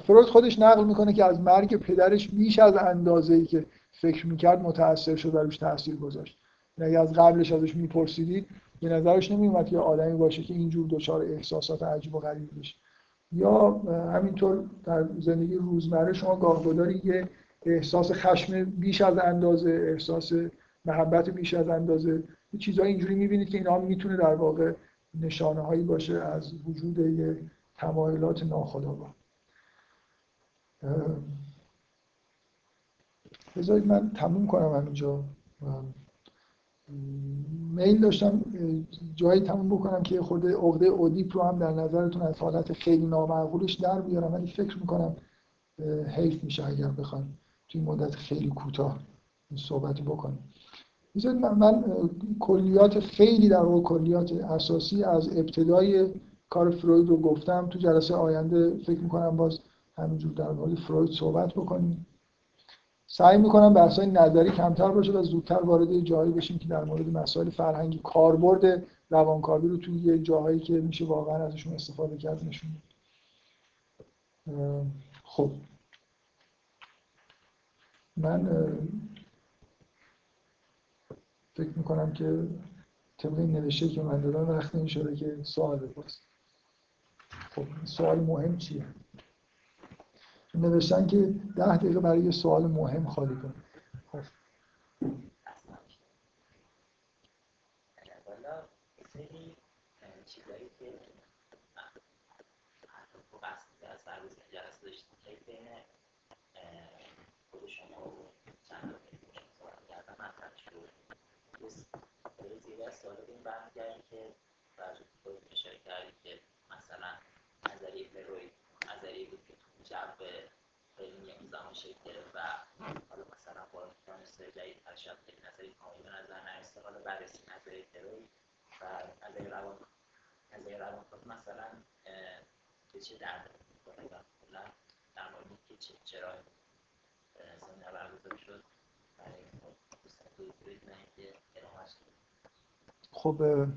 فروید خودش نقل می‌کنه که از مرگ پدرش بیش از اندازه ای که فکر می‌کرد متاثر شد و روش تاثیر گذاشت. یعنی اگه از قبلش ازش میپرسیدید به نظرش نمیومد که آدمی باشه که اینجور دچار احساسات عجیب و غریب بشه. یا همینطور در زندگی روزمره شما گاهگداری یه احساس خشم بیش از اندازه احساس محبت بیش از اندازه چیزهای اینجوری می‌بینید که اینا می‌تونه در واقع نشانه هایی باشه از وجود یه تمایلات ناخودآگاه. بذارید من تموم کنم همینجا. میل داشتم جایی تموم بکنم که خود عقده اودیپ رو هم در نظرتون از حالت خیلی نامعقولش در بیارم. ولی فکر می‌کنم حیف میشه اگر بخوایم توی مدت خیلی کوتاه صحبت بکنیم. من, من کلیات خیلی در واقع کلیات اساسی از ابتدای کار فروید رو گفتم. تو جلسه آینده فکر می‌کنم باز همینجور در مورد فروید صحبت بکنیم. سعی می‌کنم بحث های نظری کمتر باشه و زودتر وارد جایی بشیم که در مورد مسائل فرهنگی کاربرد روانکاوی رو توی یه جاهایی که میشه واقعا ازشون استفاده کرد نشون خب. من فکر می‌کنم که طبق این نوشته که من دادم وقت نمیشه که سوال بپرس خب سوال مهم چیه؟ نوشتن که ده دقیقه برای یه سوال مهم خالی کن خب. که مثلا نظریه فروید نظریه بود جو خیلی اون زمان شکل گرفت و حالا مثلا با دانشگاه جدید ارشد خیلی نظری کامل به نظر نرسید حالا بررسی نظریه فروید و نظریه روان نظریه روان مثلا به چه درد می‌کنه و کلا در مورد که چرا زمینه برگزار شد برای دوستان توضیح بدید خب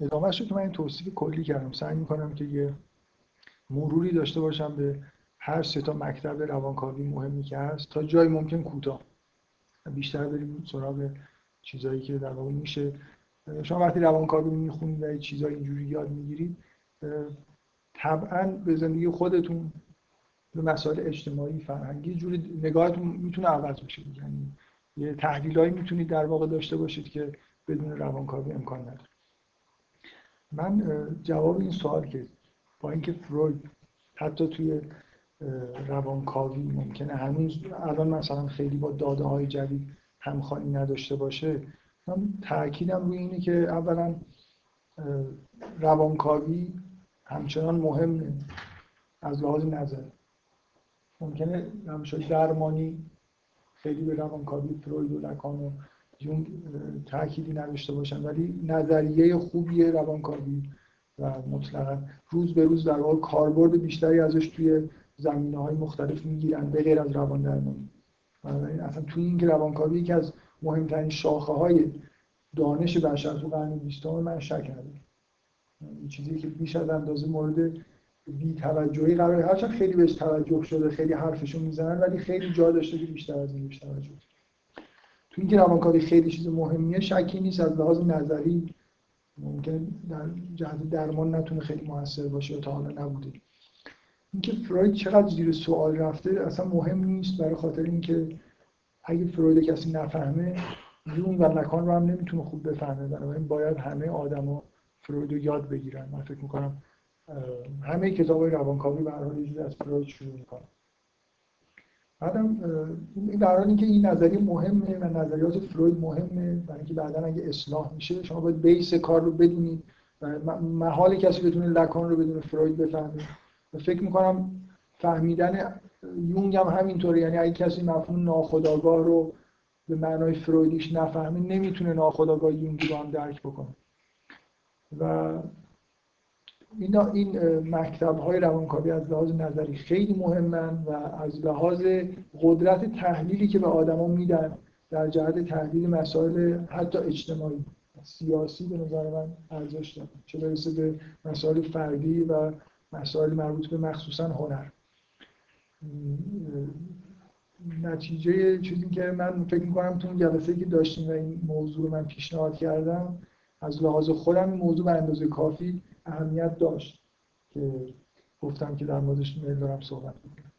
ادامهش رو که من این توصیف کلی کردم. سعی می‌کنم که یه مروری داشته باشم به هر سه تا مکتب روانکاوی مهمی که هست. تا جای ممکن کوتاه. بیشتر بریم سراغ چیزایی که در واقع میشه. شما وقتی روانکاوی می‌خونید و چیزایی اینجوری یاد می‌گیرید طبعا به زندگی خودتون به مسائل اجتماعی فرهنگی جوری نگاهتون می‌تونه عوض بشه. یعنی یه تحلیلایی می‌تونید در واقع داشته باشید که بدون روانکاوی امکان نداره. من جواب این سوال که با اینکه فروید حتی توی روانکاوی ممکنه هنوز الان مثلا خیلی با داده های جدید همخوانی نداشته باشه من تاکیدم روی اینه که اولا روانکاوی همچنان مهمه از لحاظ نظر. ممکنه روش درمانی خیلی به روانکاوی فروید و لکان و یونگ تأکیدی نداشته باشن ولی نظریه خوبی روانکاوی و مطلقا روز به روز در واقع کاربرد بیشتری ازش توی زمینه های مختلف می‌گیرن به غیر از روان درمانی اصلا توی این که روانکاوی یکی از مهمترین شاخه های دانش بشر تو قرن بیستم من شک ندارم. چیزی که بیش از اندازه مورد بی توجهی قرار هرچند خیلی بهش توجه شده خیلی حرفشون می‌زنن ولی خیلی جا داشته که بیشتر از این بهش توجه. تو اینکه روانکاوی خیلی چیز مهمیه شکی نیست. از لحاظ نظری ممکن در جهت درمان نتونه خیلی موثر باشه تا حالا نبوده. اینکه فروید چقدر زیر سوال رفته اصلا مهم نیست برای خاطر اینکه اگه فروید کسی نفهمه یون و لکان رو هم نمی‌تونه خوب بفهمه. بنابراین باید همه آدما فروید رو یاد بگیرن. من فکر می‌کنم همه کتاب های روانکاوی به هر حال از فروید شروع می‌کنن. بعدم این در که این نظریه مهمه و نظریات فروید مهمه برای اینکه بعدا اگه اصلاح میشه شما باید بیس کار رو بدونید و محال کسی بتونه لکان رو بدون فروید بفهمه. و فکر می‌کنم فهمیدن یونگ هم همینطوره. یعنی اگه کسی مفهوم ناخودآگاه رو به معنای فرویدیش نفهمه نمی‌تونه ناخودآگاه یونگی رو هم درک بکنه. و این این مکتب های روانکاوی از لحاظ نظری خیلی مهمن و از لحاظ قدرت تحلیلی که به آدما میدن در جهت تحلیل مسائل حتی اجتماعی سیاسی به نظر من ارزش داره چه برسه به مسائل فردی و مسائل مربوط به مخصوصا هنر. نتیجه چیزی که من فکر می‌کنم تو جلسه که داشتیم و این موضوع رو من پیشنهاد کردم از لحاظ خودم این موضوع به اندازه کافی اهمیت داشت که گفتم که در موردش میل دارم صحبت بکنم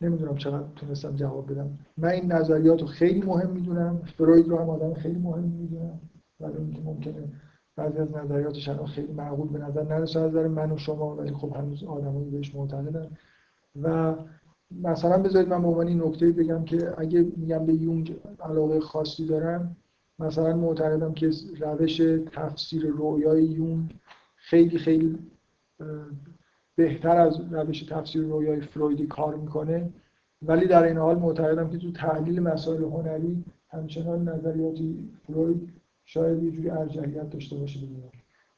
نمی‌دونم چقدر تونستم جواب بدم. من این نظریات رو خیلی مهم می‌دونم. فروید رو هم آدم خیلی مهم می‌دونم. ولی اینکه ممکنه بعضی از نظریاتش الان خیلی معقول به نظر نرسه از نظر من و شما ولی خب هنوز آدمایی بهش معتقدن. و مثلا بذارید من به عنوان نکته بگم که اگه میگم به یونگ علاقه خاصی دارم مثلا معتقدم که روش تفسیر رویای یون خیلی خیلی بهتر از روش تفسیر رویای فرویدی کار می‌کنه. ولی در این حال معتقدم که تو تحلیل مسائل هنری همچنان نظریاتی فروید شاید یه جوری ارجحیت داشته باشه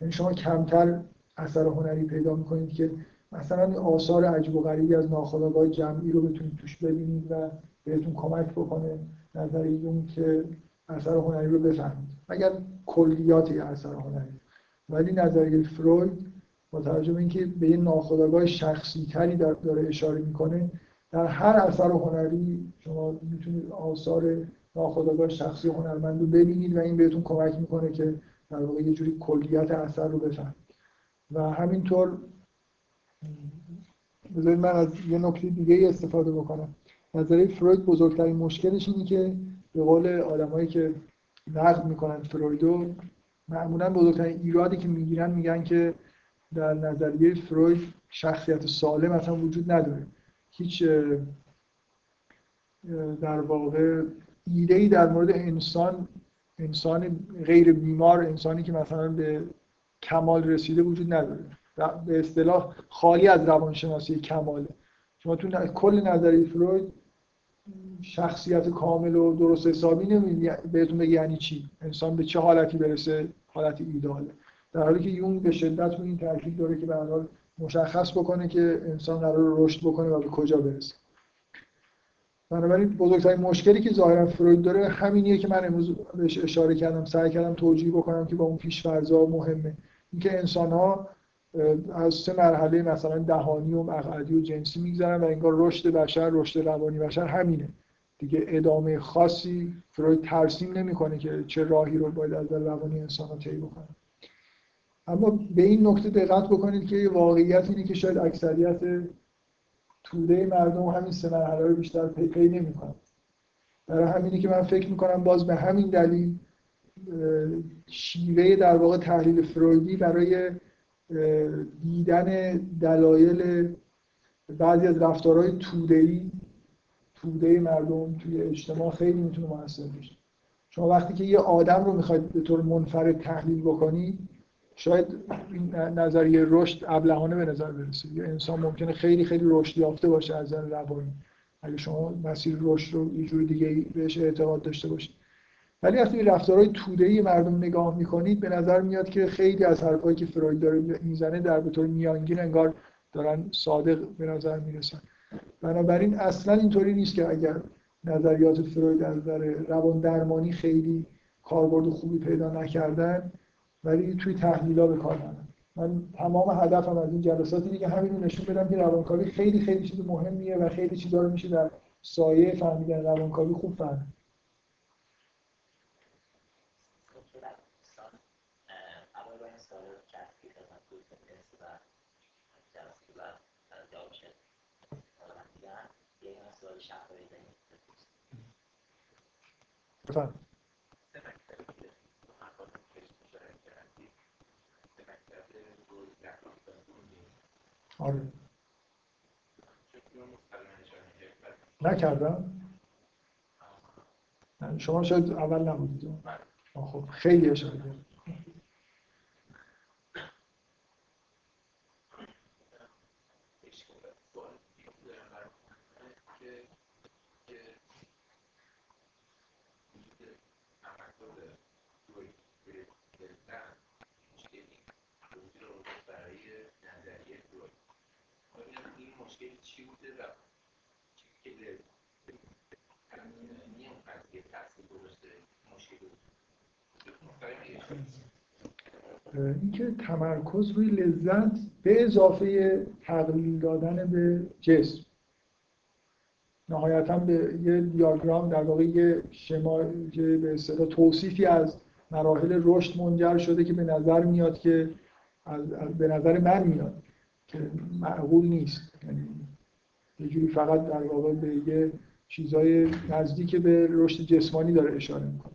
یعنی شما کمتر اثر هنری پیدا می‌کنید که مثلا آثار عجب و غریبی از ناخودآگاه جمعی رو بتونید توش ببینید و بهتون کمک بکنه. نظریون که اثر هنری رو بفهمید. اگر کلیات اثر هنری؟ ولی نظریه فروید با توجه به اینکه به یه ناخودآگاه شخصی تری داره اشاره می‌کنه در هر اثر هنری شما می‌تونید آثار ناخودآگاه شخصی هنرمند رو ببینید و این بهتون کمک می‌کنه که در واقع یه جوری کلیت اثر رو بفهمید. و همینطور بذارید من از یه نکته دیگه استفاده بکنم. نظریه فروید بزرگترین مشکلش اینه که به قول آدمایی که نقد می‌کنن فرویدو معمولا بزرگترین ایرادی که می‌گیرن میگن که در نظریه فروید شخصیت سالم اصلا وجود نداره. هیچ در واقع ایده ای در مورد انسان انسان غیر بیمار انسانی که مثلا به کمال رسیده وجود نداره. به اصطلاح خالی از روانشناسی کماله. شما تو کل نظریه فروید شخصیت کامل و درست حسابی نمی‌دید بهتون بگه یعنی چی؟ انسان به چه حالتی برسه؟ حالتی ایداله. در حالی که یون به شدت رو این تاکید داره که به حال مشخص بکنه که انسان قرار رشد بکنه و به کجا برسه. بنابراین بزرگترین مشکلی که ظاهرا فروید داره همینیه که من امروز بهش اشاره کردم. سعی کردم توجیه بکنم که با اون پیش‌فرض‌ها مهمه. اینکه انسان ها از سه مرحله مثلا دهانی و مقعدی و جنسی میگذرن و انگار رشد بشر رشد روانی بشر همینه. دیگه ادامه خاصی فروید ترسیم نمی‌کنه که چه راهی رو باید از روانی انسان طی بکنه. اما به این نکته دقت بکنید که واقعیت اینه که شاید اکثریت توده مردم همین سه مرحله رو بیشتر پی پی نمی‌کنن. برای همینی که من فکر می‌کنم باز به همین دلیل شیوه در واقع تحلیل فرویدی برای دیدن دلایل بعضی از رفتارهای توده‌ای توده مردم توی اجتماع خیلی می‌تونه موثر باشه. شما وقتی که یه آدم رو می‌خواید به طور منفرد تحلیل بکنید شاید این نظریه رشد ابلهانه به نظر برسه. یه انسان ممکنه خیلی خیلی رشد یافته باشه از نظر روانی. اگه شما مسیر رشد رو یه جور دیگه بهش اعتقاد داشته باشید ولی وقتی رفتارهای توده‌ای مردم نگاه می‌کنید به نظر میاد که خیلی از حرفایی که فروید داره می‌زنه در به طور میانگین انگار دارن صادق به نظر می‌رسن. بنابراین اصلا اینطوری نیست که اگر نظریات فروید از نظر روان درمانی خیلی کاربرد خوبی پیدا نکردن ولی توی تحلیلا به کار برن من تمام هدفم از این جلسات اینه که همین نشون بدم که روانکاوی خیلی خیلی چیز مهمیه و خیلی چیزا رو میشه در سایه فهمیدن. روانکاوی خوب فهمید. بفرم آره. نکردم. شما شاید اول نبودید. خب خیلی اشاره کرد اینکه تمرکز روی لذت به اضافه تقلیل دادن به جسم. نهایتا به یه دیاگرام در واقع یه شما به اصطلاح توصیفی از مراحل رشد منجر شده که به نظر میاد که به نظر من میاد. که معقول نیست. یعنی یه جوری فقط در واقع به یه چیزای نزدیک به رشد جسمانی داره اشاره می‌کنه.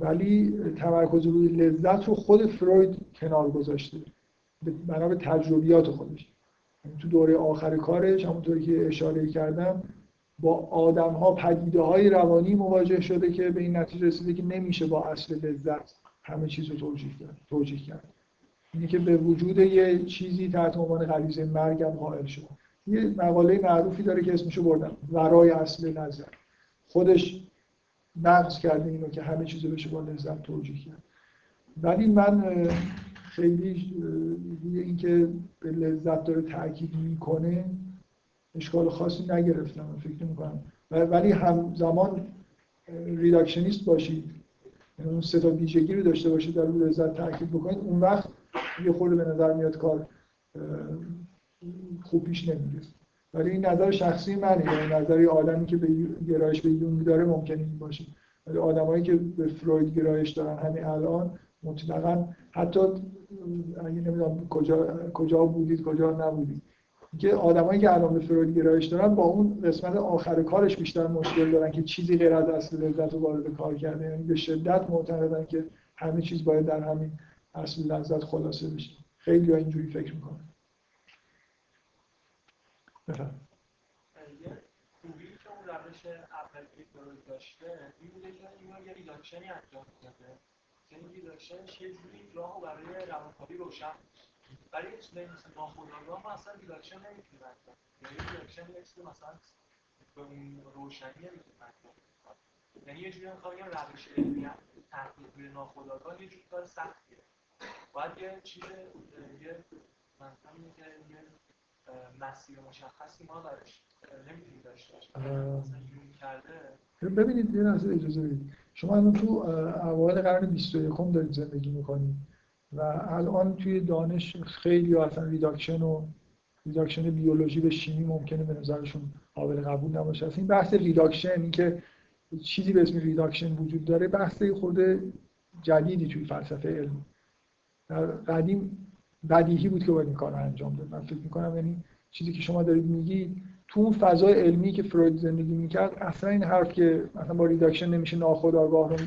ولی تمرکز روی لذت رو خود فروید کنار گذاشته. بنا به تجربیات خودش. یعنی تو دوره آخر کارش همونطوری که اشاره کردم با آدم ها پدیده های روانی مواجه شده که به این نتیجه رسیده که نمیشه با اصل لذت همه چیز رو توجیه کرد. اینه که به وجود یه چیزی تحت عنوان غریزه مرگم قائل شد. یه مقاله معروفی داره که اسمشو بردم. ورای اصل نظر. خودش نقض کرده اینو که همه چیزو بشه با لذت توجیه کرد. ولی من خیلی اینکه به لذت داره تاکید می‌کنه اشکال خاصی نگرفتم. فکر می‌کنم ولی همزمان ریداکشنیست باشید. یعنی اون سه تا ویژگی رو داشته باشید در روی لذت تاکید بکنید. اون وقت یه خورده به نظر میاد کار خوب پیش نمیره. ولی این نظر شخصی منه یعنی نظر آدمی که به گرایش به یونگ داره ممکنه این باشه. ولی آدمایی که به فروید گرایش دارن همین الان مطلقا حتی اگه نمی‌دونم کجا کجا بودید کجا نبودید. که آدمایی که الان به فروید گرایش دارن با اون قسمت آخر کارش بیشتر مشکل دارن که چیزی غیر از اصل لذت رو وارد کار کرده یعنی به شدت معتقدن که همه چیز باید در همین اصل لذت خلاصه بشه. خیلی ها اینجوری فکر می‌کنن. بفهم روش اولی درست داشته این بوده که این یه انجام داده یه جوری راه برای روشن برای یه ما اصلا یعنی یه مثلا به اون روشنی نمی‌تونیم یعنی یه جوری می‌خوام بگم روش یه باید یه چیز یه مثلا یه مسیر مشخصی ما درش نمی‌تونیم داشته باشیم. ببینید یه لحظه اجازه بدید. شما الان تو اوایل قرن 21 دارید زندگی می‌کنید و الان توی دانش خیلی اصلا reduction و reduction بیولوژی به شیمی ممکنه به نظرشون قابل قبول نباشه. این بحث reduction این که چیزی به اسم reduction وجود داره بحث خورده جدیدی توی فلسفه علم. در قدیم بدیهی بود که باید این کار رو انجام داد. من فکر می‌کنم یعنی چیزی که شما دارید میگید تو اون فضای علمی که فروید زندگی می‌کرد اصلا این حرف که مثلا با reduction نمیشه ناخودآگاه رو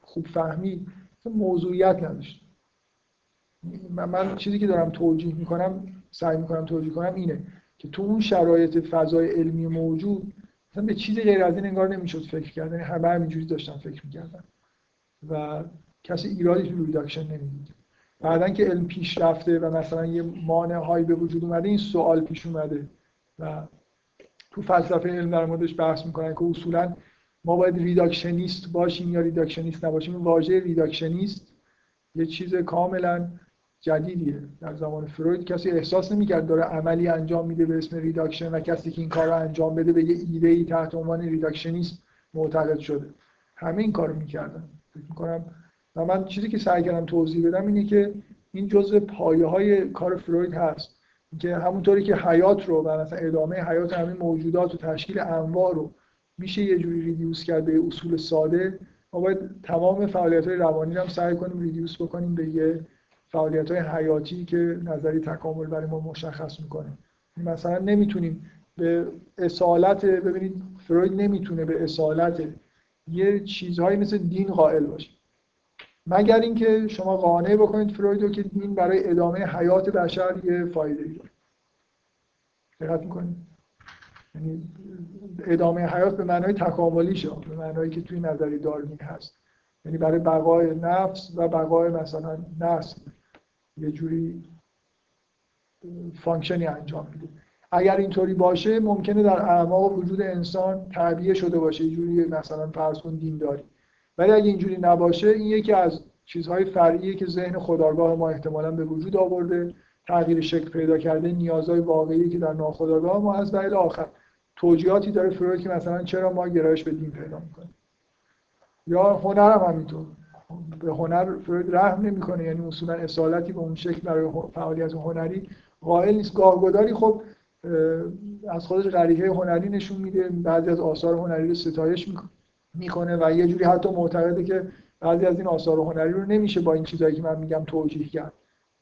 خوب فهمید موضوعیت نداشت. من, چیزی که دارم توجیه می‌کنم سعی می‌کنم توجیه کنم اینه که تو اون شرایط فضای علمی موجود مثلا به چیزی غیر از این انگار نمی‌شد فکر کردن یعنی همه همینجوری داشتن فکر می‌کردن. و کسی ایرادی تو reduction نمی‌دید بعدا که علم پیش رفته و مثلا یه مانع هایی به وجود اومده این سوال پیش اومده و تو فلسفه علم در موردش بحث می‌کنن که اصولا ما باید reductionist باشیم یا reductionist نباشیم. واژه reductionist یه چیز کاملا جدیدیه. در زمان فروید کسی احساس نمی‌کرد داره عملی انجام میده به اسم reduction و کسی که این کار رو انجام بده به یه ایده ای تحت عنوان reductionist معتقد شده. همه این کارو می‌کردن. فکر می‌کنم و من چیزی که سعی کردم توضیح بدم اینه که این جزء پایه های کار فروید هست. که همونطوری که حیات رو و مثلا ادامه حیات همین موجودات و تشکیل انواع رو میشه یه جوری reduce کرد به اصول ساده ما باید تمام فعالیت های روانی رو هم سعی کنیم ریدیوس بکنیم به یه فعالیت های حیاتی که نظری تکامل برای ما مشخص می‌کنه. مثلا نمی‌تونیم به اصالت ببینید فروید نمی‌تونه به اصالت یه چیزهایی مثل دین قائل باشه. مگر اینکه شما قانع بکنید فروید رو که دین برای ادامه حیات بشر یه فایده ای داره. دقت می‌کنید یعنی ادامه حیات به معنای تکاملی به معنایی که توی نظریه داروین هست. یعنی برای بقای نفس و بقای مثلا نسل یه جوری function ی انجام میده. اگر اینطوری باشه ممکنه در اعماق وجود انسان تعبیه شده باشه. یه جوری مثلا فرض کن دین داری ولی اگه اینجوری نباشه این یکی از چیزهای فرعیه که ذهن خودآگاه ما احتمالا به وجود آورده تغییر شکل پیدا کرده نیازهای واقعی که در ناخداگاه ما از بعد آخر توجیهاتی داره فروید که مثلا چرا ما گرایش به دین پیدا می‌کنیم؟ یا هنر هم همینطور. به هنر فروید رحم نمی‌کنه یعنی اصولا اصالتی به اون شکل برای فعالیت هنری قائل نیست. گاهگداری خب از خودش غریحه هنری نشون میده بعضی از آثار هنری رو ستایش می‌کنه. و یه جوری حتی معتقده که بعضی از این آثار هنری رو نمیشه با این چیزایی که من میگم توجیه کرد.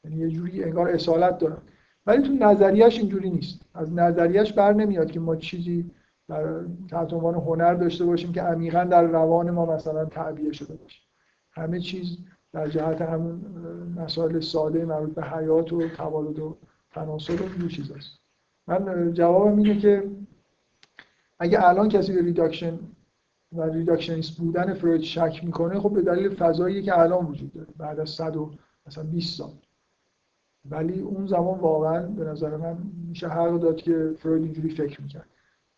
یعنی یه جوری انگار اصالت دارن ولی تو نظریش اینجوری نیست. از نظریش بر نمیاد که ما چیزی در تحت عنوان هنر داشته باشیم که عمیقا در روان ما مثلا تعبیه شده باشه. همه چیز در جهت همون مسائل ساده مربوط به حیات و توالد و تناسل و این چیز هست. من جوابم اینه که اگه الان کسی به reduction و reductionist بودن فروید شک می‌کنه خب به دلیل فضایی که الان وجود داره بعد از 100 و مثلا 20 سال. ولی اون زمان واقعا به نظر من میشه حق داد که فروید اینجوری فکر می‌کرد.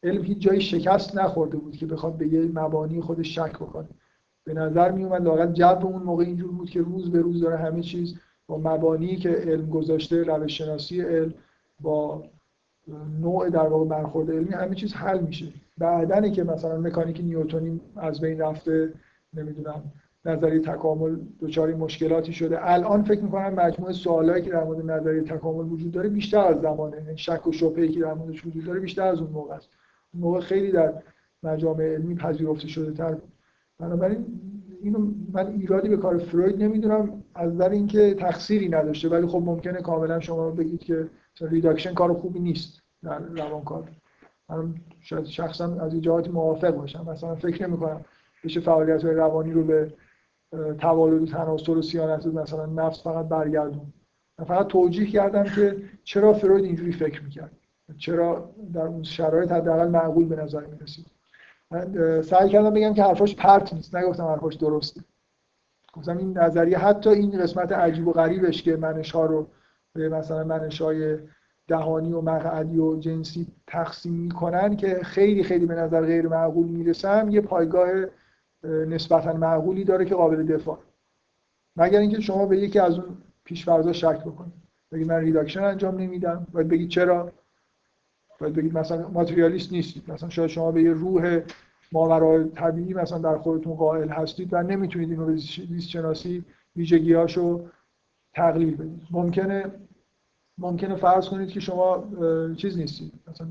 علم هیچ جایی شکست نخورده بود که بخواد به یه مبانی خودش شک بکنه. به نظر می اومد لاقل اون موقع اینجور بود که روز به روز داره همه چیز با مبانی که علم گذاشته روش شناسی علم با نوع در واقع برخورد علمی همه چیز حل میشه. بعدنه که مثلا مکانیک نیوتونی از بین رفته نمی‌دونم نظریه تکامل دچار مشکلاتی شده. الان فکر می‌کنم مجموعه سوالایی که در مورد نظریه تکامل وجود داره بیشتر از زمانه. یعنی شک و شبهه‌ای که در موردش وجود داره بیشتر از اون موقع است. اون موقع خیلی در مجامع علمی پذیرفته شده تر بنابراین اینو من ایرادی به کار فروید نمی‌دونم از نظر اینکه تقصیری نداشته ولی خب ممکنه کاملا شما بگید که reduction کار خوبی نیست در روانکاوی من شاید شخصا از این موافق باشم. مثلا فکر نمی کنم بشه فعالیت های روانی رو به توالد و تناسل و سیانت مثلا نفس فقط برگردون. من فقط توجیه کردم که چرا فروید اینجوری فکر می‌کرد؟ چرا در اون شرایط حداقل معقول به نظر می‌رسید؟ من سعی کردم بگم که حرفاش پرت نیست. نگفتم حرفاش درسته. گفتم این نظریه حتی این قسمت عجیب و غریبش که منش ها رو به مثلا منش های دهانی و مقعدی و جنسی تقسیم می‌کنن که خیلی خیلی به نظر غیر معقول می‌رسم یه پایگاه نسبتا معقولی داره که قابل دفاع. مگر اینکه شما به یکی از اون پیشفرضا شک بکنید. بگید من ریداکشن انجام نمیدم. باید بگید چرا؟ باید بگید مثلا ماتریالیست نیستید. مثلا شاید شما به یه روح ماورای طبیعی مثلا در خودتون قائل هستید و نمی‌تونید اینو به زیست شناسی ویژگیاشو تقلیل بدید. ممکنه ممکنه فرض کنید که شما چیز نیستید. مثلا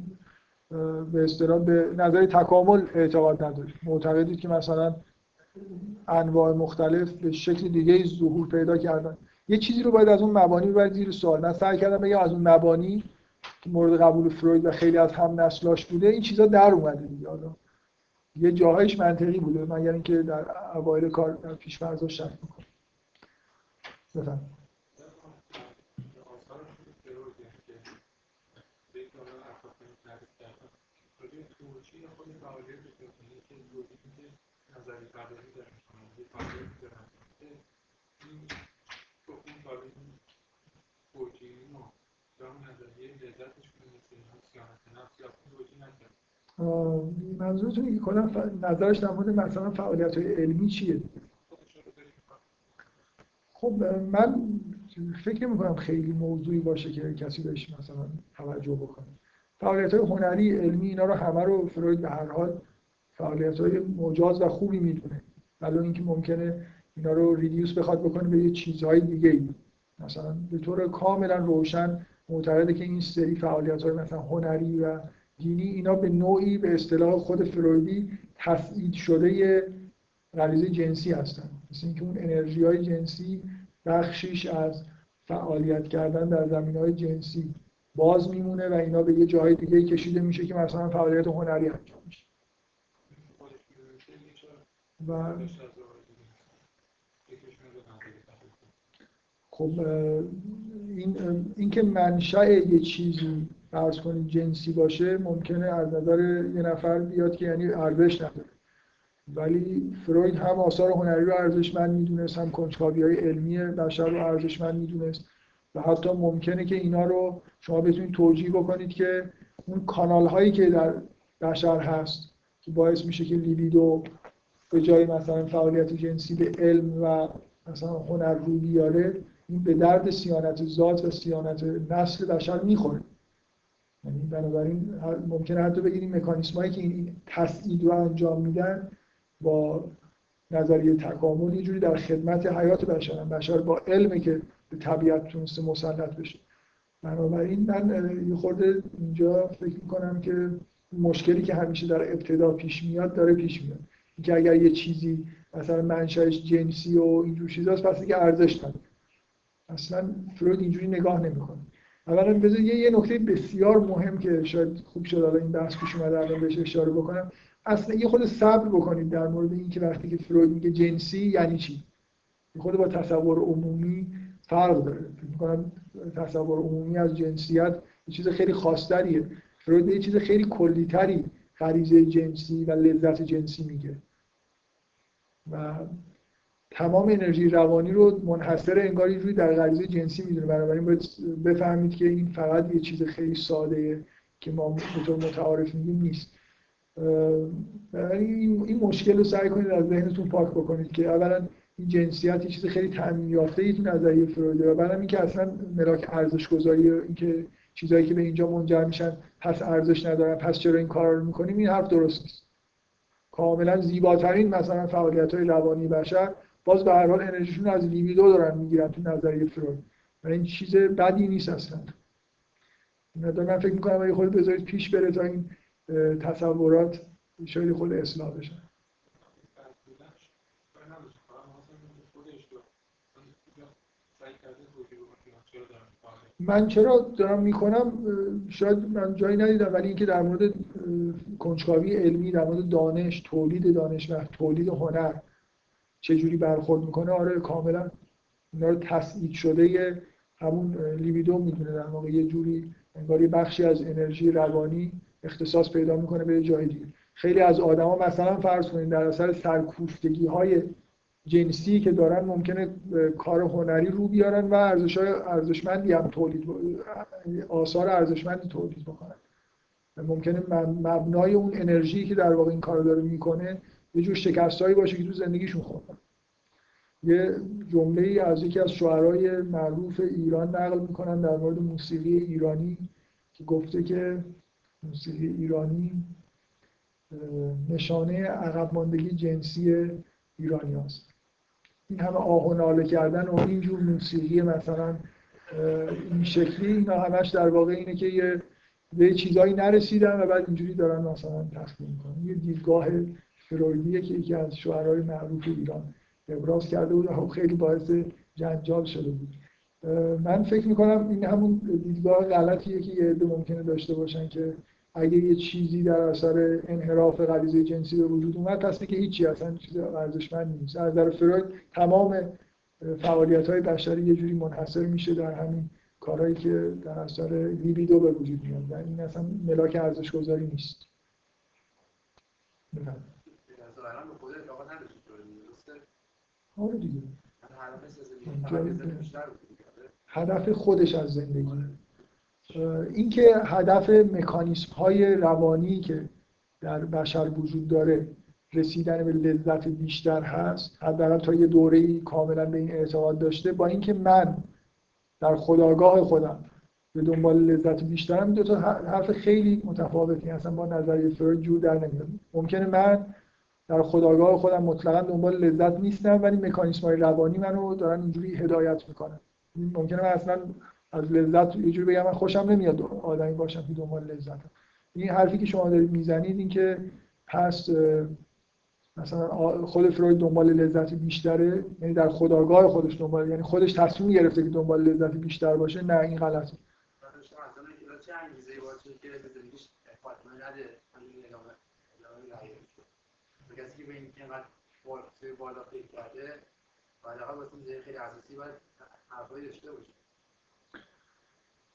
به اصطلاح به نظر تکامل اعتقاد ندارید. معتقدید که مثلا انواع مختلف به شکل دیگه ظهور پیدا کردن. یه چیزی رو باید از اون مبانی ببرید زیر سوال. من سعی کردم بگم از اون مبانی که مورد قبول فروید و خیلی از هم نسلاش بوده. این چیزا در اومده دیگه. حالا یه جاهایش منطقی بوده مگر اینکه در اوایل کار در پیش‌فرض‌ها شک می‌کنه بفهم آثار فروید که یک دارن اطرافیان تعریف کردن راجع به توجیه خود فعالیت بکنه که توجیهی که نظری پردازی می‌کنن یه فعالیتی دارن این تو اون کار این توجیهی رو یا اون نظریه لذتش کنه مثل سیانت نفس یا توجیه نکرد منظورتون که کلا نظرش در مورد مثلا فعالیت های علمی چیه؟ خب من فکر نمی خیلی موضوعی باشه که کسی بهش مثلا توجه بکنه. فعالیت های هنری علمی اینا رو همه رو فروید به هر حال فعالیت مجاز و خوبی می‌دونه. ولی اینکه ممکنه اینا رو ریدیوس بخواد بکنه به یه چیزهای دیگه ای مثلا به طور کاملا روشن معتقده که این سری فعالیت های مثلا هنری و دینی اینا به نوعی به اصطلاح خود فرویدی تسعید شده غریزه جنسی هستن. مثل اینکه اون انرژی های جنسی بخشیش از فعالیت کردن در زمین های جنسی. باز میمونه و اینا به یه جای دیگه کشیده میشه که مثلا فعالیت هنری انجام میشه و. خب این این که منشأ یه چیزی فرض کنید جنسی باشه ممکنه از نظر یه نفر بیاد که یعنی ارزش نداره ولی فروید هم آثار هنری رو ارزشمند می‌دونست هم کنجکاوی های علمی بشر رو ارزشمند می‌دونست و حتی ممکنه که اینا رو شما بتونید توجیه بکنید که اون کانال هایی که در بشر هست که باعث میشه که لیبیدو به جای مثلا فعالیت جنسی به علم و مثلا هنر رو بیاره این به درد سیانت ذات و سیانت نسل بشر می‌خوره. یعنی بنابراین ممکنه حتی بگید این مکانیسم هایی که این تسعید رو انجام میدن با نظریه تکامل یه جوری در خدمت حیات بشر بشر با علمه که طبیعت تونسته مسلط بشه. بنابراین من یه خورده اینجا فکر می‌کنم که مشکلی که همیشه در ابتدا پیش میاد داره پیش میاد. اینکه اگر یه چیزی مثلا منشأش جنسی و اینجور چیزاست پس دیگه ارزش نداره. اصلا فروید اینجوری نگاه نمی‌کنه. اولا بذار یه یه نکته بسیار مهم که شاید خوب شد الان این بحث پیش اومده الان بهش اشاره بکنم. اصلا یه خود صبر بکنید در مورد اینکه وقتی که فروید میگه جنسی یعنی چی؟ خود با تصور عمومی فرق داره. می‌کنم تصور عمومی از جنسیت یه چیز خیلی خاصتریه. فروید یه چیز خیلی کلیتری غریزه جنسی و لذت جنسی میگه. و تمام انرژی روانی رو منحصر انگار یه جوری در غریزه جنسی می‌دونه. بنابراین باید بفهمید که این فقط یه چیز خیلی ساده که ما به طور متعارف میگیم نیست. این مشکل رو سعی کنید از ذهنتون پاک بکنید که اولا این جنسیت یه چیز خیلی تامین یافته ای تو نظریه فرویده و بعدم اینکه اصلا ملاک ارزش گذاری اینکه چیزایی که به اینجا منجر میشن پس ارزش ندارن پس چرا این کار رو می‌کنیم؟ این حرف درست نیست. کاملا زیباترین مثلا فعالیت های روانی بشر باز به هر حال انرژیشون از لیبیدو دارن می‌گیرن تو نظریه فروید. و این چیز بدی نیست اصلا. من فکر می‌کنم اگه خود بذارید پیش بره تا این تصورات شاید خود اصلاح بشن بعد بودنش کاری نداشت. فقط می‌خواستم ببینم که خودش رو من اینجا سعی کرده توجیه بکنه که من چرا دارم این کار رو من چرا دارم می‌کنم شاید من جایی ندیدم ولی اینکه در مورد کنجکاوی علمی در مورد دانش تولید دانش و تولید هنر چجوری برخورد می‌کنه آره کاملا اینا رو تسعید شده همون لیبیدو می‌دونه در واقع یه جوری انگار یه بخشی از انرژی روانی اختصاص پیدا می‌کنه به جای دیگه. خیلی از آدما مثلا فرض کنید در اثر سرکوفتگی های جنسی که دارن ممکنه کار هنری رو بیارن و ارزش ارزشمندی هم تولید آثار ارزشمندی تولید بکنن ممکنه مب- مبنای اون انرژی که در واقع این کار داره می‌کنه یه جور شکستایی باشه که تو زندگیشون خوردن یه جمله ای از یکی از شاعرای معروف ایران نقل می‌کنن در مورد موسیقی ایرانی که گفته که موسیقی ایرانی نشانه عقب ماندگی جنسی ایرانی هست. این همه آه و ناله کردن و اینجور موسیقی مثلا این شکلی اینا همش در واقع اینه که یه به چیزایی نرسیدن و بعد اینجوری دارن مثلا تخمین می‌کنن. یه دیدگاه فرویدیه که یکی از شاعرای معروف ایران ابراز کرده بود و خب خیلی باعث جنجال شده بود. من فکر می‌کنم این همون دیدگاه غلطیه که یه عده ممکنه داشته باشن که اگه یه چیزی در اثر انحراف غریزه جنسی به وجود اومد پس که هیچی اصلا چیز ارزشمند نیست. از نظر فروید تمام فعالیت های بشری یه جوری منحصر میشه در همین کارهایی که در اثر لیبیدو به وجود میاد. و این اصلا ملاک ارزش گذاری نیست؟ آره دیگه. هدف خودش از زندگی. اه، اینکه هدف مکانیسم های روانی که در بشر وجود داره رسیدن به لذت بیشتر هست حداقل تا یه دوره کاملا به این اعتقاد داشته با اینکه من در خداگاه خودم به دنبال لذت بیشترم دو تا حرف خیلی متفاوتی اصلا با نظریه فروید جور در نمیاد. ممکنه من در خداگاه خودم مطلقا دنبال لذت نیستم ولی مکانیسم های روانی منو دارن اینجوری هدایت می‌کنن. ممکنه من اصلا از لذت یه جوری بگم من خوشم نمیاد آدمی باشم که دنبال لذتم این حرفی که شما دارید می‌زنید این که پس مثلا خود فروید دنبال لذت بیشتره یعنی در خداگاه خودش دنبال یعنی خودش تصمیم گرفته که دنبال لذت بیشتر باشه نه این غلطه. بالا خیلی اساسی باید حرفایی داشته باشه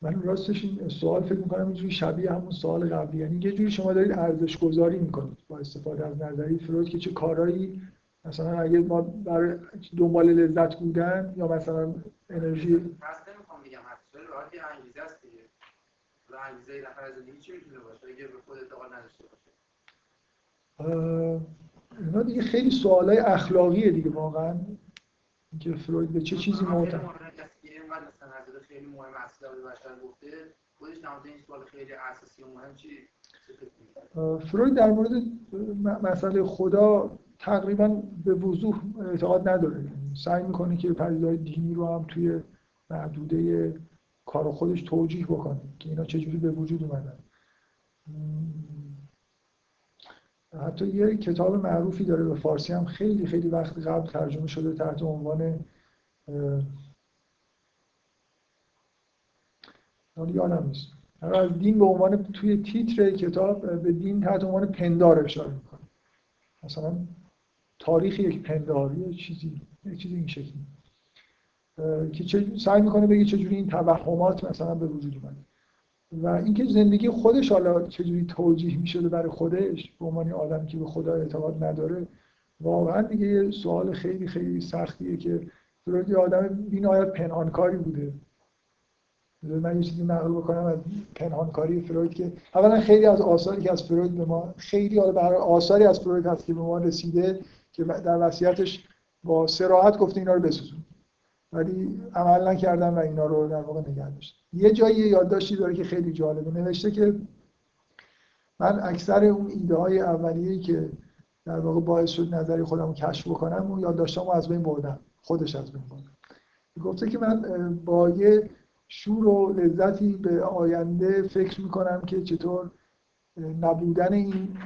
من راستش این سوال فکر می‌کنم اینجوری شبیه همون سوال قبلی. یعنی یه جوری شما دارید ارزش گذاری می‌کنید با استفاده از نظریه فروید که چه کارهایی مثلا اگه ما برای دنبال لذت بودن یا مثلا انرژی نمی‌خوام بگم انگیزه است دیگه. و انگیزه یه نفر از زندگی چی می‌تونه باشه؟ اگه به خود اعتقاد نداشته باشه. اینا دیگه خیلی سوالای اخلاقیه دیگه واقعا. که فروید به چه چیزی معتقد اینقدر مثلا نظر خیلی مهم اصلا به بشر گفته خودش نماده این سوال خیلی اساسی و مهم چی؟ فروید در مورد مسئله خدا تقریبا به وضوح اعتقاد نداره. سعی می‌کنه که پدیده‌های دینی رو هم توی محدوده کار خودش توجیه بکنه که اینا چجوری به وجود اومدن. حتی یه کتاب معروفی داره به فارسی هم خیلی خیلی وقت قبل ترجمه شده تحت عنوان حالا یادم نیست از دین به عنوان توی تیتر کتاب به دین تحت عنوان پندار اشاره می‌کنه. مثلا تاریخ یک پندار چیزی یه چیزی این شکلی. که سعی می‌کنه بگه چجوری این توهمات مثلا به وجود اومده. و اینکه زندگی خودش حالا چجوری توجیه می‌شده برای خودش به عنوان آدمی که به خدا اعتقاد نداره واقعا دیگه یه سوال خیلی خیلی سختیه که یه آدم بی‌نهایت پنهانکاری بوده. من یه چیزی نقل بکنم از پنهانکاری فروید که اولا خیلی از آثاری که از فروید به ما خیلی حال آثاری از فروید هست که به ما رسیده که در وصیتش با صراحت گفته اینا رو بسوزون. ولی عمل نکردن و اینا رو در واقع نگه یه جایی یادداشتی داره که خیلی جالبه. نوشته که من اکثر اون ایده های اولیه‌ای که در واقع باعث شد نظری خودم رو کشف بکنم اون یادداشتامو از بین بردم. خودش از بین بردم. گفته که من با یه شور و لذتی به آینده فکر می‌کنم که چطور نبودن این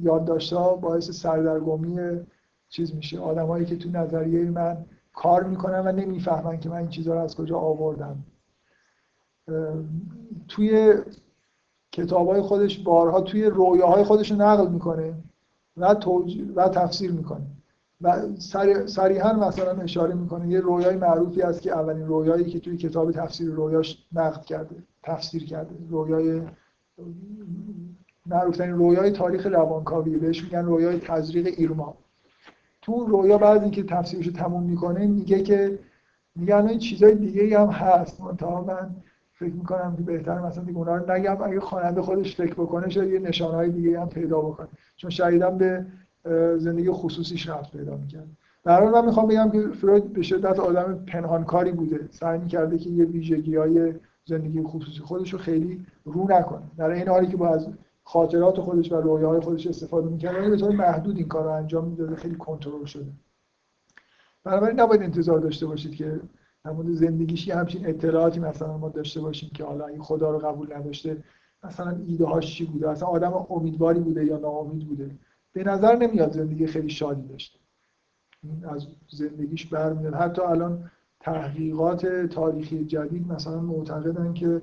یادداشت‌ها باعث سردرگمی چیز میشه. آدمایی که تو نظریه من کار می‌کنن و نمی‌فهمن که من این چیزها رو از کجا آوردم. توی کتابای خودش بارها توی رویاهای خودش رو نقل می‌کنه و, توج... و تفسیر می‌کنه. و. صریحا مثلا اشاره می‌کنه یه رویای معروفی هست که اولین رویایی که توی کتاب تفسیر رویاش نقد کرده تفسیر کرده. رویای معروفترین رویای تاریخ روانکاوی بهش میگن رویای تزریق ایرما. تو رویا بعد که تفسیرش تموم می‌کنه میگه که میگن این چیزای دیگه هم هست. منتها من فکر می‌کنم که بهتر مثلا دیگه اونا رو نگم. اگه خواننده خودش فکر بکنه شاید یه نشانهای دیگه هم پیدا بکنه. چون شدیداً به زندگی خصوصیش رفت پیدا می‌کرد. در من می‌خوام بگم که فروید به شدت آدم پنهانکاری بوده. سعی می‌کرده که یه ویژگی های زندگی خصوصی خودش رو خیلی رو نکنه. در این حالی که با از خاطرات خودش و رویاهای خودش استفاده می‌کرد به طور محدود این کار رو انجام می‌داده. خیلی کنترل شده. بنابراین نباید انتظار داشته باشید که در مورد زندگیش یه همچین اطلاعاتی مثلا ما داشته باشیم که حالا این خدا رو قبول نداشته. مثلا ایده هاش چی بوده؟ اصلا آدم امیدواری بوده یا ناامید بوده؟ به نظر نمیاد زندگی خیلی شادی داشته. از زندگیش برمیاد. حتی الان تحقیقات تاریخی جدید مثلا معتقدن که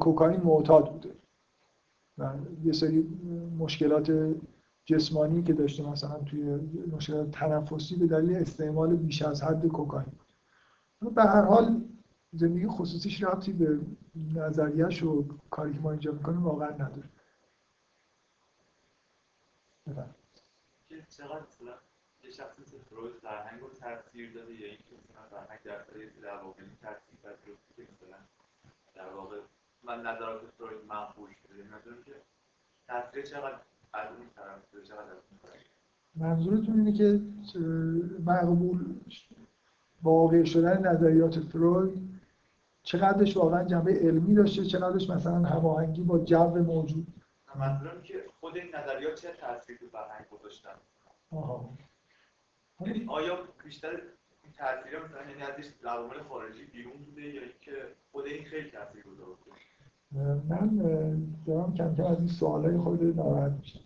کوکائین معتاد بوده. و یه سری مشکلات جسمانی که داشته مثلا توی مشکلات تنفسی به دلیل استعمال بیش از حد کوکائین. به هر حال زندگی خصوصیش ربطی به نظریهش و کاری که ما اینجا می‌کنیم واقعا نداره. بفرمایید. چقدر مثلا یه شخص مثل فروید فرهنگ رو تاثیر داده یا اینکه مثلا فرهنگ در در واقع این تاثیر پذیرفته که مثلا در واقع من نظرات فروید منقول شده. ندارم که تاثیر چقدر از اون طرف چقدر از اون طرف منظورتون اینه که مقبول واقع شدن نظریات فروید چقدرش واقعا جنبه علمی داشته چقدرش مثلا هماهنگی با جو موجود؟ منظورم که خود این نظریات چه تاثیر تو فرهنگ گذاشتن؟ آها. آیا بیشتر این تاثیر مثلا یعنی ازش عوامل خارجی بیرون بوده یا اینکه خود این خیلی تاثیر گذاشته من دارم کم کم از این سوالای خود ناراحت میشم.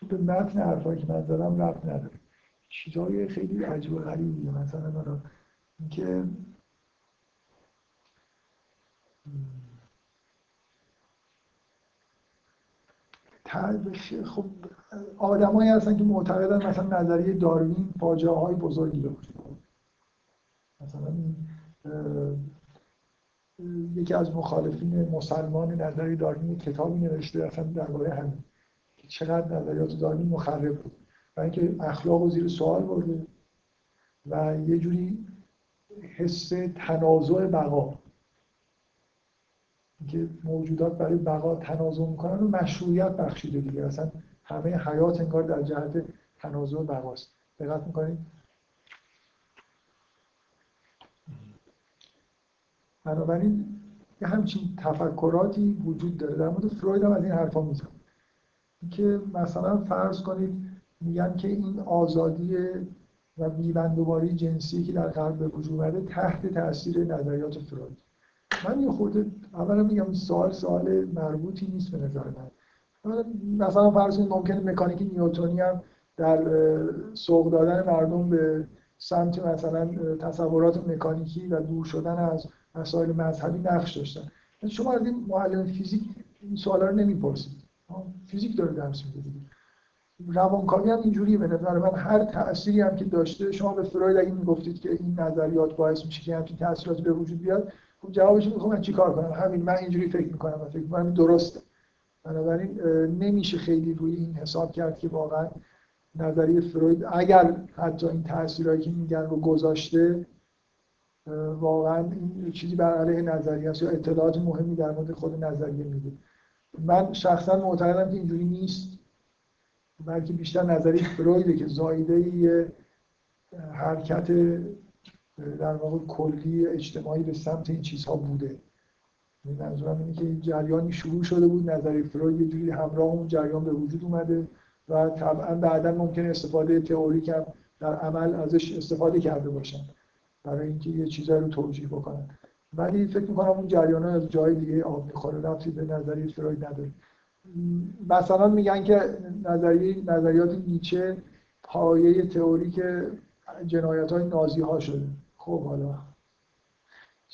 چون به متن حرفایی که من زدم ربط نداره. چیزای خیلی عجیب و غریبیه. مثلا اینکه خب آدمایی هستن که معتقدن مثلا نظریه داروین فاجعه های بزرگی داشت مثلا این، یکی از مخالفین مسلمان نظریه داروین کتابی نوشته اصلا درباره همین که چقدر نظریات داروین مخرب بود و اینکه اخلاق رو زیر سوال برده و یه جوری حس تنازع بقا. که موجودات برای بقا تنازع می‌کنن و مشروعیت بخشیده دیگه. اصلا همه حیات انگار در جهت تنازع بقاست. دقت می‌کنید؟ بنابراین یه همچین تفکراتی وجود داره. در مورد فروید هم از این حرفا میزن که مثلا فرض کنید میگن که این آزادی و بیبندوباری جنسی که در غرب به وجود اومده تحت تاثیر نظریات فروید. من یه خورده اولا میگم سوال سوال مربوطی نیست به نظر من. مثلا فرض کنید ممکنه مکانیک نیوتنی هم در سوق دادن مردم به سمت مثلا تصورات مکانیکی و دور شدن از مسائل مذهبی نقش داشتن. شما از این معلم فیزیک این سوالا رو نمی‌پرسید. فیزیک داره درس میده روانکاوی هم اینجوریه به نظر من. هر تأثیری هم که داشته شما به فروید اگه می‌گفتید که این نظریات باعث میشه که همچین تأثیراتی به وجود بیاد خب جوابش این من چیکار کنم؟ همین من اینجوری فکر می‌کنم و فکر می‌کنم درسته. بنابراین نمیشه خیلی روی این حساب کرد که واقعا نظریه فروید اگر حتی این تأثیرهایی که میگن رو گذاشته واقعا این چیزی بر علیه نظریه است یا اطلاعات مهمی در مورد خود نظریه میده. من شخصا معتقدم که اینجوری نیست بلکه بیشتر نظریه فرویده که زایده حرکت در واقع کلی اجتماعی به سمت این چیزها بوده. یعنی منظورم اینه که جریانی شروع شده بود نظریه فروید یه جوری همراه اون جریان به وجود اومده و طبعا بعدا ممکن استفاده تئوریک هم در عمل ازش استفاده کرده باشن برای اینکه یه چیزایی رو توجیه بکنن. ولی فکر می‌کنم اون جریان از جای دیگه آب می‌خوره ربطی به نظریه فروید نداره. مثلا میگن که نظریه نظریات نیچه پایه تئوریک جنایت های نازی ها شده. خب حالا.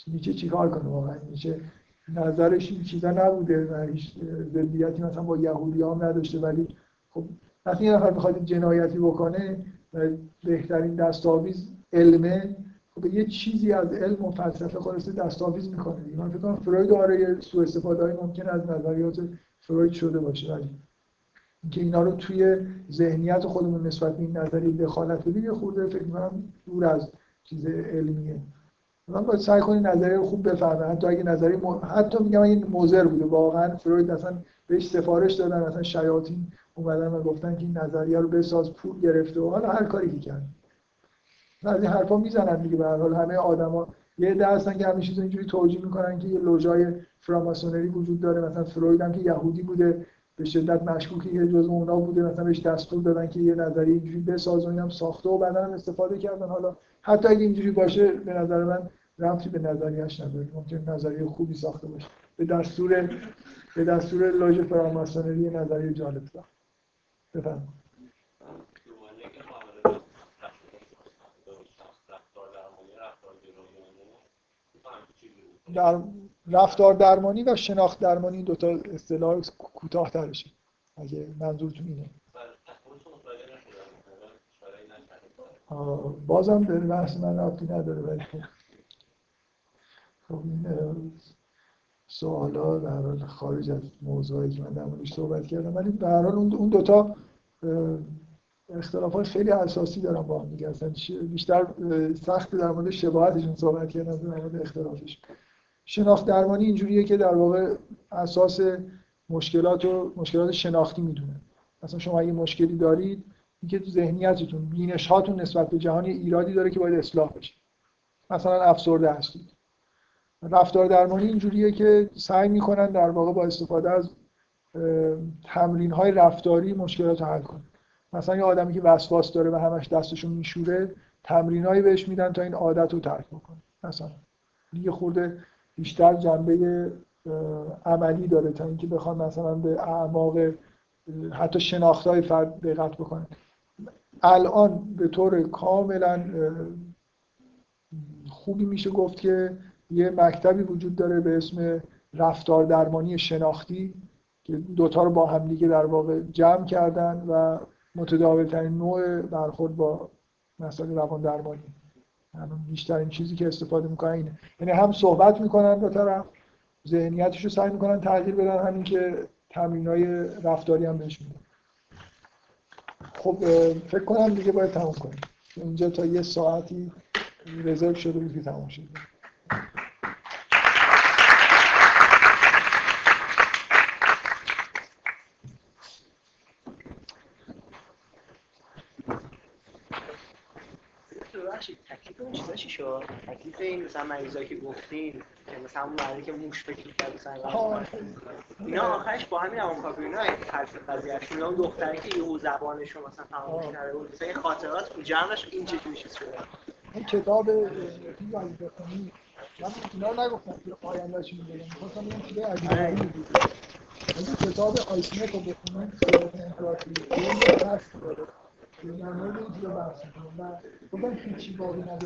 نیچه چیکار کنه واقعا؟ نیچه نظرش این چیزا نبوده و هیچ ضدیتی مثلا با یهودی هم نداشته ولی خب وقتی یه نفر می‌خواد جنایتی بکنه و بهترین دستاویز علمه خب یه چیزی از علم و فلسفه خلاصه دستاویز می‌کنه من فکر کنم فروید آره سوء استفاده های ممکن از نظریات فروید شده باشه ولی اینکه اینا رو توی ذهنیت خودمون نسبت به این نظریه دخالت بدیم یه خورده فکر می‌کنم دور از چیز علمیه. من باید سعی کنید نظریه رو خوب بفهمه. حتی اگه نظریه م... حتی میگم این موزر بوده. واقعا فروید اصلا بهش سفارش دادن. مثلا شیاطین اومدن و گفتن که این نظریه رو بساز پول گرفته. و حالا هر کاری که کرد. از این حرفا می‌زنن دیگه. به هر حال همه آدما یه عده هستن که همه چیز اینجوری توجیه می‌کنن که یه لوژای فراماسونری وجود داره. مثلا فروید هم که یهودی بوده. به شدت مشکوکی که جزء اونا بوده مثلا بهش دستور دادن که یه نظریه اینجوری بساز و اینم ساخته و بعدا هم استفاده کردن. حالا حتی اگه اینجوری باشه به نظر من ربطی به نظریه‌اش نداره. ممکن نظریه خوبی ساخته باشه. به دستور به دستور لوژ فراماسونری یه نظریه جالب ساخت. بفرمایید زمانی که معامله رفتار در مورد رفتار گرایی و اینا، در رفتار درمانی و شناخت درمانی این دوتا اصطلاح کوتاه ترشه اگه منظورتون اینه. آه، بازم به بحث من ربطی نداره ولی خب. خب این اه، سوالا در حال خارج از موضوعی که من در موردش صحبت کردم. ولی به هر حال اون دوتا اختلاف های خیلی اساسی دارن با هم دیگه. اصلا بیشتر سخت در مورد شباهتشون صحبت کردن تا در مورد اختلافش. شناخت درمانی اینجوریه که در واقع اساس مشکلات و مشکلات شناختی می‌دونه. مثلا شما اگه مشکلی دارید اینکه تو ذهنیتتون بینش هاتون نسبت به جهان ایرادی داره که باید اصلاح بشه. مثلا افسرده هستید. رفتار درمانی اینجوریه که سعی می‌کنن در واقع با استفاده از تمرین های رفتاری مشکلات رو حل کنن. مثلا یه آدمی که وسواس داره و همش دستشو میشوره تمرینایی بهش میدن تا این عادت رو ترک بکنه. مثلا یه خورده بیشتر جنبه عملی داره تا اینکه بخوان مثلا به اعماق حتی شناختهای فرد دقت بکنن. الان به طور کاملا خوبی میشه گفت که یه مکتبی وجود داره به اسم رفتار درمانی شناختی که دوتا رو با همدیگه در واقع جمع کردن و متداول ترین نوع برخورد با مسائل روان درمانی. یعنی بیشترین چیزی که استفاده می‌کنن اینه. یعنی هم صحبت می‌کنن دو طرف ذهنیتش رو سعی می‌کنن تغییر بدن همین که تمرین های رفتاری هم بهش میدن. خب فکر کنم دیگه باید تموم کنیم. اینجا تا یه ساعتی رزرو شده بود که تموم شد ببخشید تکلیف اون چیزا چی شد؟ تکلیف این مثلا مریضایی که گفتین که مثلا اون مریضی که موش فکر کرد مثلا اینا آخرش با همین همون کافی اینا حرف قضیهش اینا اون دختری که یهو زبانشو مثلا فراموش آه. کرده بود مثلا این خاطرات تو جمعش این چه جوری چیز شده؟ این کتاب اگه بخونی. من اینا رو نگفتم که آینده چی میگم می‌خواستم بگم چیزای عجیب. غریبی بود اگه کتاب آیسمت رو بخونن سیاست امپراتوری خیلی بحث داره. که در مورد این چیزا بحث می‌کنه و گفتم هیچی باقی نداشت.